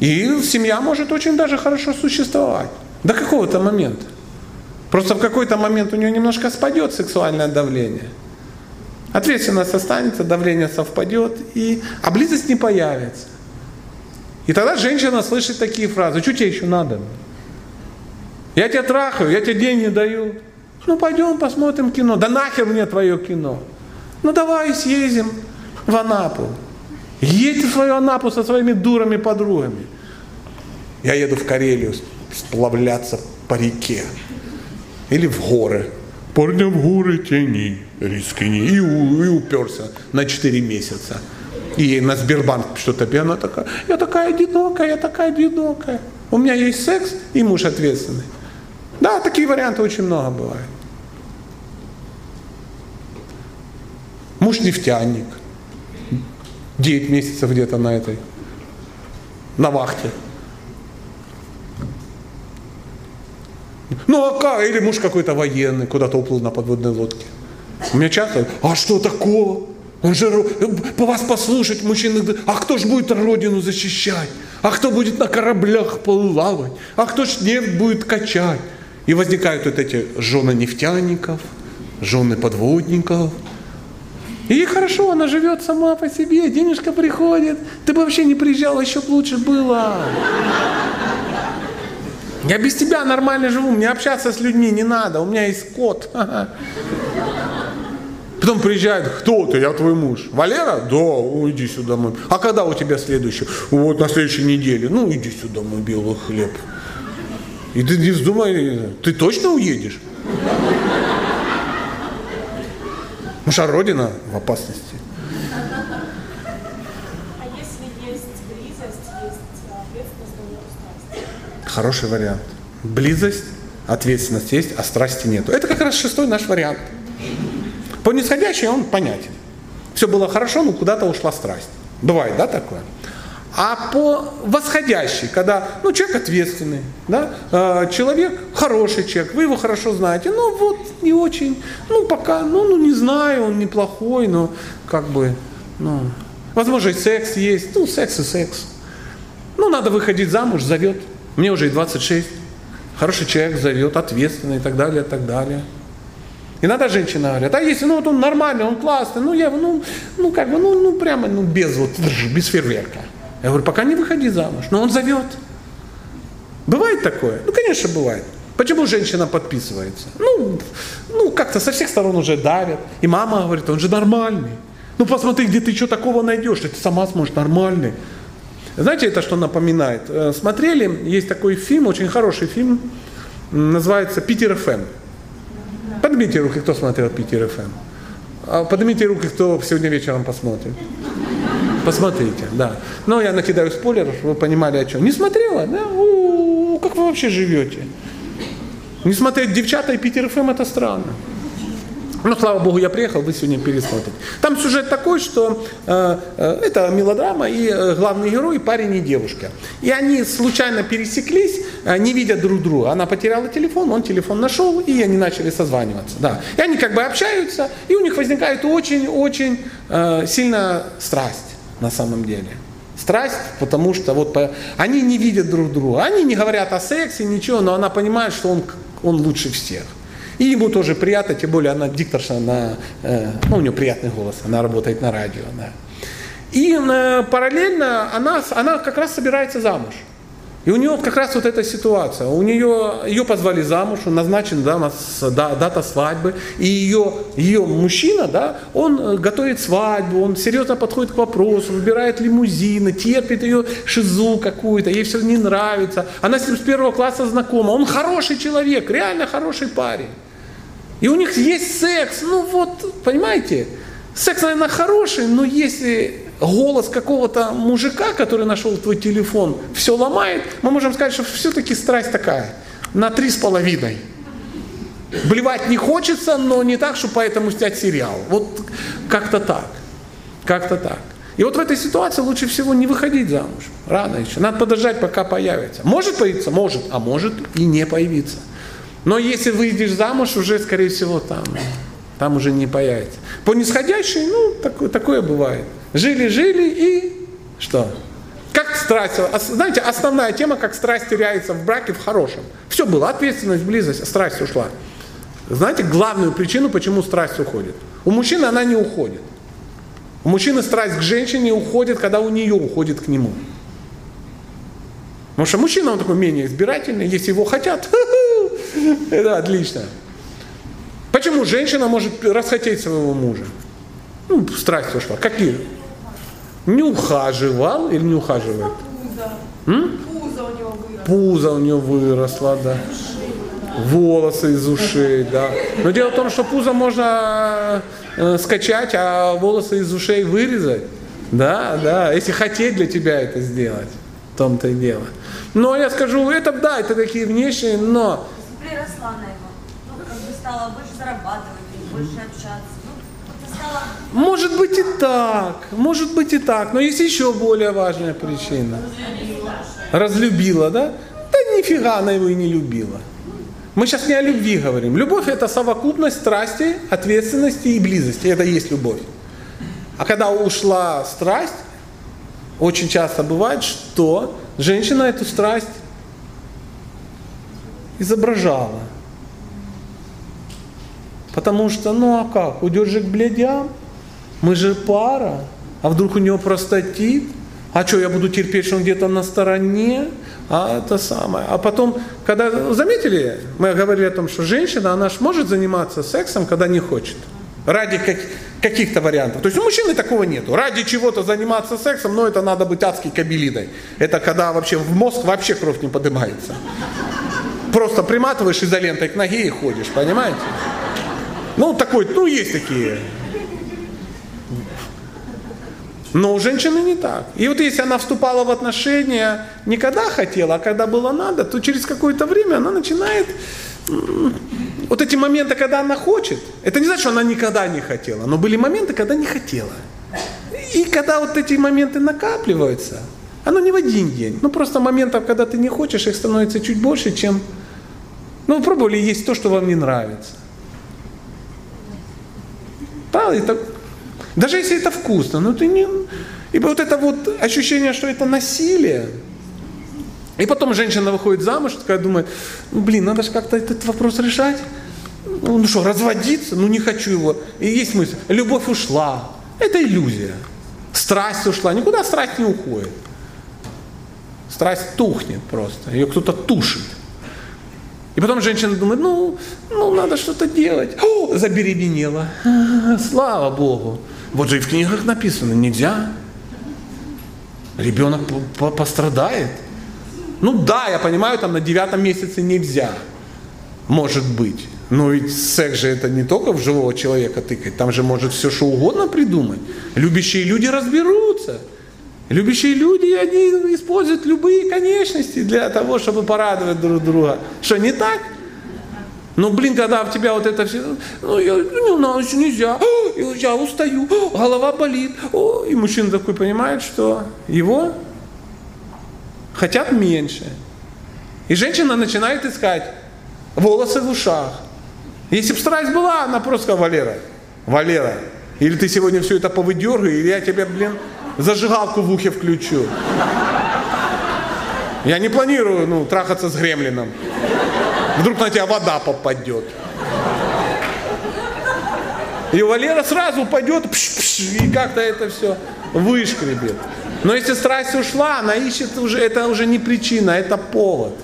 И семья может очень даже хорошо существовать. До какого-то момента. Просто в какой-то момент у нее немножко спадет сексуальное давление. Ответственность останется, давление совпадет, и, а близость не появится. И тогда женщина слышит такие фразы, что тебе еще надо? Я тебя трахаю, я тебе деньги даю. Ну пойдем посмотрим кино. Да нахер мне твое кино. Ну давай съездим в Анапу. Едь в свою Анапу со своими дурами подругами. Я еду в Карелию сплавляться по реке. Или в горы. Парня в горы тяни, рискни. И, и уперся на 4 месяца. И на Сбербанк что-то пьет. Она такая, я такая одинокая, я такая одинокая. У меня есть секс и муж ответственный. Да, такие варианты очень много бывает. Муж нефтяник. 9 месяцев где-то на этой, на вахте. Ну а как? Или муж какой-то военный, куда-то уплыл на подводной лодке. У меня часто, а что такого? Он же по вас послушать, мужчины, а кто же будет родину защищать? А кто будет на кораблях плавать? А кто ж нефть будет качать? И возникают вот эти жены нефтяников, жены подводников. И хорошо, она живет сама по себе, денежка приходит. Ты бы вообще не приезжал, еще бы лучше было. Я без тебя нормально живу, мне общаться с людьми не надо, у меня есть кот. Потом приезжает, кто ты, я твой муж. Валера? Да, О, иди сюда, мой. А когда у тебя следующий? Вот на следующей неделе. Ну, иди сюда, мой белый хлеб. И ты не вздумай, ты точно уедешь? Наша Родина в опасности. А если есть близость, есть ответственность, но нет страсти? Хороший вариант. Близость, ответственность есть, а страсти нету. Это как раз шестой наш вариант. По нисходящей он понятен. Все было хорошо, но куда-то ушла страсть. Бывает, да, такое? А по восходящей, когда ну, человек ответственный, да, э, человек хороший человек, вы его хорошо знаете, ну вот не очень, ну пока, ну, ну не знаю, он неплохой, но как бы, ну, возможно, и секс есть, ну секс и секс. Ну, надо выходить замуж, зовет. Мне уже и 26. Хороший человек зовет, ответственный и так далее, и так далее. Иногда женщина говорит, а если ну вот он нормальный, он классный, ну я, ну, ну как бы, ну, ну прямо, ну без вот, без фейерверка. Я говорю, пока не выходи замуж, но он зовет. Бывает такое? Ну, конечно, бывает. Почему женщина подписывается? Ну, ну как-то со всех сторон уже давят. И мама говорит, он же нормальный. Ну, посмотри, где ты что такого найдешь, ты сама сможешь нормальный. Знаете, это что напоминает? Э, Смотрели, есть такой фильм, очень хороший фильм, называется «Питер ФМ». Поднимите руки, кто смотрел Питер ФМ. А Поднимите руки, кто сегодня вечером посмотрит. Посмотрите, да. Но я накидаю спойлеров, чтобы вы понимали о чем. Не смотрела, да? У-у-у, как вы вообще живете? Не смотреть девчата и Питер ФМ это странно. Ну, слава богу, я приехал, вы сегодня пересмотрите. Там сюжет такой, что э, э, это мелодрама, и э, главный герой парень и девушка. И они случайно пересеклись, э, не видя друг друга. Она потеряла телефон, он телефон нашел, и они начали созваниваться. Да. И они как бы общаются, и у них возникает очень-очень э, сильная страсть на самом деле. Страсть, потому что вот по... они не видят друг друга, они не говорят о сексе, ничего, но она понимает, что он, он лучше всех. И ему тоже приятно, тем более она дикторша, на, э, ну, у нее приятный голос, она работает на радио. Да. И э, параллельно она, она как раз собирается замуж. И у нее как раз вот эта ситуация. У нее, ее позвали замуж, назначена да, дата свадьбы. И ее, ее мужчина, да, он э, готовит свадьбу, он серьезно подходит к вопросу, выбирает лимузины, терпит ее шизу какую-то, ей все не нравится. Она с ним с первого класса знакома. Он хороший человек, реально хороший парень. И у них есть секс, ну вот, понимаете, секс, наверное, хороший, но если голос какого-то мужика, который нашел твой телефон, все ломает, мы можем сказать, что все-таки страсть такая, на три с половиной. Блевать не хочется, но не так, что поэтому снять сериал. Вот как-то так. Как-то так. И вот в этой ситуации лучше всего не выходить замуж. Рано еще. Надо подождать, пока появится. Может появиться? Может. А может и не появиться. Но если выйдешь замуж, уже, скорее всего, там, там уже не появится. По нисходящей, ну, такое, такое бывает. Жили-жили и что? Как страсть, знаете, основная тема, как страсть теряется в браке в хорошем. Все было, ответственность, близость, страсть ушла. Знаете, главную причину, почему страсть уходит? У мужчины она не уходит. У мужчины страсть к женщине уходит, когда у нее уходит к нему. Потому что мужчина, он такой менее избирательный, если его хотят, это отлично. Почему женщина может расхотеть своего мужа? Ну, страсть ушла. Какие? Не ухаживал или не ухаживает? Пузо. М? Пузо у него выросло, да. Волосы из ушей, да. Но дело в том, что пузо можно э, скачать, а волосы из ушей вырезать. Да, да, если хотеть для тебя это сделать. В том-то и дело. Но я скажу, это да, это такие внешние, но приросла на его. Ну, как бы стала больше зарабатывать, больше общаться. Ну, стала... Может быть и так, может быть и так, но есть еще более важная причина. Разлюбила, да? Да нифига она его и не любила. Мы сейчас не о любви говорим. Любовь это совокупность страсти, ответственности и близости. Это и есть любовь. А когда ушла страсть, очень часто бывает, что женщина эту страсть изображала. Потому что, ну а как, уйдешь же к блядям, мы же пара, а вдруг у него простатит, а что, я буду терпеть, что он где-то на стороне, а это самое. А потом, когда, заметили, мы говорили о том, что женщина, она ж может заниматься сексом, когда не хочет. Ради как, каких-то вариантов. То есть у мужчины такого нету. Ради чего-то заниматься сексом, но это надо быть адской кабелиной. Это когда вообще в мозг вообще кровь не поднимается. Просто приматываешь изолентой к ноге и ходишь, понимаете? Ну, такой, ну, есть такие. Но у женщины не так. И вот если она вступала в отношения не когда хотела, а когда было надо, то через какое-то время она начинает вот эти моменты, когда она хочет, это не значит, что она никогда не хотела, но были моменты, когда не хотела. И когда вот эти моменты накапливаются, оно не в один день. Ну просто моментов, когда ты не хочешь, их становится чуть больше, чем... Ну вы пробовали есть то, что вам не нравится. Правда? Это... Даже если это вкусно, но ты не... И вот это вот ощущение, что это насилие, и потом женщина выходит замуж, такая думает, ну блин, надо же как-то этот вопрос решать. Ну, что, разводиться? Ну не хочу его. И есть мысль, любовь ушла. Это иллюзия. Страсть ушла. Никуда страсть не уходит. Страсть тухнет просто. Ее кто-то тушит. И потом женщина думает, ну, ну надо что-то делать. О, забеременела. Слава Богу. Вот же и в книгах написано, нельзя. Ребенок пострадает. Ну да, я понимаю, там на девятом месяце нельзя. Может быть. Но ведь секс же это не только в живого человека тыкать, там же может все что угодно придумать. Любящие люди разберутся. Любящие люди, они используют любые конечности для того, чтобы порадовать друг друга. Что, не так? Ну, блин, когда в тебя вот это все, ну, я, ну, на ночь нельзя, О, я устаю, голова болит. О, и мужчина такой понимает, что его хотят меньше. И женщина начинает искать волосы в ушах. Если бы страсть была, она просто Валера, Валера, или ты сегодня все это повыдергай, или я тебе, блин, зажигалку в ухе включу. Я не планирую, ну, трахаться с гремлином. Вдруг на тебя вода попадет. И Валера сразу упадет, пш -пш, и как-то это все вышкребет. Но если страсть ушла, она ищет уже, это уже не причина, это повод.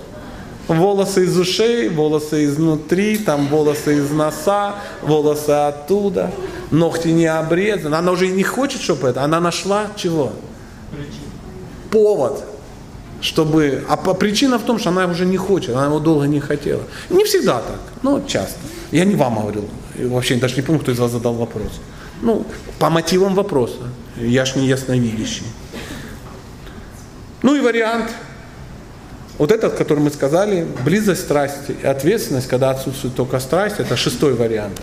Волосы из ушей, волосы изнутри, там волосы из носа, волосы оттуда, ногти не обрезаны. Она уже не хочет, чтобы это, она нашла чего? Повод чтобы... А причина в том, что она уже не хочет, она его долго не хотела. Не всегда так, но часто. Я не вам говорил, вообще даже не помню, кто из вас задал вопрос. Ну, по мотивам вопроса. Я ж не ясновидящий. Ну и вариант, вот этот, который мы сказали, близость страсти и ответственность, когда отсутствует только страсть, это шестой вариант.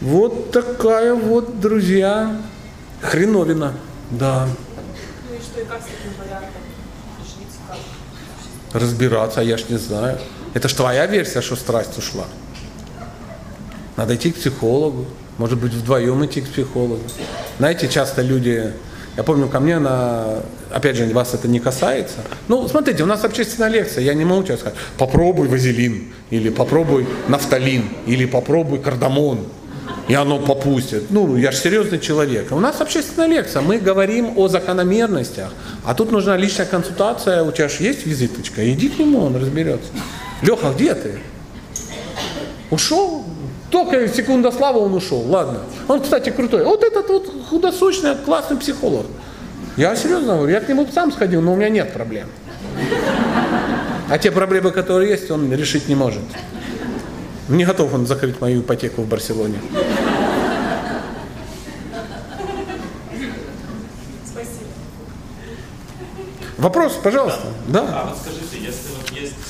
Вот такая вот, друзья, хреновина. Да. Ну и что, и как с таким вариантом жить, как? разбираться, я ж не знаю. Это ж твоя версия, что страсть ушла. Надо идти к психологу, может быть вдвоем идти к психологу. Знаете, часто люди, я помню, ко мне на, опять же, вас это не касается. Ну, смотрите, у нас общественная лекция, я не могу тебе сказать, попробуй вазелин, или попробуй нафталин, или попробуй кардамон, и оно попустит. Ну, я же серьезный человек. У нас общественная лекция, мы говорим о закономерностях, а тут нужна личная консультация, у тебя же есть визиточка, иди к нему, он разберется. Леха, где ты? Ушел? Только секунда славы он ушел. Ладно. Он, кстати, крутой. Вот этот вот худосочный, классный психолог. Я серьезно говорю, я к нему сам сходил, но у меня нет проблем. А те проблемы, которые есть, он решить не может. Не готов он закрыть мою ипотеку в Барселоне. Спасибо. Вопрос, пожалуйста. Да. А вот скажите, если вот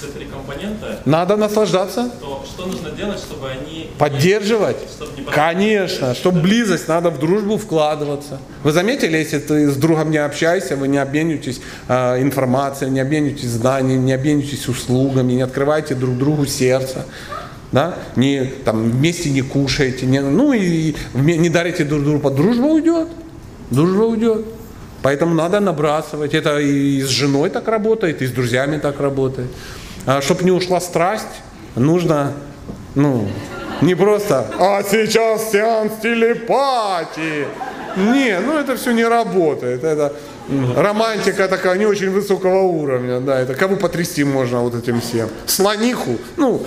все три компонента, Надо наслаждаться, то что нужно делать, чтобы они... поддерживать. Чтобы не Конечно, чтобы близость, надо в дружбу вкладываться. Вы заметили, если ты с другом не общаешься, вы не обмениваетесь э, информацией, не обмениваетесь знаниями, не обмениваетесь услугами, не открываете друг другу сердце, да? не, там, вместе не кушаете, не, ну и не дарите друг другу, дружба уйдет, дружба уйдет. Поэтому надо набрасывать. Это и с женой так работает, и с друзьями так работает. А чтобы не ушла страсть, нужно, ну, не просто, а сейчас сеанс телепатии. Не, ну это все не работает. Это романтика такая не очень высокого уровня. Да, это кого потрясти можно вот этим всем? Слониху? Ну,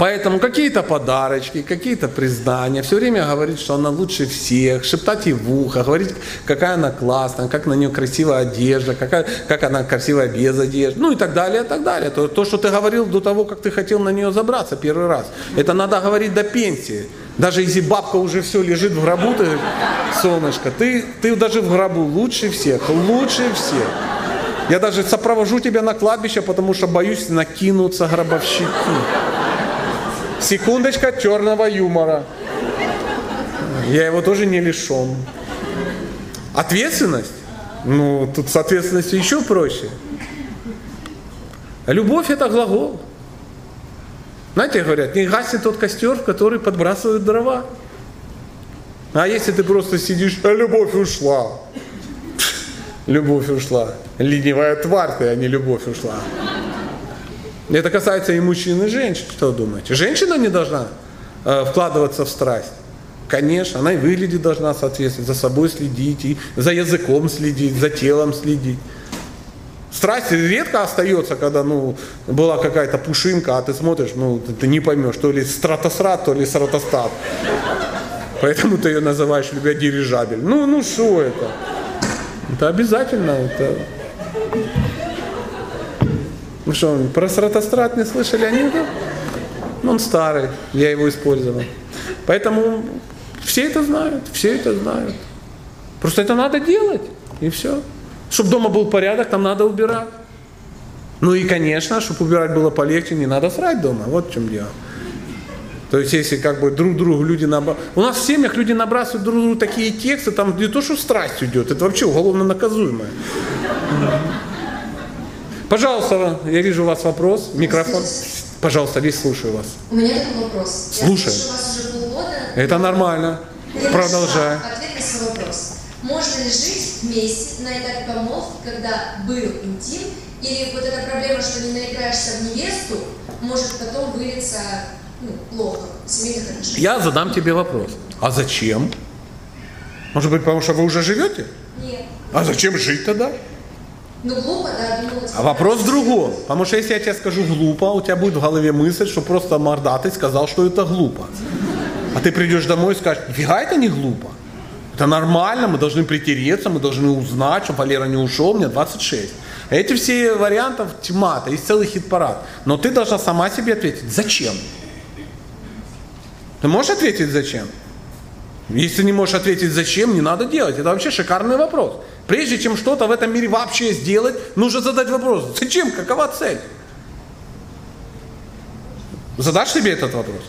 Поэтому какие-то подарочки, какие-то признания, все время говорить, что она лучше всех, шептать ей в ухо, говорить, какая она классная, как на нее красивая одежда, какая, как она красивая без одежды, ну и так далее, и так далее. То, то, что ты говорил до того, как ты хотел на нее забраться первый раз, это надо говорить до пенсии. Даже если бабка уже все лежит в гробу, ты, солнышко, ты, ты даже в гробу лучше всех, лучше всех. Я даже сопровожу тебя на кладбище, потому что боюсь накинуться гробовщики. Секундочка черного юмора. Я его тоже не лишен. Ответственность? Ну, тут с ответственностью еще проще. Любовь это глагол. Знаете, говорят, не гаснет тот костер, в который подбрасывают дрова. А если ты просто сидишь, а любовь ушла. Любовь ушла. Ленивая тварь ты, а не любовь ушла. Это касается и мужчин, и женщин. Что вы думаете? Женщина не должна э, вкладываться в страсть. Конечно, она и выглядеть должна соответствовать, за собой следить, и за языком следить, за телом следить. Страсть редко остается, когда ну, была какая-то пушинка, а ты смотришь, ну, ты, ты не поймешь, то ли стратосрат, то ли стратостат. Поэтому ты ее называешь любя дирижабель. Ну, ну что это? Это обязательно. Это... Ну что, про стратострат не слышали анекдот? Он старый, я его использовал. Поэтому все это знают, все это знают. Просто это надо делать, и все. Чтобы дома был порядок, там надо убирать. Ну и, конечно, чтобы убирать было полегче, не надо срать дома. Вот в чем дело. То есть, если как бы друг другу люди набрасывают... У нас в семьях люди набрасывают друг другу такие тексты, там не то, что страсть идет, это вообще уголовно наказуемое. Пожалуйста, я вижу у вас вопрос. Микрофон. Пожалуйста, весь слушаю вас. У меня такой вопрос. Слушай. Я слушаю вас уже полгода. Это нормально. Хорошо. Продолжай. Ответ на свой вопрос. Можно ли жить вместе на этапе помолвки, когда был интим, или вот эта проблема, что не наиграешься в невесту, может потом вылиться ну, плохо в семейных отношениях? Я задам тебе вопрос. А зачем? Может быть, потому что вы уже живете? Нет. А зачем жить тогда? Ну глупо, да, А вопрос в другом. Потому что если я тебе скажу глупо, у тебя будет в голове мысль, что просто мордатый сказал, что это глупо. А ты придешь домой и скажешь, нифига это не глупо. Это нормально, мы должны притереться, мы должны узнать, что Валера не ушел, мне 26. Эти все вариантов тьма, есть целый хит-парад. Но ты должна сама себе ответить, зачем? Ты можешь ответить зачем? Если не можешь ответить зачем, не надо делать. Это вообще шикарный вопрос. Прежде чем что-то в этом мире вообще сделать, нужно задать вопрос. Зачем? Какова цель? Задашь себе этот вопрос?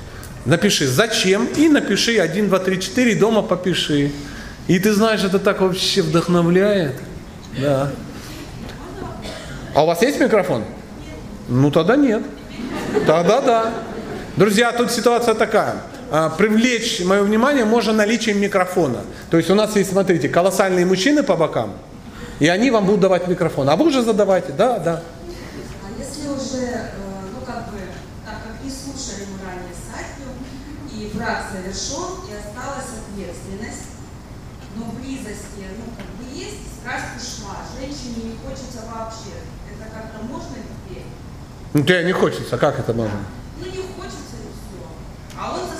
Напиши «Зачем?» и напиши 1, 2, 3, 4, и дома попиши. И ты знаешь, это так вообще вдохновляет. Да. А у вас есть микрофон? Ну тогда нет. Тогда да. Друзья, тут ситуация такая. А, Привлечь мое внимание можно наличием микрофона. То есть у нас есть, смотрите, колоссальные мужчины по бокам, и они вам будут давать микрофон. А вы уже задавайте. Да, да. А если уже, э, ну как бы, так как не слушали мы ранее Сатью, и брак завершен, и осталась ответственность, но близости, ну как бы есть, страсть ушла, женщине не хочется вообще. Это как-то можно теперь? Ну тебе не хочется, как это можно? Ну не хочется и все. А он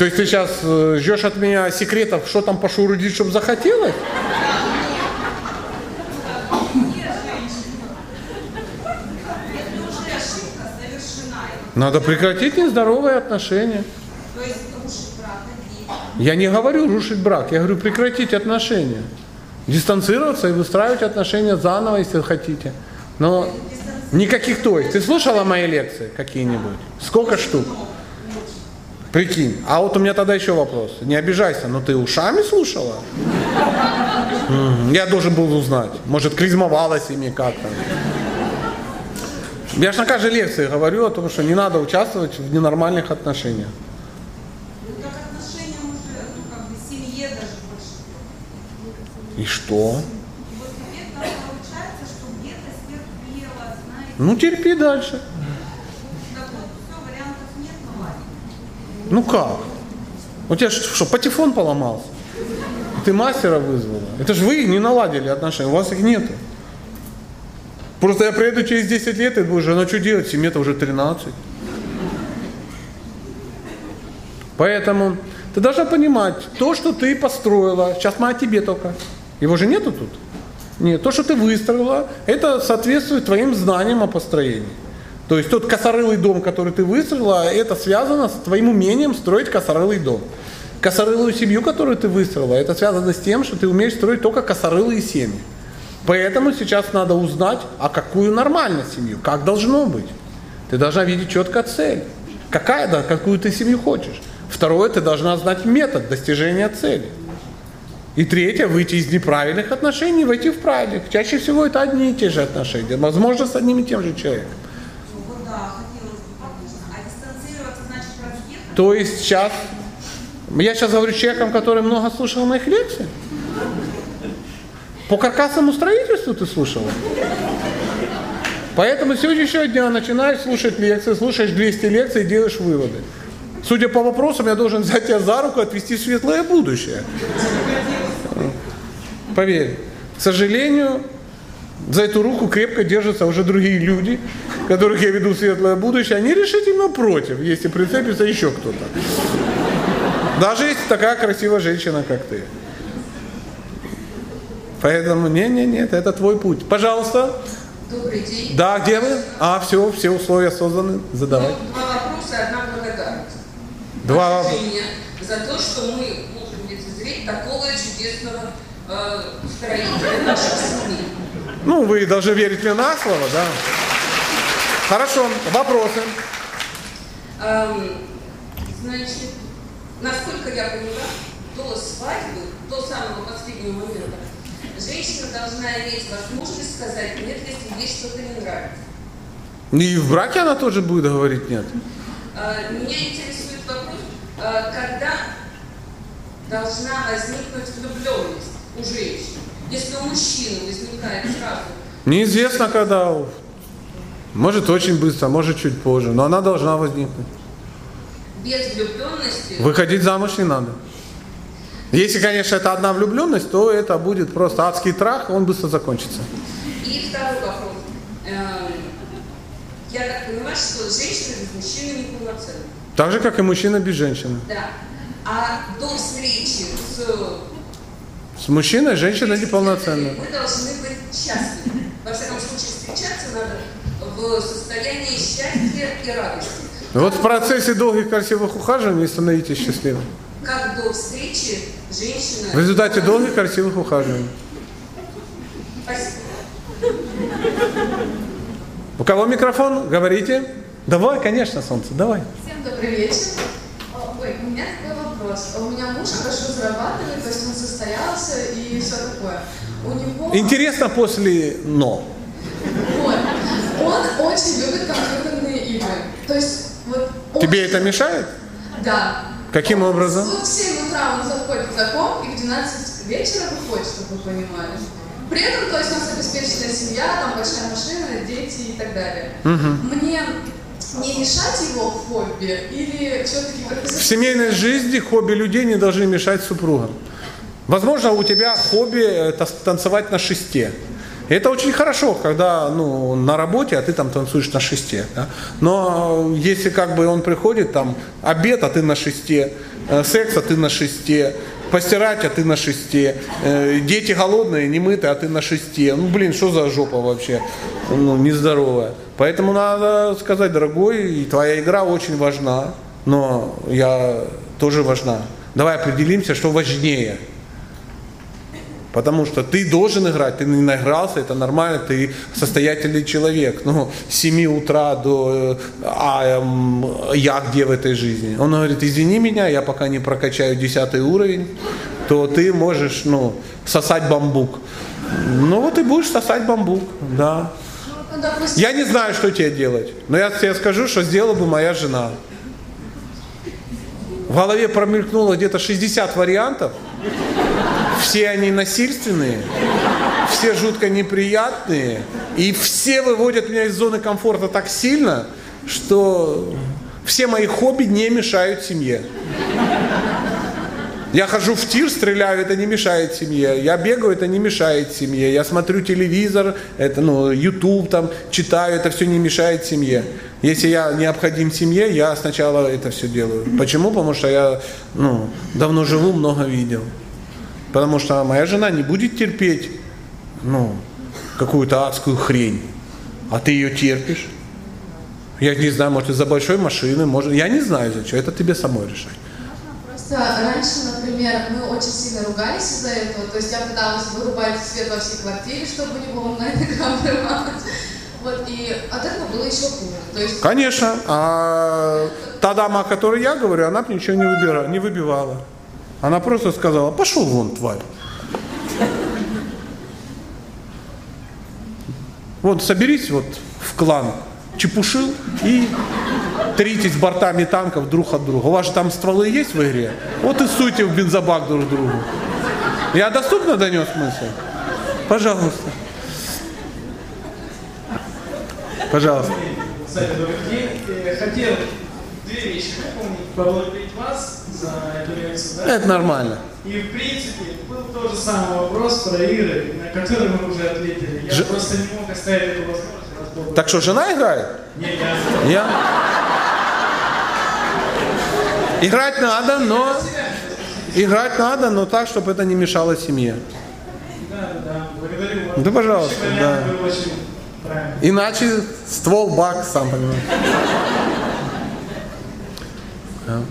То есть ты сейчас э, ждешь от меня секретов, что там по шурудить, чтобы захотелось? Надо прекратить нездоровые отношения. Я не говорю рушить брак, я говорю прекратить отношения. Дистанцироваться и выстраивать отношения заново, если хотите. Но никаких то есть. Ты слушала мои лекции какие-нибудь? Сколько штук? Прикинь. А вот у меня тогда еще вопрос. Не обижайся, но ты ушами слушала? Я должен был узнать. Может, клизмовалась ими как-то. Я же на каждой лекции говорю о том, что не надо участвовать в ненормальных отношениях. Ну ну. И что? И вот теперь так получается, что где-то стерпела, знаете, Ну терпи дальше. так вот, все, вариантов нет, ну ладно. Ну как? У тебя что, патефон поломался? Ты мастера вызвала. Это же вы не наладили отношения, у вас их нету. Просто я приеду через 10 лет и буду, жена, что делать? Семье-то уже 13. Поэтому ты должна понимать, то, что ты построила, сейчас мы о тебе только. Его же нету тут. Нет, то, что ты выстроила, это соответствует твоим знаниям о построении. То есть тот косорылый дом, который ты выстроила, это связано с твоим умением строить косорылый дом. Косорылую семью, которую ты выстроила, это связано с тем, что ты умеешь строить только косорылые семьи. Поэтому сейчас надо узнать, а какую нормальную семью, как должно быть. Ты должна видеть четко цель. Какая, да, какую ты семью хочешь. Второе, ты должна знать метод достижения цели. И третье, выйти из неправильных отношений, войти в правильных. Чаще всего это одни и те же отношения. Возможно, с одним и тем же человеком. Ну вот да, хотелось бы, конечно. А дистанцироваться значит разъехать? То есть сейчас, я сейчас говорю человеком, который много слушал моих лекций. По каркасному строительству ты слушала? Поэтому с сегодняшнего дня начинаешь слушать лекции, слушаешь 200 лекций и делаешь выводы. Судя по вопросам, я должен взять тебя за руку и отвести в светлое будущее. Поверь, к сожалению, за эту руку крепко держатся уже другие люди, которых я веду в светлое будущее. Они решительно против, если прицепится еще кто-то. Даже если такая красивая женщина, как ты. Поэтому, не-не-нет, это твой путь. Пожалуйста, Добрый день. Да, где вы? А, все, все условия созданы. Задавай. Ну, Два вопроса и одна благодарность. Два вопроса. За то, что мы можем лицезреть такого чудесного э, строителя наших семей. Ну, вы должны верить мне на слово, да? Хорошо, вопросы. Эм, значит, насколько я поняла, до свадьбы, до самого последнего момента, женщина должна иметь возможность сказать нет, если ей что-то не нравится. И в браке она тоже будет говорить нет. Э, Меня интересует вопрос, э, когда должна возникнуть влюбленность у женщин? Если у мужчины возникает сразу, Неизвестно когда. Может очень быстро, может чуть позже, но она должна возникнуть. без влюбленности, Выходить замуж не надо. Если, конечно, это одна влюбленность, то это будет просто адский трах, он быстро закончится. И второй вопрос. Эм, Я так понимаю, что женщина без мужчины не полноценна. Так же, как и мужчина без женщины. Да. А до встречи с С мужчиной женщина неполноценна. мы должны быть счастливы. Во всяком случае, встречаться надо в состоянии счастья и радости. Вот в процессе долгих красивых ухаживаний становитесь счастливым. Как до встречи женщина... В результате долгих красивых ухаживаний. Спасибо. У кого микрофон? Говорите. Давай, конечно, солнце, давай. Всем добрый вечер. Ой, у меня такой вопрос. У меня муж хорошо зарабатывает, то есть он состоялся и все такое. У него... Интересно после «но». Вот. Он очень любит компьютерные игры. То есть, вот... он- Тебе это мешает? Да. Каким образом? Вот в 7 утра он заходит за комп и в 12 вечера выходит, чтобы вы понимали. При этом, то есть у нас обеспеченная семья, там большая машина, дети и так далее. Мне не мешать его хобби или все-таки В семейной жизни хобби людей не должны мешать супругам. Возможно, у тебя хобби это танцевать на шесте. И это очень хорошо, когда ну, на работе, а ты там танцуешь на шесте. да. Но если как бы он приходит, там обед, а ты на шесте, э, секс, а ты на шесте, постирать, а ты на шесте, э, дети голодные, не мытые, а ты на шесте. Ну, блин, что за жопа вообще? Ну, нездоровая. Поэтому надо сказать, дорогой, твоя игра очень важна, но я тоже важна. Давай определимся, что важнее. Потому что ты должен играть, ты не наигрался, это нормально, ты состоятельный человек. Ну, с 7 утра до... э, А эм, я где в этой жизни? Он говорит, извини меня, я пока не прокачаю 10 уровень, то ты можешь, ну, сосать бамбук. Ну вот и будешь сосать бамбук, да. Ну, Я не знаю, что тебе делать, но я тебе скажу, что сделала бы моя жена. В голове промелькнуло где-то 60 вариантов. Все они насильственные, все жутко неприятные, и все выводят меня из зоны комфорта так сильно, что все мои хобби не мешают семье. Я хожу в тир, стреляю, это не мешает семье. Я бегаю, это не мешает семье. Я смотрю телевизор, это, ну, YouTube там, читаю, это все не мешает семье. Если я необходим семье, я сначала это все делаю. Почему? Потому что я ну, давно живу, много видел. Потому что моя жена не будет терпеть ну, какую-то адскую хрень, а ты ее терпишь. Я не знаю, может, из-за большой машины, может, я не знаю, зачем, это тебе самой решать. Раньше, например, мы очень сильно ругались из-за этого. То есть я пыталась вырубать свет во всей квартире, чтобы не было онлайн-игра вырывалась. Вот, и от этого было еще хуже. То есть Конечно. А та дама, о которой я говорю, она ничего не, выбира, не выбивала. Она просто сказала, пошел вон, тварь. Вот соберись вот в клан Чепушил и тритесь бортами танков друг от друга. У вас же там стволы есть в игре? Вот и суйте в бензобак друг другу. Я доступно донес мысль? Пожалуйста. Пожалуйста. Кстати, добрый день. Э, Хотел две вещи выполнить. Поблагодарить вас за эту лекцию. Да? Это нормально. И в принципе был тот же самый вопрос про игры, на который мы уже ответили. Я Ж- просто не мог оставить эту возможность. Так что, жена играет? Не, я... Я? Играть надо, но... Играть надо, но так, чтобы это не мешало семье. Да, да, да. Благодарю вас. Пожалуйста, да. Иначе ствол бак, сам понимаешь.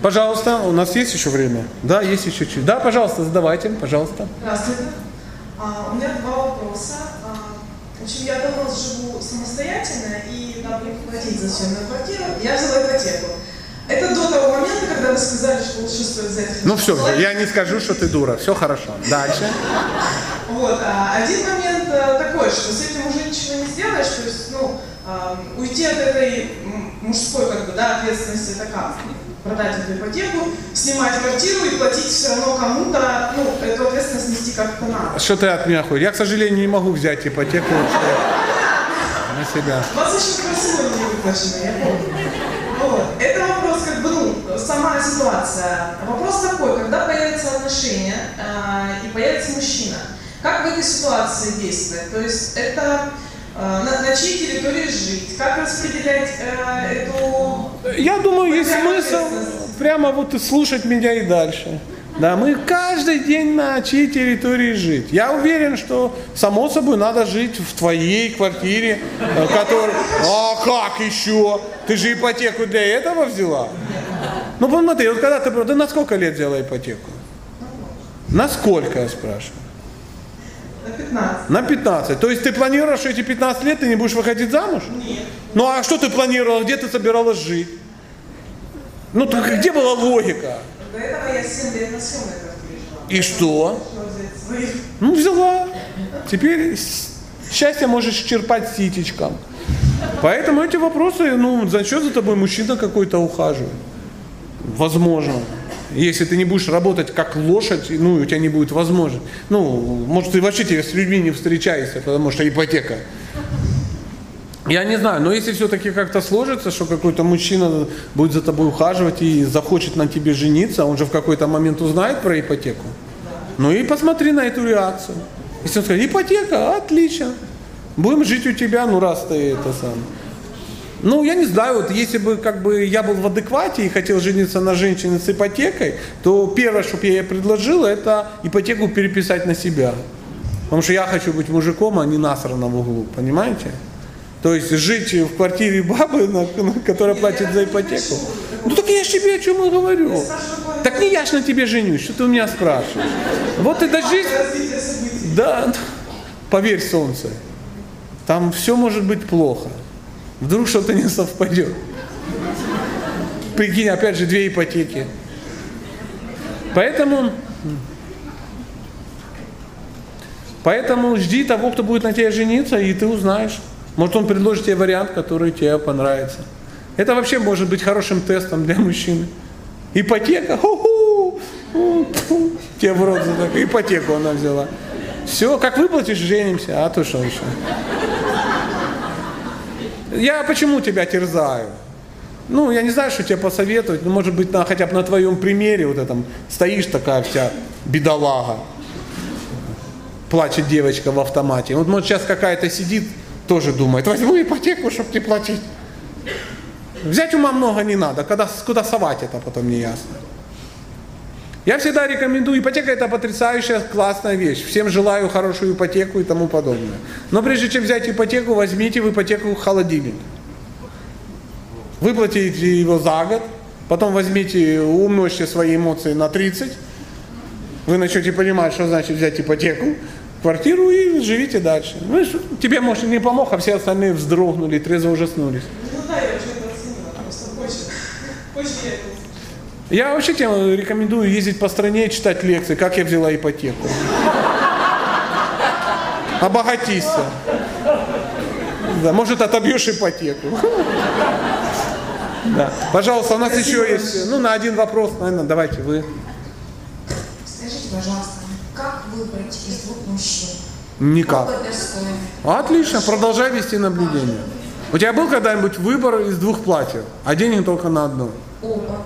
Пожалуйста, у нас есть еще время? Да, есть еще чуть. Да, пожалуйста, задавайте, пожалуйста. Здравствуйте. А, у меня два вопроса. А, я давно живу самостоятельно, и не платить за съемную квартиру, я взяла ипотеку. Это до того момента, когда вы сказали, что лучше стоит взять Ну все, я не скажу, что ты дура. Все хорошо. Дальше. Вот, а, один момент а, такой, что с этим уже ничего не сделаешь, то есть, ну, уйти от этой мужской, как бы, да, ответственности, это как? Продать эту ипотеку, снимать квартиру и платить все равно кому-то, ну, эту ответственность нести как-то надо. Что ты от меня хочешь? Я, к сожалению, не могу взять ипотеку на себя. У вас еще красиво не выплачено, я помню. Вот. Это вопрос, как бы, ну, сама ситуация. Вопрос такой, когда появятся отношения э, и появится мужчина, как в этой ситуации действовать? То есть это э, на, на чьей территории жить? Как распределять э, эту... Я думаю, есть смысл прямо вот и слушать меня и дальше. Да, мы каждый день на чьей территории жить. Я уверен, что само собой надо жить в твоей квартире, э, которая... А как еще? Ты же ипотеку для этого взяла? Ну посмотри, вот когда ты... Ты на сколько лет взяла ипотеку? На сколько, я спрашиваю? На 15. На 15. То есть ты планировала, что эти 15 лет ты не будешь выходить замуж? Нет. Ну а что ты планировала, где ты собиралась жить? Ну так где была логика? До этого я 7 лет на съемной квартире жила. И что? Ну взяла. Теперь счастье можешь черпать ситечком. Поэтому эти вопросы, ну, зачем за тобой мужчина какой-то ухаживает? Возможно. Если ты не будешь работать как лошадь, ну, у тебя не будет возможности. Ну, может, ты вообще тебе с людьми не встречаешься, потому что ипотека. Я не знаю, но если все-таки как-то сложится, что какой-то мужчина будет за тобой ухаживать и захочет на тебе жениться, он же в какой-то момент узнает про ипотеку. Ну и посмотри на эту реакцию. Если он скажет, ипотека, отлично. Будем жить у тебя, ну раз ты это сам. Ну, я не знаю, вот если бы как бы я был в адеквате и хотел жениться на женщине с ипотекой, то первое, что я ей предложил, это ипотеку переписать на себя. Потому что я хочу быть мужиком, а не насрано в углу, понимаете? То есть жить в квартире бабы, на- на- которая платит за ипотеку. Ну так я ж тебе о чем и говорю. Так не я ж на тебе женюсь, что ты у меня спрашиваешь? Вот. Развитие событий. Да, поверь, солнце, там все может быть плохо. Вдруг что-то не совпадет. Прикинь, опять же, две ипотеки. Поэтому, поэтому жди того, кто будет на тебя жениться, и ты узнаешь. Может, он предложит тебе вариант, который тебе понравится. Это вообще может быть хорошим тестом для мужчины. Ипотека, ху-ху, у, тьфу, тебе в рот за так. Ипотеку она взяла. Все, как выплатишь, женимся, а то что еще? Я почему тебя терзаю? Ну, я не знаю, что тебе посоветовать, но может быть, на, хотя бы на твоем примере вот этом стоишь такая вся бедолага, плачет девочка в автомате. Вот может сейчас какая-то сидит, тоже думает, возьму ипотеку, чтобы не платить. Взять ума много не надо, когда, куда совать это потом не ясно. Я всегда рекомендую, ипотека это потрясающая, классная вещь. Всем желаю хорошую ипотеку и тому подобное. Но прежде чем взять ипотеку, возьмите в ипотеку холодильник. Выплатите его за год, потом возьмите, умножьте свои эмоции на 30, вы начнете понимать, что значит взять ипотеку, квартиру и живите дальше. Ну, тебе, может, не помог, а все остальные вздрогнули, трезво ужаснулись. Ну да, я уже это оценила, просто позже. Позже я это Я вообще тебе рекомендую ездить по стране и читать лекции, как я взяла ипотеку. Обогатися. Да, может, отобьешь ипотеку. Да. Пожалуйста, у нас еще есть, ну, на один вопрос, наверное, давайте вы. Скажите, пожалуйста, как выбрать из двух мужчин? Никак. Отлично, продолжай вести наблюдение. У тебя был когда-нибудь выбор из двух платьев, а денег только на одно? Оба.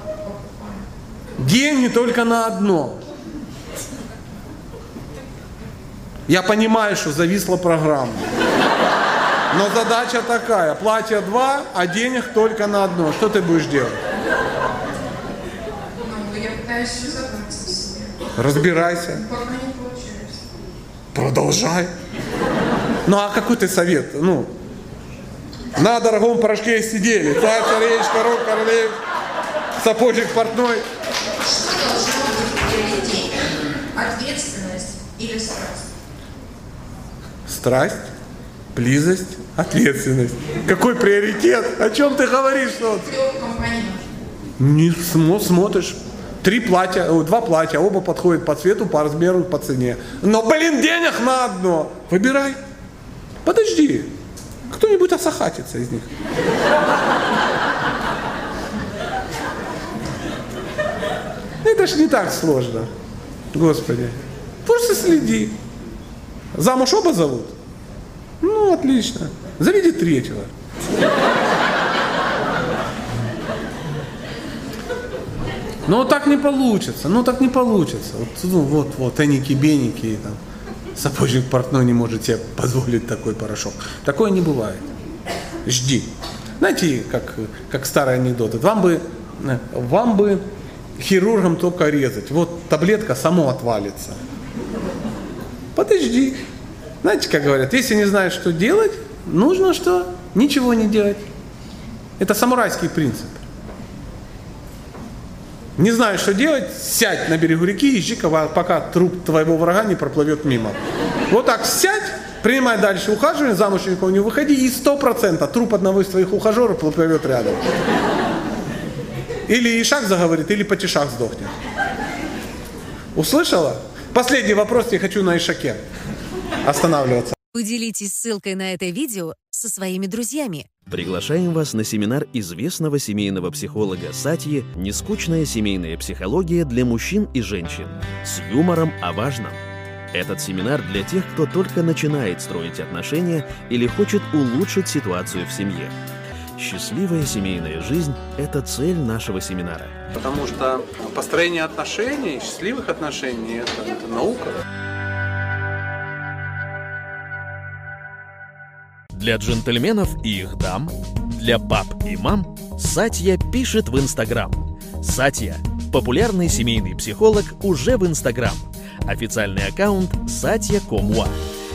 Деньги только на одно. Я понимаю, что зависла программа. Но задача такая, платье два, а денег только на одно. Что ты будешь делать? Ну, я пытаюсь себе. Разбирайся. Пока не получается. Продолжай. Ну а какой ты совет? Ну, На дорогом порошке сидели. Царь, царевич, король, королевич, сапожник портной. Или страсть? Страсть, близость, ответственность. Какой приоритет? О чем ты говоришь, что? Не смо- смотришь. Три платья, два платья, оба подходят по цвету, по размеру, по цене. Но, блин, денег на одно. Выбирай. Подожди. Кто-нибудь осахатится из них. Это ж не так сложно. Господи. Просто следи. Замуж оба зовут? Ну, отлично. Заведи третьего. Ну так не получится, ну так не получится. Вот, ну, вот, вот, эники-беники, и там, сапожник портной не может себе позволить такой порошок. Такое не бывает. Жди. Знаете, как, как старый анекдот. Вам бы, вам бы хирургом только резать. Вот таблетка само отвалится. Подожди. Знаете, как говорят, если не знаешь, что делать, нужно что? Ничего не делать. Это самурайский принцип. Не знаешь, что делать, сядь на берегу реки и жди, пока труп твоего врага не проплывет мимо. Вот так сядь, принимай дальше ухаживание, замуж никого не выходи, и сто процентов труп одного из твоих ухажеров проплывет рядом. Или Ишак заговорит, или Патишак сдохнет. Услышала? Последний вопрос я хочу на Ишаке останавливаться. Поделитесь ссылкой на это видео со своими друзьями. Приглашаем вас на семинар известного семейного психолога Сатьи «Нескучная семейная психология для мужчин и женщин» с юмором о важном. Этот семинар для тех, кто только начинает строить отношения или хочет улучшить ситуацию в семье. Счастливая семейная жизнь – это цель нашего семинара. Потому что построение отношений, счастливых отношений это, это наука. Для джентльменов и их дам, для пап и мам Сатья пишет в Инстаграм. Сатья – популярный семейный психолог уже в Инстаграм. Официальный аккаунт Сатья Комуа.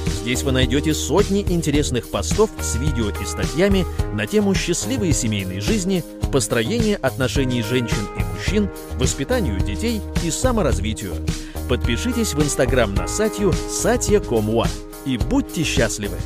Здесь вы найдете сотни интересных постов с видео и статьями на тему счастливой семейной жизни, построения отношений женщин и мужчин, воспитанию детей и саморазвитию. Подпишитесь в Инстаграм на Сатью Комуа и будьте счастливы!